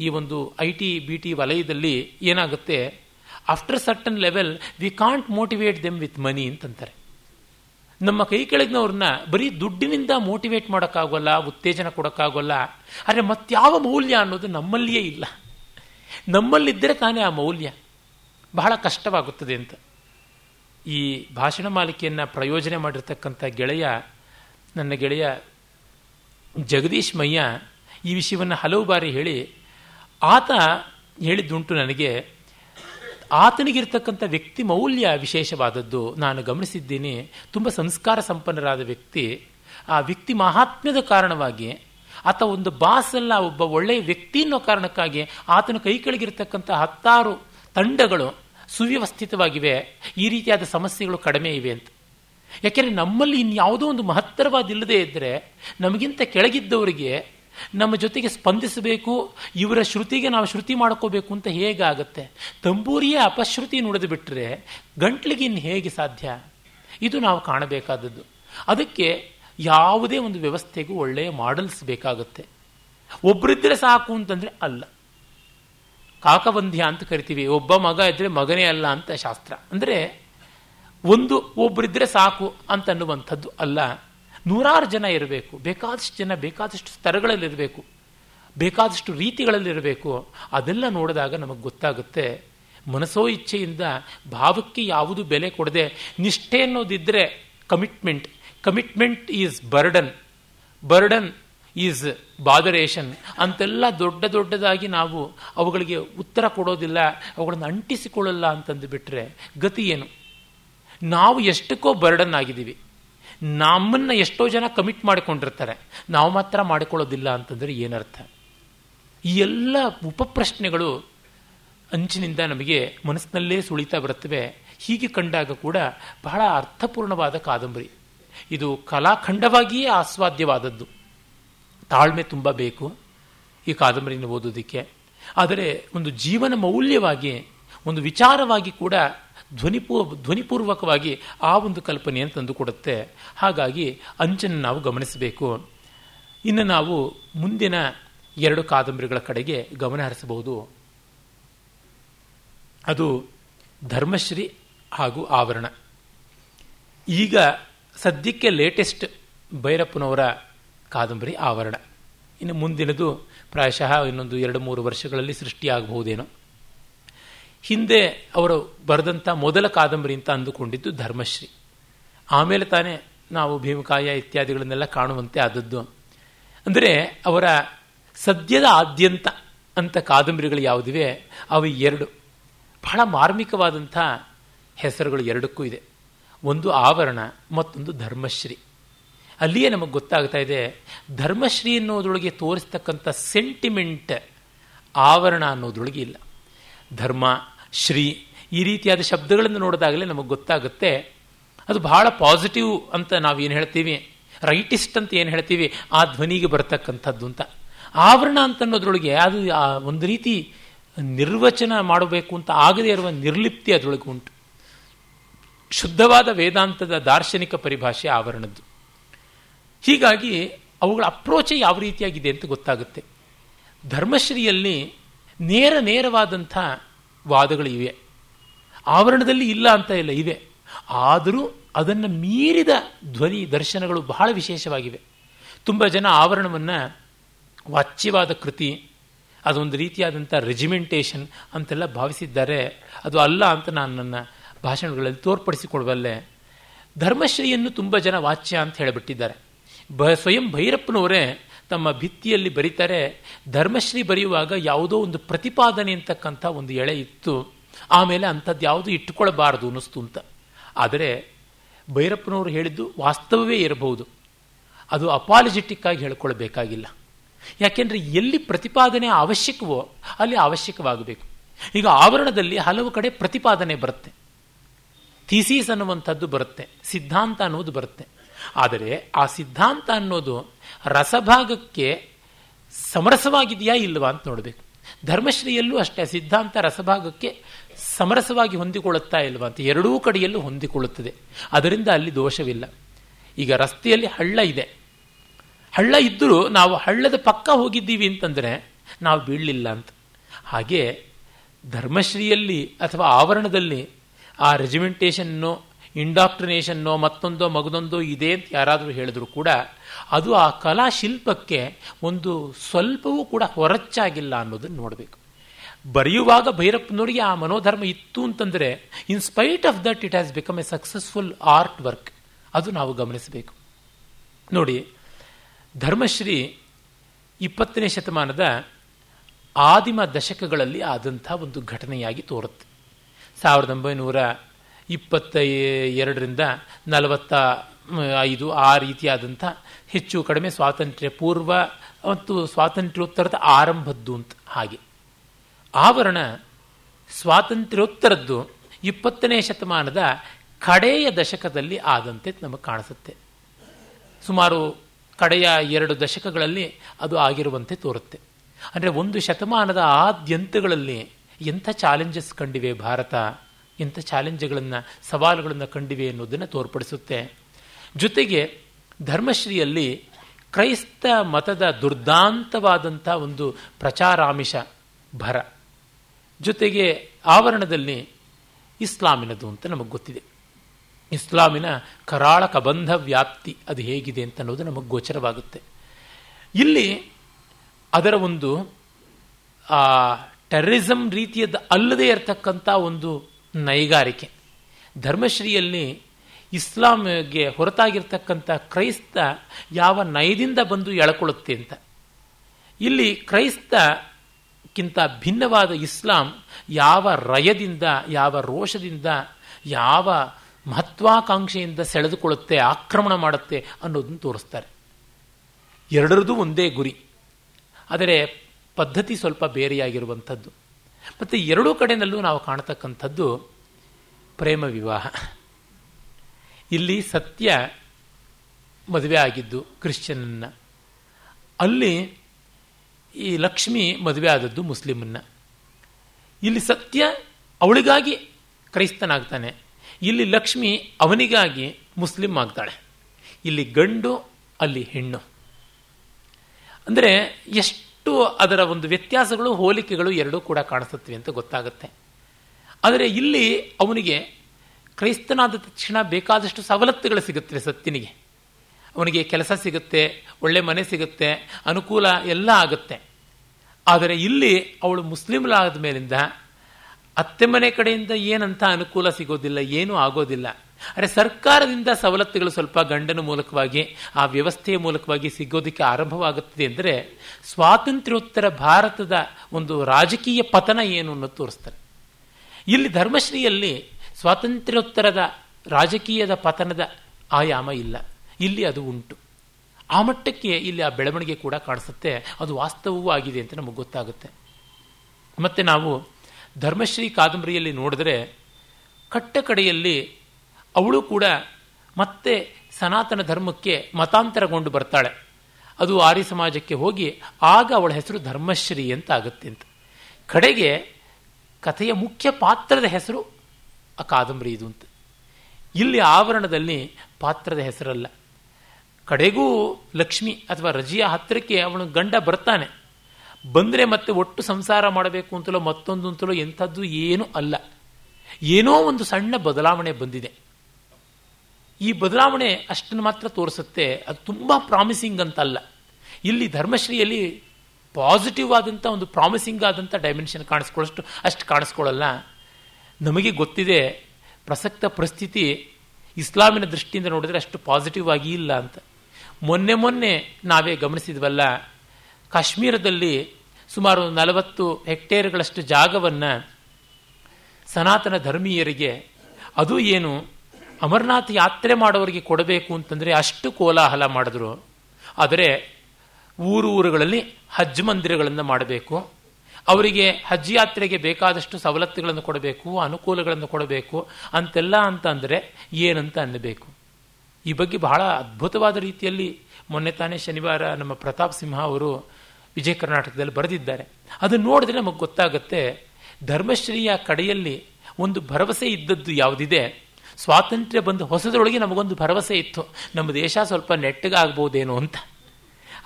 S1: ಈ ಒಂದು ಐ ಟಿ, ಬಿ ಟಿ ವಲಯದಲ್ಲಿ ಏನಾಗುತ್ತೆ? After certain level we can't motivate them with money ಅಂತಂತಾರೆ. ನಮ್ಮ ಕೈ ಕೆಳಗಿನವ್ರನ್ನ ಬರೀ ದುಡ್ಡಿನಿಂದ ಮೋಟಿವೇಟ್ ಮಾಡೋಕ್ಕಾಗೋಲ್ಲ, ಉತ್ತೇಜನ ಕೊಡೋಕ್ಕಾಗೋಲ್ಲ, ಆದರೆ ಮತ್ಯಾವ ಮೌಲ್ಯ ಅನ್ನೋದು ನಮ್ಮಲ್ಲಿಯೇ ಇಲ್ಲ. ನಮ್ಮಲ್ಲಿದ್ದರೆ ತಾನೇ ಆ ಮೌಲ್ಯ. ಬಹಳ ಕಷ್ಟವಾಗುತ್ತದೆ ಅಂತ. ಈ ಭಾಷಣ ಮಾಲಿಕೆಯನ್ನು ಪ್ರಯೋಜನೆ ಮಾಡಿರ್ತಕ್ಕಂಥ ಗೆಳೆಯ, ನನ್ನ ಗೆಳೆಯ ಜಗದೀಶ್ ಮಯ್ಯ ಈ ವಿಷಯವನ್ನು ಹಲವು ಬಾರಿ ಹೇಳಿ, ಆತ ಹೇಳಿದ್ದುಂಟು ನನಗೆ. ಆತನಿಗಿರ್ತಕ್ಕಂಥ ವ್ಯಕ್ತಿ ಮೌಲ್ಯ ವಿಶೇಷವಾದದ್ದು. ನಾನು ಗಮನಿಸಿದ್ದೀನಿ, ತುಂಬ ಸಂಸ್ಕಾರ ಸಂಪನ್ನರಾದ ವ್ಯಕ್ತಿ, ಆ ವ್ಯಕ್ತಿ ಮಹಾತ್ಮ್ಯದ ಕಾರಣವಾಗಿ, ಆತ ಒಂದು ಬಾಸಲ್ಲ, ಒಬ್ಬ ಒಳ್ಳೆಯ ವ್ಯಕ್ತಿ ಅನ್ನೋ ಕಾರಣಕ್ಕಾಗಿ ಆತನ ಕೈ ಕೆಳಗಿರ್ತಕ್ಕಂಥ ಹತ್ತಾರು ತಂಡಗಳು ಸುವ್ಯವಸ್ಥಿತವಾಗಿವೆ. ಈ ರೀತಿಯಾದ ಸಮಸ್ಯೆಗಳು ಕಡಿಮೆ ಇವೆ ಅಂತ. ಯಾಕೆಂದರೆ ನಮ್ಮಲ್ಲಿ ಇನ್ಯಾವುದೋ ಒಂದು ಮಹತ್ತರವಾದಿಲ್ಲದೆ ಇದ್ದರೆ ನಮಗಿಂತ ಕೆಳಗಿದ್ದವರಿಗೆ ನಮ್ಮ ಜೊತೆಗೆ ಸ್ಪಂದಿಸಬೇಕು, ಇವರ ಶ್ರುತಿಗೆ ನಾವು ಶ್ರುತಿ ಮಾಡ್ಕೋಬೇಕು ಅಂತ ಹೇಗಾಗುತ್ತೆ? ತಂಬೂರಿಯೇ ಅಪಶ್ರುತಿ ನುಡಿದು ಬಿಟ್ಟರೆ ಗಂಟ್ಲಿಗೆ ಇನ್ನು ಹೇಗೆ ಸಾಧ್ಯ? ಇದು ನಾವು ಕಾಣಬೇಕಾದದ್ದು. ಅದಕ್ಕೆ ಯಾವುದೇ ಒಂದು ವ್ಯವಸ್ಥೆಗೂ ಒಳ್ಳೆಯ ಮಾಡಲ್ಸ್ ಬೇಕಾಗುತ್ತೆ. ಒಬ್ಬರಿದ್ದರೆ ಸಾಕು ಅಂತಂದರೆ ಅಲ್ಲ. ಕಾಕಬಂಧ್ಯ ಅಂತ ಕರಿತೀವಿ, ಒಬ್ಬ ಮಗ ಇದ್ದರೆ ಮಗನೇ ಅಲ್ಲ ಅಂತ ಶಾಸ್ತ್ರ. ಅಂದರೆ ಒಂದು ಒಬ್ಬರಿದ್ದರೆ ಸಾಕು ಅಂತ ಅನ್ನುವಂಥದ್ದು ಅಲ್ಲ. ನೂರಾರು ಜನ ಇರಬೇಕು. ಬೇಕಾದಷ್ಟು ಜನ ಬೇಕಾದಷ್ಟು ಸ್ತರಗಳಲ್ಲಿರಬೇಕು ಬೇಕಾದಷ್ಟು ರೀತಿಗಳಲ್ಲಿರಬೇಕು. ಅದೆಲ್ಲ ನೋಡಿದಾಗ ನಮಗೆ ಗೊತ್ತಾಗುತ್ತೆ, ಮನಸೋ ಇಚ್ಛೆಯಿಂದ ಭಾವಕ್ಕೆ ಯಾವುದು ಬೆಲೆ ಕೊಡದೆ ನಿಷ್ಠೆ ಅನ್ನೋದಿದ್ದರೆ commitment commitment is burden burden is botheration ಅಂತೆಲ್ಲ ದೊಡ್ಡ ದೊಡ್ಡದಾಗಿ ನಾವು ಅವುಗಳಿಗೆ ಉತ್ತರ ಕೊಡೋದಿಲ್ಲ, ಅವುಗಳನ್ನು ಅಂಟಿಸಿಕೊಳ್ಳಲ್ಲ ಅಂತಂದು ಬಿಟ್ಟರೆ ಗತಿ ಏನು? ನಾವು ಎಷ್ಟಕ್ಕೋ ಬರ್ಡನ್ ಆಗಿದ್ದೀವಿ. ನಮ್ಮನ್ನು ಎಷ್ಟೋ ಜನ ಕಮಿಟ್ ಮಾಡಿಕೊಂಡಿರ್ತಾರೆ. ನಾವು ಮಾತ್ರ ಮಾಡಿಕೊಳ್ಳೋದಿಲ್ಲ ಅಂತಂದರೆ ಏನರ್ಥ? ಈ ಎಲ್ಲ ಉಪಪ್ರಶ್ನೆಗಳು ಅಂಚಿನಿಂದ ನಮಗೆ ಮನಸ್ಸಿನಲ್ಲೇ ಸುಳಿತಾ ಬರುತ್ತವೆ. ಹೀಗೆ ಕಂಡಾಗ ಕೂಡ ಬಹಳ ಅರ್ಥಪೂರ್ಣವಾದ ಕಾದಂಬರಿ. ಇದು ಕಲಾಖಂಡವಾಗಿಯೇ ಆಸ್ವಾದ್ಯವಾದದ್ದು. ತಾಳ್ಮೆ ತುಂಬ ಬೇಕು ಈ ಕಾದಂಬರಿಯನ್ನು ಓದೋದಕ್ಕೆ ಆದರೆ ಒಂದು ಜೀವನ ಮೌಲ್ಯವಾಗಿ, ಒಂದು ವಿಚಾರವಾಗಿ ಕೂಡ ಧ್ವನಿಪೂ, ಧ್ವನಿಪೂರ್ವಕವಾಗಿ ಆ ಒಂದು ಕಲ್ಪನೆಯನ್ನು ತಂದುಕೊಡುತ್ತೆ. ಹಾಗಾಗಿ ಅಂಚನ್ನು ನಾವು ಗಮನಿಸಬೇಕು. ಇನ್ನು ನಾವು ಮುಂದಿನ ಎರಡು ಕಾದಂಬರಿಗಳ ಕಡೆಗೆ ಗಮನ ಹರಿಸಬಹುದು. ಅದು ಧರ್ಮಶ್ರೀ ಹಾಗೂ ಆವರಣ. ಈಗ ಸದ್ಯಕ್ಕೆ ಲೇಟೆಸ್ಟ್ ಭೈರಪ್ಪನವರ ಕಾದಂಬರಿ ಆವರಣ. ಇನ್ನು ಮುಂದಿನದು ಪ್ರಾಯಶಃ ಇನ್ನೊಂದು ಎರಡು ಮೂರು ವರ್ಷಗಳಲ್ಲಿ ಸೃಷ್ಟಿಯಾಗಬಹುದೇನೋ. ಹಿಂದೆ ಅವರು ಬರೆದಂಥ ಮೊದಲ ಕಾದಂಬರಿ ಅಂತ ಅಂದುಕೊಂಡಿದ್ದು ಧರ್ಮಶ್ರೀ. ಆಮೇಲೆ ತಾನೇ ನಾವು ಭೀಮಕಾಯ ಇತ್ಯಾದಿಗಳನ್ನೆಲ್ಲ ಕಾಣುವಂತೆ ಆದದ್ದು. ಅಂದರೆ ಅವರ ಸದ್ಯದ ಆದ್ಯಂತ ಅಂತ ಕಾದಂಬರಿಗಳು ಯಾವುದಿವೆ? ಅವು ಎರಡು. ಬಹಳ ಮಾರ್ಮಿಕವಾದಂಥ ಹೆಸರುಗಳು ಎರಡಕ್ಕೂ ಇದೆ. ಒಂದು ಆವರಣ, ಮತ್ತೊಂದು ಧರ್ಮಶ್ರೀ. ಅಲ್ಲಿಯೇ ನಮಗೆ ಗೊತ್ತಾಗ್ತಾ ಇದೆ, ಧರ್ಮಶ್ರೀ ಅನ್ನೋದ್ರೊಳಗೆ ತೋರಿಸ್ತಕ್ಕಂಥ ಸೆಂಟಿಮೆಂಟ್ ಆವರಣ ಅನ್ನೋದ್ರೊಳಗೆ ಇಲ್ಲ. ಧರ್ಮ, ಶ್ರೀ, ಈ ರೀತಿಯಾದ ಶಬ್ದಗಳನ್ನು ನೋಡಿದಾಗಲೇ ನಮಗೆ ಗೊತ್ತಾಗುತ್ತೆ. ಅದು ಬಹಳ ಪಾಸಿಟಿವ್ ಅಂತ ನಾವು ಏನು ಹೇಳ್ತೀವಿ? ರೈಟಿಸ್ಟ್ ಅಂತ ಏನು ಹೇಳ್ತೀವಿ? ಆ ಧ್ವನಿಗೆ ಬರ್ತಕ್ಕಂಥದ್ದು ಅಂತ. ಆವರಣ ಅಂತ ಅನ್ನೋದ್ರೊಳಗೆ ಅದು ಒಂದು ರೀತಿ ನಿರ್ವಚನ ಮಾಡಬೇಕು ಅಂತ ಆಗದೇ ಇರುವ ನಿರ್ಲಿಪ್ತಿ ಅದರೊಳಗೆ ಉಂಟು. ಶುದ್ಧವಾದ ವೇದಾಂತದ ದಾರ್ಶನಿಕ ಪರಿಭಾಷೆ ಆವರಣದ್ದು. ಹೀಗಾಗಿ ಅವುಗಳ ಅಪ್ರೋಚ ಯಾವ ರೀತಿಯಾಗಿದೆ ಅಂತ ಗೊತ್ತಾಗುತ್ತೆ. ಧರ್ಮಶ್ರೀಯಲ್ಲಿ ನೇರ ನೇರವಾದಂಥ ವಾದಗಳು ಇವೆ ಆವರಣದಲ್ಲಿ ಇಲ್ಲ ಅಂತ ಇಲ್ಲ, ಇವೆ. ಆದರೂ ಅದನ್ನು ಮೀರಿದ ಧ್ವನಿ ದರ್ಶನಗಳು ಬಹಳ ವಿಶೇಷವಾಗಿವೆ. ತುಂಬ ಜನ ಆವರಣವನ್ನು ವಾಚ್ಯವಾದ ಕೃತಿ, ಅದೊಂದು ರೀತಿಯಾದಂಥ ರೆಜಿಮೆಂಟೇಷನ್ ಅಂತೆಲ್ಲ ಭಾವಿಸಿದ್ದಾರೆ. ಅದು ಅಲ್ಲ ಅಂತ ನಾನು ನನ್ನ ಭಾಷಣಗಳಲ್ಲಿ ತೋರ್ಪಡಿಸಿಕೊಡಬಲ್ಲೆ ಧರ್ಮಶ್ರೀಯನ್ನು ತುಂಬ ಜನ ವಾಚ್ಯ ಅಂತ ಹೇಳಿಬಿಟ್ಟಿದ್ದಾರೆ. ಬ, ಸ್ವಯಂ ಭೈರಪ್ಪನವರೇ ತಮ್ಮ ಭಿತ್ತಿಯಲ್ಲಿ ಬರೀತಾರೆ ಧರ್ಮಶ್ರೀ ಬರೆಯುವಾಗ ಯಾವುದೋ ಒಂದು ಪ್ರತಿಪಾದನೆ ಅಂತಕ್ಕಂಥ ಒಂದು ಎಳೆ ಇತ್ತು. ಆಮೇಲೆ ಅಂಥದ್ದು ಯಾವುದು ಇಟ್ಟುಕೊಳ್ಳಬಾರದು ಅನ್ನಿಸ್ತು ಅಂತ. ಆದರೆ ಭೈರಪ್ಪನವರು ಹೇಳಿದ್ದು ವಾಸ್ತವವೇ ಇರಬಹುದು. ಅದು ಅಪಾಲಜೆಟಿಕ್ ಆಗಿ ಹೇಳ್ಕೊಳ್ಬೇಕಾಗಿಲ್ಲ. ಯಾಕೆಂದರೆ ಎಲ್ಲಿ ಪ್ರತಿಪಾದನೆ ಅವಶ್ಯಕವೋ ಅಲ್ಲಿ ಅವಶ್ಯಕವಾಗಬೇಕು. ಈಗ ಆವರಣದಲ್ಲಿ ಹಲವು ಕಡೆ ಪ್ರತಿಪಾದನೆ ಬರುತ್ತೆ. ಥೀಸೀಸ್ ಅನ್ನುವಂಥದ್ದು ಬರುತ್ತೆ. ಸಿದ್ಧಾಂತ ಅನ್ನೋದು ಬರುತ್ತೆ. ಆದರೆ ಆ ಸಿದ್ಧಾಂತ ಅನ್ನೋದು ರಸಭಾಗಕ್ಕೆ ಸಮರಸವಾಗಿದೆಯಾ ಇಲ್ವಾ ಅಂತ ನೋಡಬೇಕು ಧರ್ಮಶ್ರೀಯಲ್ಲೂ ಅಷ್ಟೇ, ಸಿದ್ಧಾಂತ ರಸಭಾಗಕ್ಕೆ ಸಮರಸವಾಗಿ ಹೊಂದಿಕೊಳ್ಳುತ್ತಾ ಇಲ್ವಾ ಅಂತ ಎರಡೂ ಕಡೆಯಲ್ಲೂ ಹೊಂದಿಕೊಳ್ಳುತ್ತದೆ. ಅದರಿಂದ ಅಲ್ಲಿ ದೋಷವಿಲ್ಲ. ಈಗ ರಸ್ತೆಯಲ್ಲಿ ಹಳ್ಳ ಇದೆ. ಹಳ್ಳ ಇದ್ದರೂ ನಾವು ಹಳ್ಳದ ಪಕ್ಕ ಹೋಗಿದ್ದೀವಿ ಅಂತಂದರೆ ನಾವು ಬೀಳಲಿಲ್ಲ ಅಂತ. ಹಾಗೆ ಧರ್ಮಶ್ರೀಯಲ್ಲಿ ಅಥವಾ ಆವರಣದಲ್ಲಿ ಆ ರೆಜಿಮೆಂಟೇಷನ್ನು ಇಂಡಾಕ್ಟ್ರಿನೇಷನ್ನೋ ಮತ್ತೊಂದೋ, ಮಗದೊಂದೋ ಇದೆ ಅಂತ ಯಾರಾದರೂ ಹೇಳಿದ್ರು ಕೂಡ ಅದು ಆ ಕಲಾಶಿಲ್ಪಕ್ಕೆ ಒಂದು ಸ್ವಲ್ಪವೂ ಕೂಡ ಹೊರಚ್ಚಾಗಿಲ್ಲ ಅನ್ನೋದನ್ನು ನೋಡಬೇಕು. ಬರೆಯುವಾಗ ಭೈರಪ್ಪನವರಿಗೆ ಆ ಮನೋಧರ್ಮ ಇತ್ತು ಅಂತಂದರೆ in spite of that it has become a successful art work ಅದು ನಾವು ಗಮನಿಸಬೇಕು. ನೋಡಿ, ಧರ್ಮಶ್ರೀ ಇಪ್ಪತ್ತನೇ ಶತಮಾನದ ಆದಿಮ ದಶಕಗಳಲ್ಲಿ ಆದಂಥ ಒಂದು ಘಟನೆಯಾಗಿ ತೋರುತ್ತೆ. ಸಾವಿರದ ಒಂಬೈನೂರ ಇಪ್ಪತ್ತ, ಎರಡರಿಂದ ನಲವತ್ತ ಐದು, ಆ ರೀತಿಯಾದಂಥ ಹೆಚ್ಚು ಕಡಿಮೆ ಸ್ವಾತಂತ್ರ್ಯ ಪೂರ್ವ ಮತ್ತು ಸ್ವಾತಂತ್ರ್ಯೋತ್ತರದ ಆರಂಭದ್ದು ಅಂತ ಹಾಗೆ. ಆವರಣ ಸ್ವಾತಂತ್ರ್ಯೋತ್ತರದ್ದು ಇಪ್ಪತ್ತನೇ ಶತಮಾನದ ಕಡೆಯ ದಶಕದಲ್ಲಿ ಆದಂತೆ ನಮಗೆ ಕಾಣಿಸುತ್ತೆ. ಸುಮಾರು ಕಡೆಯ ಎರಡು ದಶಕಗಳಲ್ಲಿ ಅದು ಆಗಿರುವಂತೆ ತೋರುತ್ತೆ. ಅಂದರೆ ಒಂದು ಶತಮಾನದ ಆದ್ಯಂತಗಳಲ್ಲಿ ಎಂಥ ಚಾಲೆಂಜಸ್ ಕಂಡಿವೆ ಭಾರತ, ಎಂಥ ಚಾಲೆಂಜ್ಗಳನ್ನು ಸವಾಲುಗಳನ್ನು ಕಂಡಿವೆ ಅನ್ನೋದನ್ನು ತೋರ್ಪಡಿಸುತ್ತೆ. ಜೊತೆಗೆ ಧರ್ಮಶ್ರೀಯಲ್ಲಿ ಕ್ರೈಸ್ತ ಮತದ ದುರ್ದಾಂತವಾದಂಥ ಒಂದು ಪ್ರಚಾರಾಮಿಷ ಭರ. ಜೊತೆಗೆ ಆವರಣದಲ್ಲಿ ಇಸ್ಲಾಮಿನದು ಅಂತ ನಮಗೆ ಗೊತ್ತಿದೆ. ಇಸ್ಲಾಮಿನ ಕರಾಳ ಕಬಂಧ ವ್ಯಾಪ್ತಿ ಅದು ಹೇಗಿದೆ ಅಂತ ಅನ್ನೋದು ನಮಗೆ ಗೋಚರವಾಗುತ್ತೆ. ಇಲ್ಲಿ ಅದರ ಒಂದು ಟೆರರಿಸಂ ರೀತಿಯದ ಅಲ್ಲದೇ ಇರತಕ್ಕಂಥ ಒಂದು ನೈಗಾರಿಕೆ. ಧರ್ಮಶ್ರೀಯಲ್ಲಿ ಇಸ್ಲಾಂಗೆ ಹೊರತಾಗಿರ್ತಕ್ಕಂಥ ಕ್ರೈಸ್ತ ಯಾವ ನಯದಿಂದ ಬಂದು ಎಳಕೊಳ್ಳುತ್ತೆ ಅಂತ. ಇಲ್ಲಿ ಕ್ರೈಸ್ತಕ್ಕಿಂತ ಭಿನ್ನವಾದ ಇಸ್ಲಾಂ ಯಾವ ರಯದಿಂದ, ಯಾವ ರೋಷದಿಂದ, ಯಾವ ಮಹತ್ವಾಕಾಂಕ್ಷೆಯಿಂದ ಸೆಳೆದುಕೊಳ್ಳುತ್ತೆ, ಆಕ್ರಮಣ ಮಾಡುತ್ತೆ ಅನ್ನೋದನ್ನು ತೋರಿಸ್ತಾರೆ. ಎರಡರದು ಒಂದೇ ಗುರಿ. ಆದರೆ ಪದ್ಧತಿ ಸ್ವಲ್ಪ ಬೇರೆಯಾಗಿರುವಂಥದ್ದು. ಮತ್ತು ಎರಡೂ ಕಡೆಯಲ್ಲೂ ನಾವು ಕಾಣತಕ್ಕಂಥದ್ದು ಪ್ರೇಮ ವಿವಾಹ. ಇಲ್ಲಿ ಸತ್ಯ ಮದುವೆ ಆಗಿದ್ದು ಕ್ರಿಶ್ಚಿಯನ್ನ ಅಲ್ಲಿ ಈ ಲಕ್ಷ್ಮಿ ಮದುವೆ ಆದದ್ದು ಮುಸ್ಲಿಮನ್ನ. ಇಲ್ಲಿ ಸತ್ಯ ಅವಳಿಗಾಗಿ ಕ್ರೈಸ್ತನಾಗ್ತಾನೆ. ಇಲ್ಲಿ ಲಕ್ಷ್ಮಿ ಅವನಿಗಾಗಿ ಮುಸ್ಲಿಂ ಆಗ್ತಾಳೆ. ಇಲ್ಲಿ ಗಂಡು, ಅಲ್ಲಿ ಹೆಣ್ಣು. ಅಂದರೆ ಎಷ್ಟು ಅದರ ಒಂದು ವ್ಯತ್ಯಾಸಗಳು, ಹೋಲಿಕೆಗಳು ಎರಡೂ ಕೂಡ ಕಾಣಿಸುತ್ತವೆ ಅಂತ ಗೊತ್ತಾಗುತ್ತೆ. ಆದರೆ ಇಲ್ಲಿ ಅವನಿಗೆ ಕ್ರೈಸ್ತನಾದ ತಕ್ಷಣ ಬೇಕಾದಷ್ಟು ಸವಲತ್ತುಗಳು ಸಿಗುತ್ತೆ ಸತ್ತಿನಿಗೆ. ಅವನಿಗೆ ಕೆಲಸ ಸಿಗುತ್ತೆ, ಒಳ್ಳೆ ಮನೆ ಸಿಗುತ್ತೆ, ಅನುಕೂಲ ಎಲ್ಲ ಆಗುತ್ತೆ. ಆದರೆ ಇಲ್ಲಿ ಅವಳು ಮುಸ್ಲಿಮ್ಲಾದ ಮೇಲಿಂದ ಅತ್ತೆ ಮನೆ ಕಡೆಯಿಂದ ಏನಂತ ಅನುಕೂಲ ಸಿಗೋದಿಲ್ಲ, ಏನೂ ಆಗೋದಿಲ್ಲ. ಅರೆ ಸರ್ಕಾರದಿಂದ ಸವಲತ್ತುಗಳು ಸ್ವಲ್ಪ ಗಂಡನ ಮೂಲಕವಾಗಿ, ಆ ವ್ಯವಸ್ಥೆಯ ಮೂಲಕವಾಗಿ ಸಿಗೋದಕ್ಕೆ ಆರಂಭವಾಗುತ್ತದೆ ಅಂದರೆ ಸ್ವಾತಂತ್ರ್ಯೋತ್ತರ ಭಾರತದ ಒಂದು ರಾಜಕೀಯ ಪತನ ಏನು ಅನ್ನೋದು ತೋರಿಸ್ತಾರೆ. ಇಲ್ಲಿ ಧರ್ಮಶ್ರೀಯಲ್ಲಿ ಸ್ವಾತಂತ್ರ್ಯೋತ್ತರದ ರಾಜಕೀಯದ ಪತನದ ಆಯಾಮ ಇಲ್ಲ. ಇಲ್ಲಿ ಅದು ಉಂಟು. ಆ ಮಟ್ಟಕ್ಕೆ ಇಲ್ಲಿ ಆ ಬೆಳವಣಿಗೆ ಕೂಡ ಕಾಣಿಸುತ್ತೆ. ಅದು ವಾಸ್ತವವೂ ಆಗಿದೆ ಅಂತ ನಮಗೆ ಗೊತ್ತಾಗುತ್ತೆ. ಮತ್ತೆ ನಾವು ಧರ್ಮಶ್ರೀ ಕಾದಂಬರಿಯಲ್ಲಿ ನೋಡಿದ್ರೆ ಕಟ್ಟ ಕಡೆಯಲ್ಲಿ ಅವಳು ಕೂಡ ಮತ್ತೆ ಸನಾತನ ಧರ್ಮಕ್ಕೆ ಮತಾಂತರಗೊಂಡು ಬರ್ತಾಳೆ. ಅದು ಆರ್ಯ ಸಮಾಜಕ್ಕೆ ಹೋಗಿ ಆಗ ಅವಳ ಹೆಸರು ಧರ್ಮಶ್ರೀ ಅಂತ ಆಗುತ್ತೆ ಅಂತ. ಕಡೆಗೆ ಕಥೆಯ ಮುಖ್ಯ ಪಾತ್ರದ ಹೆಸರು ಆ ಕಾದಂಬರಿ ಇದು ಅಂತ. ಇಲ್ಲಿ ಆವರಣದಲ್ಲಿ ಪಾತ್ರದ ಹೆಸರಲ್ಲ. ಕಡೆಗೂ ಲಕ್ಷ್ಮಿ ಅಥವಾ ರಜಿಯ ಹತ್ತಿರಕ್ಕೆ ಅವನು ಗಂಡ ಬರ್ತಾನೆ. ಬಂದರೆ ಮತ್ತೆ ಒಟ್ಟು ಸಂಸಾರ ಮಾಡಬೇಕು ಅಂತಲೋ ಮತ್ತೊಂದು ಅಂತಲೋ ಎಂಥದ್ದು ಏನೂ ಅಲ್ಲ. ಏನೋ ಒಂದು ಸಣ್ಣ ಬದಲಾವಣೆ ಬಂದಿದೆ. ಈ ಬದಲಾವಣೆ ಅಷ್ಟನ್ನು ಮಾತ್ರ ತೋರಿಸುತ್ತೆ. ಅದು ತುಂಬ ಪ್ರಾಮಿಸಿಂಗ್ ಅಂತಲ್ಲ. ಇಲ್ಲಿ ಧರ್ಮಶ್ರೀಯಲ್ಲಿ ಪಾಸಿಟಿವ್ ಆದಂಥ ಒಂದು ಪ್ರಾಮಿಸಿಂಗ್ ಆದಂಥ ಡೈಮೆನ್ಷನ್ ಕಾಣಿಸ್ಕೊಳ್ಳೋಷ್ಟು ಅಷ್ಟು ಕಾಣಿಸ್ಕೊಳ್ಳಲ್ಲ ನಮಗೆ ಗೊತ್ತಿದೆ, ಪ್ರಸಕ್ತ ಪರಿಸ್ಥಿತಿ ಇಸ್ಲಾಮಿನ ದೃಷ್ಟಿಯಿಂದ ನೋಡಿದರೆ ಅಷ್ಟು ಪಾಸಿಟಿವ್ ಆಗಿ ಇಲ್ಲ ಅಂತ. ಮೊನ್ನೆ ಮೊನ್ನೆ ನಾವೇ ಗಮನಿಸಿದ್ವಲ್ಲ, ಕಾಶ್ಮೀರದಲ್ಲಿ ಸುಮಾರು ನಲವತ್ತು ಹೆಕ್ಟೇರ್ಗಳಷ್ಟು ಜಾಗವನ್ನು ಸನಾತನ ಧರ್ಮೀಯರಿಗೆ, ಅದು ಏನು ಅಮರನಾಥ ಯಾತ್ರೆ ಮಾಡೋರಿಗೆ ಕೊಡಬೇಕು ಅಂತಂದರೆ ಅಷ್ಟು ಕೋಲಾಹಲ ಮಾಡಿದ್ರು. ಆದರೆ ಊರು ಊರುಗಳಲ್ಲಿ ಹಜ್ ಮಂದಿರಗಳನ್ನು ಮಾಡಬೇಕು. ಅವರಿಗೆ ಹಜ್ ಯಾತ್ರೆಗೆ ಬೇಕಾದಷ್ಟು ಸವಲತ್ತುಗಳನ್ನು ಕೊಡಬೇಕು, ಅನುಕೂಲಗಳನ್ನು ಕೊಡಬೇಕು. ಅಂತೆಲ್ಲ ಅಂತ ಅಂದರೆ ಏನಂತ ಅನ್ನಬೇಕು? ಈ ಬಗ್ಗೆ ಬಹಳ ಅದ್ಭುತವಾದ ರೀತಿಯಲ್ಲಿ ಮೊನ್ನೆ ತಾನೇ ಶನಿವಾರ ನಮ್ಮ ಪ್ರತಾಪ್ ಸಿಂಹ ಅವರು ವಿಜಯ ಕರ್ನಾಟಕದಲ್ಲಿ ಬರೆದಿದ್ದಾರೆ. ಅದನ್ನು ನೋಡಿದ್ರೆ ನಮಗೆ ಗೊತ್ತಾಗುತ್ತೆ, ಧರ್ಮಶ್ರೀಯ ಕಡೆಯಲ್ಲಿ ಒಂದು ಭರವಸೆ ಇದ್ದದ್ದು ಯಾವುದಿದೆ? ಸ್ವಾತಂತ್ರ್ಯ ಬಂದು ಹೊಸದರೊಳಗೆ ನಮಗೊಂದು ಭರವಸೆ ಇತ್ತು. ನಮ್ಮ ದೇಶ ಸ್ವಲ್ಪ ನೆಟ್ಟಗಾಗ್ಬೋದೇನೋ ಅಂತ.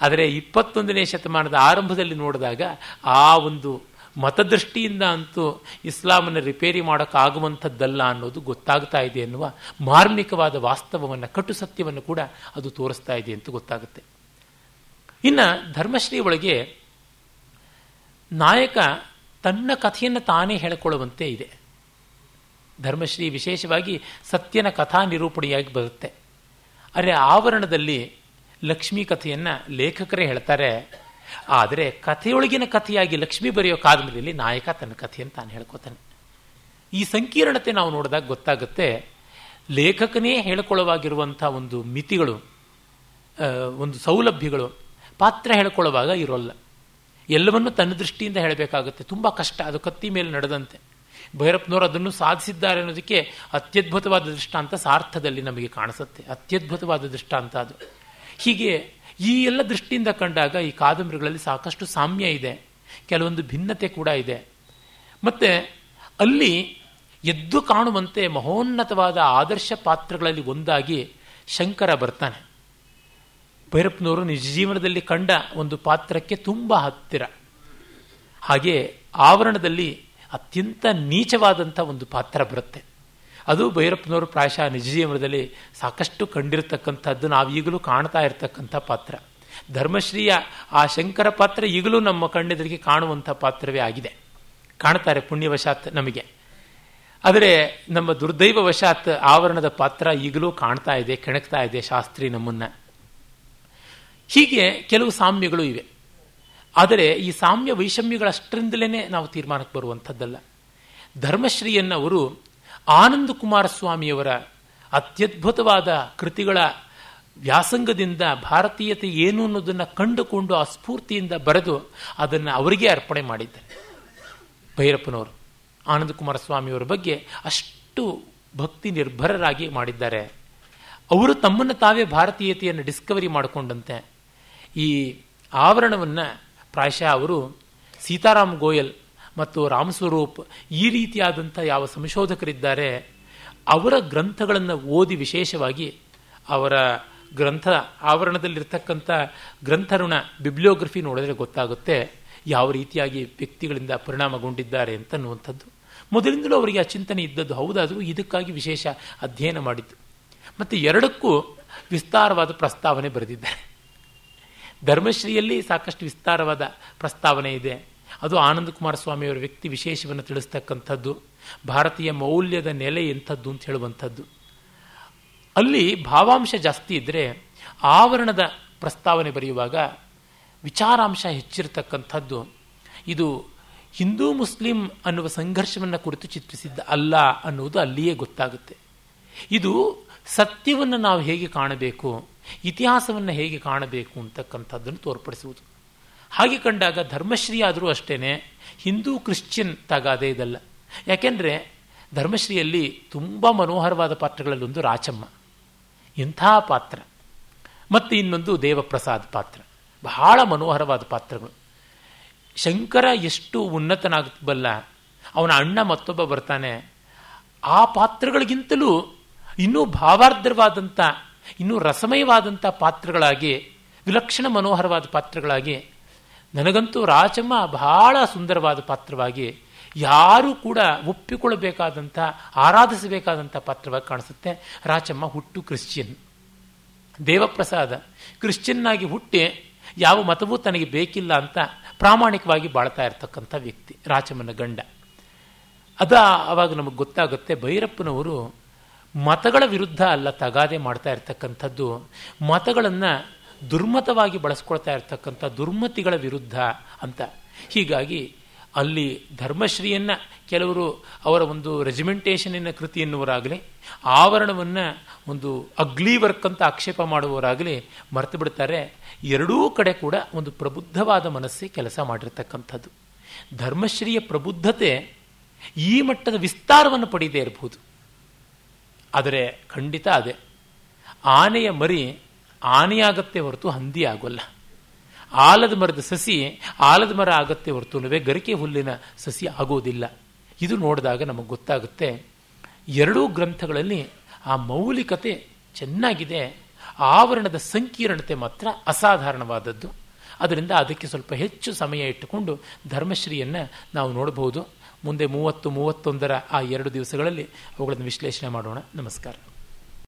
S1: ಆದರೆ ಇಪ್ಪತ್ತೊಂದನೇ ಶತಮಾನದ ಆರಂಭದಲ್ಲಿ ನೋಡಿದಾಗ ಆ ಒಂದು ಮತದೃಷ್ಟಿಯಿಂದ ಅಂತೂ ಇಸ್ಲಾಮನ್ನು ರಿಪೇರಿ ಮಾಡೋಕ್ಕಾಗುವಂಥದ್ದಲ್ಲ ಅನ್ನೋದು ಗೊತ್ತಾಗ್ತಾ ಇದೆ ಎನ್ನುವ ಮಾರ್ಮಿಕವಾದ ವಾಸ್ತವವನ್ನು, ಕಟು ಸತ್ಯವನ್ನು ಕೂಡ ಅದು ತೋರಿಸ್ತಾ ಇದೆ ಅಂತ ಗೊತ್ತಾಗುತ್ತೆ. ಇನ್ನು ಧರ್ಮಶ್ರೀ ಒಳಗೆ ನಾಯಕ ತನ್ನ ಕಥೆಯನ್ನು ತಾನೇ ಹೇಳಿಕೊಳ್ಳುವಂತೆ ಇದೆ. ಧರ್ಮಶ್ರೀ ವಿಶೇಷವಾಗಿ ಸತ್ಯನ ಕಥಾ ನಿರೂಪಣೆಯಾಗಿ ಬರುತ್ತೆ. ಅರೆ ಆವರಣದಲ್ಲಿ ಲಕ್ಷ್ಮೀ ಕಥೆಯನ್ನು ಲೇಖಕರೇ ಹೇಳ್ತಾರೆ. ಆದರೆ ಕಥೆಯೊಳಗಿನ ಕಥೆಯಾಗಿ ಲಕ್ಷ್ಮಿ ಬರೆಯೋ ಕಾದಂಬರಿಯಲ್ಲಿ ನಾಯಕ ತನ್ನ ಕಥೆಯನ್ನು ತಾನು ಹೇಳ್ಕೊತಾನೆ. ಈ ಸಂಕೀರ್ಣತೆ ನಾವು ನೋಡಿದಾಗ ಗೊತ್ತಾಗುತ್ತೆ, ಲೇಖಕನೇ ಹೇಳ್ಕೊಳ್ಳುವಾಗಿರುವಂಥ ಒಂದು ಮಿತಿಗಳು ಒಂದು ಸೌಲಭ್ಯಗಳು ಪಾತ್ರ ಹೇಳ್ಕೊಳ್ಳುವಾಗ ಇರೋಲ್ಲ. ಎಲ್ಲವನ್ನೂ ತನ್ನ ದೃಷ್ಟಿಯಿಂದ ಹೇಳಬೇಕಾಗುತ್ತೆ. ತುಂಬ ಕಷ್ಟ, ಅದು ಕತ್ತಿ ಮೇಲೆ ನಡೆದಂತೆ. ಭೈರಪ್ಪನವರು ಅದನ್ನು ಸಾಧಿಸಿದ್ದಾರೆ ಅನ್ನೋದಕ್ಕೆ ಅತ್ಯದ್ಭುತವಾದ ದೃಷ್ಟಾಂತ ಸಾರ್ಥದಲ್ಲಿ ನಮಗೆ ಕಾಣಿಸುತ್ತೆ. ಅತ್ಯದ್ಭುತವಾದ ದೃಷ್ಟಾಂತ ಅದು. ಹೀಗೆ ಈ ಎಲ್ಲ ದೃಷ್ಟಿಯಿಂದ ಕಂಡಾಗ ಈ ಕಾದಂಬರಿಗಳಲ್ಲಿ ಸಾಕಷ್ಟು ಸಾಮ್ಯ ಇದೆ. ಕೆಲವೊಂದು ಭಿನ್ನತೆ ಕೂಡ ಇದೆ. ಮತ್ತೆ ಅಲ್ಲಿ ಎದ್ದು ಕಾಣುವಂತೆ ಮಹೋನ್ನತವಾದ ಆದರ್ಶ ಪಾತ್ರಗಳಲ್ಲಿ ಒಂದಾಗಿ ಶಂಕರ ಬರ್ತಾನೆ. ಭೈರಪ್ಪನವರು ನಿಜ ಜೀವನದಲ್ಲಿ ಕಂಡ ಒಂದು ಪಾತ್ರಕ್ಕೆ ತುಂಬ ಹತ್ತಿರ. ಹಾಗೆ ಆವರಣದಲ್ಲಿ ಅತ್ಯಂತ ನೀಚವಾದಂಥ ಒಂದು ಪಾತ್ರ ಬರುತ್ತೆ. ಅದು ಭೈರಪ್ಪನವರು ಪ್ರಾಯಶಃ ನಿಜ ಜೀವನದಲ್ಲಿ ಸಾಕಷ್ಟು ಕಂಡಿರತಕ್ಕಂಥದ್ದು ನಾವು ಈಗಲೂ ಕಾಣ್ತಾ ಇರತಕ್ಕಂಥ ಪಾತ್ರ. ಧರ್ಮಶ್ರೀಯ ಆ ಶಂಕರ ಪಾತ್ರ ಈಗಲೂ ನಮ್ಮ ಕಣ್ಣೆದುರಿಗೆ ಕಾಣುವಂಥ ಪಾತ್ರವೇ ಆಗಿದೆ. ಕಾಣ್ತಾರೆ ಪುಣ್ಯವಶಾತ್ ನಮಗೆ. ಆದರೆ ನಮ್ಮ ದುರ್ದೈವ ವಶಾತ್ ಆವರಣದ ಪಾತ್ರ ಈಗಲೂ ಕಾಣ್ತಾ ಇದೆ, ಕೆಣಕ್ತಾ ಇದೆ ಶಾಸ್ತ್ರಿ ನಮ್ಮನ್ನು. ಹೀಗೆ ಕೆಲವು ಸಾಮ್ಯಗಳು ಇವೆ. ಆದರೆ ಈ ಸಾಮ್ಯ ವೈಷಮ್ಯಗಳಷ್ಟರಿಂದಲೇ ನಾವು ತೀರ್ಮಾನಕ್ಕೆ ಬರುವಂಥದ್ದಲ್ಲ. ಧರ್ಮಶ್ರೀಯನ್ನು ಅವರು ಆನಂದ ಕುಮಾರಸ್ವಾಮಿಯವರ ಅತ್ಯದ್ಭುತವಾದ ಕೃತಿಗಳ ವ್ಯಾಸಂಗದಿಂದ ಭಾರತೀಯತೆ ಏನು ಅನ್ನೋದನ್ನು ಕಂಡುಕೊಂಡು ಆ ಸ್ಫೂರ್ತಿಯಿಂದ ಬರೆದು ಅದನ್ನು ಅವರಿಗೆ ಅರ್ಪಣೆ ಮಾಡಿದ್ದಾರೆ. ಭೈರಪ್ಪನವರು, ಆನಂದ ಕುಮಾರಸ್ವಾಮಿಯವರ ಬಗ್ಗೆ ಅಷ್ಟು ಭಕ್ತಿ ನಿರ್ಭರರಾಗಿ ಮಾಡಿದ್ದಾರೆ. ಅವರು ತಮ್ಮನ್ನು ತಾವೇ ಭಾರತೀಯತೆಯನ್ನು ಡಿಸ್ಕವರಿ ಮಾಡಿಕೊಂಡಂತೆ. ಈ ಆವರಣವನ್ನು ಪ್ರಾಯಶಃ ಅವರು ಸೀತಾರಾಮ್ ಗೋಯಲ್ ಮತ್ತು ರಾಮಸ್ವರೂಪ್ ಈ ರೀತಿಯಾದಂಥ ಯಾವ ಸಂಶೋಧಕರಿದ್ದಾರೆ, ಅವರ ಗ್ರಂಥಗಳನ್ನು ಓದಿ ವಿಶೇಷವಾಗಿ ಅವರ ಗ್ರಂಥ ಆವರಣದಲ್ಲಿರ್ತಕ್ಕಂಥ ಗ್ರಂಥರುಣ ಬಿಬ್ಲಿಯೋಗ್ರಫಿ ನೋಡಿದ್ರೆ ಗೊತ್ತಾಗುತ್ತೆ ಯಾವ ರೀತಿಯಾಗಿ ವ್ಯಕ್ತಿಗಳಿಂದ ಪರಿಣಾಮಗೊಂಡಿದ್ದಾರೆ ಅಂತನ್ನುವಂಥದ್ದು. ಮೊದಲಿಂದಲೂ ಅವರಿಗೆ ಆ ಚಿಂತನೆ ಇದ್ದದ್ದು ಹೌದಾದರೂ ಇದಕ್ಕಾಗಿ ವಿಶೇಷ ಅಧ್ಯಯನ ಮಾಡಿದ್ದು. ಮತ್ತು ಎರಡಕ್ಕೂ ವಿಸ್ತಾರವಾದ ಪ್ರಸ್ತಾವನೆ ಬರೆದಿದ್ದಾರೆ. ಧರ್ಮಶ್ರೀಯಲ್ಲಿ ಸಾಕಷ್ಟು ವಿಸ್ತಾರವಾದ ಪ್ರಸ್ತಾವನೆ ಇದೆ. ಅದು ಆನಂದ ಕುಮಾರಸ್ವಾಮಿಯವರ ವ್ಯಕ್ತಿ ವಿಶೇಷವನ್ನು ತಿಳಿಸ್ತಕ್ಕಂಥದ್ದು, ಭಾರತೀಯ ಮೌಲ್ಯದ ನೆಲೆ ಎಂಥದ್ದು ಅಂತ ಹೇಳುವಂಥದ್ದು. ಅಲ್ಲಿ ಭಾವಾಂಶ ಜಾಸ್ತಿ ಇದ್ದರೆ ಆವರಣದ ಪ್ರಸ್ತಾವನೆ ಬರೆಯುವಾಗ ವಿಚಾರಾಂಶ ಹೆಚ್ಚಿರತಕ್ಕಂಥದ್ದು. ಇದು ಹಿಂದೂ ಮುಸ್ಲಿಂ ಅನ್ನುವ ಸಂಘರ್ಷವನ್ನು ಕುರಿತು ಚಿತ್ರಿಸಿದ್ದ ಅಲ್ಲ ಅನ್ನುವುದು ಅಲ್ಲಿಯೇ ಗೊತ್ತಾಗುತ್ತೆ. ಇದು ಸತ್ಯವನ್ನು ನಾವು ಹೇಗೆ ಕಾಣಬೇಕು, ಇತಿಹಾಸವನ್ನು ಹೇಗೆ ಕಾಣಬೇಕು ಅಂತಕ್ಕಂಥದ್ದನ್ನು ತೋರ್ಪಡಿಸುವುದು. ಹಾಗೆ ಕಂಡಾಗ ಧರ್ಮಶ್ರೀ ಆದರೂ ಅಷ್ಟೇ ಹಿಂದೂ ಕ್ರಿಶ್ಚಿಯನ್ ತಗಾದೆ ಇದಲ್ಲ. ಯಾಕೆಂದರೆ ಧರ್ಮಶ್ರೀಯಲ್ಲಿ ತುಂಬ ಮನೋಹರವಾದ ಪಾತ್ರಗಳಲ್ಲೊಂದು ರಾಚಮ್ಮ. ಇಂಥ ಪಾತ್ರ. ಮತ್ತು ಇನ್ನೊಂದು ದೇವಪ್ರಸಾದ್ ಪಾತ್ರ. ಬಹಳ ಮನೋಹರವಾದ ಪಾತ್ರಗಳು. ಶಂಕರ ಎಷ್ಟು ಉನ್ನತನಾಗಬಲ್ಲ ಅವನ ಅಣ್ಣ ಮತ್ತೊಬ್ಬ ಬರ್ತಾನೆ. ಆ ಪಾತ್ರಗಳಿಗಿಂತಲೂ ಇನ್ನೂ ಭಾವಾರ್ಧವಾದಂಥ ಇನ್ನೂ ರಸಮಯವಾದಂಥ ಪಾತ್ರಗಳಾಗಿ, ವಿಲಕ್ಷಣ ಮನೋಹರವಾದ ಪಾತ್ರಗಳಾಗಿ ನನಗಂತೂ ರಾಚಮ್ಮ ಬಹಳ ಸುಂದರವಾದ ಪಾತ್ರವಾಗಿ ಯಾರೂ ಕೂಡ ಒಪ್ಪಿಕೊಳ್ಳಬೇಕಾದಂಥ, ಆರಾಧಿಸಬೇಕಾದಂಥ ಪಾತ್ರವಾಗಿ ಕಾಣಿಸುತ್ತೆ. ರಾಚಮ್ಮ ಹುಟ್ಟು ಕ್ರಿಶ್ಚಿಯನ್. ದೇವಪ್ರಸಾದ. ಕ್ರಿಶ್ಚಿಯನ್ನಾಗಿ ಹುಟ್ಟಿ ಯಾವ ಮತವೂ ತನಗೆ ಬೇಕಿಲ್ಲ ಅಂತ ಪ್ರಾಮಾಣಿಕವಾಗಿ ಬಾಳ್ತಾ ಇರತಕ್ಕಂಥ ವ್ಯಕ್ತಿ ರಾಚಮ್ಮನ ಗಂಡ. ಅದ ಆವಾಗ ನಮಗೆ ಗೊತ್ತಾಗುತ್ತೆ, ಭೈರಪ್ಪನವರು ಮತಗಳ ವಿರುದ್ಧ ಅಲ್ಲ ತಗಾದೆ ಮಾಡ್ತಾ ಇರ್ತಕ್ಕಂಥದ್ದು. ಮತಗಳನ್ನು ದುರ್ಮತವಾಗಿ ಬಳಸ್ಕೊಳ್ತಾ ಇರ್ತಕ್ಕಂಥ ದುರ್ಮತಿಗಳ ವಿರುದ್ಧ ಅಂತ. ಹೀಗಾಗಿ ಅಲ್ಲಿ ಧರ್ಮಶ್ರೀಯನ್ನ ಕೆಲವರು ಅವರ ಒಂದು ರೆಜಿಮೆಂಟೇಷನಿನ ಕೃತಿ ಎನ್ನುವರಾಗಲಿ, ಆವರಣವನ್ನು ಒಂದು ಅಗ್ಲಿ ವರ್ಕ್ ಅಂತ ಆಕ್ಷೇಪ ಮಾಡುವವರಾಗಲಿ ಮರೆತು ಬಿಡ್ತಾರೆ. ಎರಡೂ ಕಡೆ ಕೂಡ ಒಂದು ಪ್ರಬುದ್ಧವಾದ ಮನಸ್ಸೇ ಕೆಲಸ ಮಾಡಿರ್ತಕ್ಕಂಥದ್ದು. ಧರ್ಮಶ್ರೀಯ ಪ್ರಬುದ್ಧತೆ ಈ ಮಟ್ಟದ ವಿಸ್ತಾರವನ್ನು ಪಡೆಯದೇ ಇರಬಹುದು ಆದರೆ ಖಂಡಿತ ಅದೇ. ಆನೆಯ ಮರಿ ಆನೆಯಾಗತ್ತೆ ಹೊರತು ಹಂದಿ ಆಗೋಲ್ಲ. ಆಲದ ಮರದ ಸಸಿ ಆಲದ ಮರ ಆಗತ್ತೆ ಹೊರತುನುವೆ ಗರಿಕೆ ಹುಲ್ಲಿನ ಸಸಿ ಆಗೋದಿಲ್ಲ. ಇದು ನೋಡಿದಾಗ ನಮಗೆ ಗೊತ್ತಾಗುತ್ತೆ, ಎರಡೂ ಗ್ರಂಥಗಳಲ್ಲಿ ಆ ಮೌಲಿಕತೆ ಚೆನ್ನಾಗಿದೆ, ಆವರಣದ ಸಂಕೀರ್ಣತೆ ಮಾತ್ರ ಅಸಾಧಾರಣವಾದದ್ದು. ಅದರಿಂದ ಅದಕ್ಕೆ ಸ್ವಲ್ಪ ಹೆಚ್ಚು ಸಮಯ ಇಟ್ಟುಕೊಂಡು ಧರ್ಮಶ್ರೀಯನ್ನು ನಾವು ನೋಡಬಹುದು ಮುಂದೆ ಮೂವತ್ತು, ಮೂವತ್ತೊಂದರ ಆ ಎರಡು ದಿವಸಗಳಲ್ಲಿ ಅವುಗಳನ್ನು ವಿಶ್ಲೇಷಣೆ ಮಾಡೋಣ. ನಮಸ್ಕಾರ.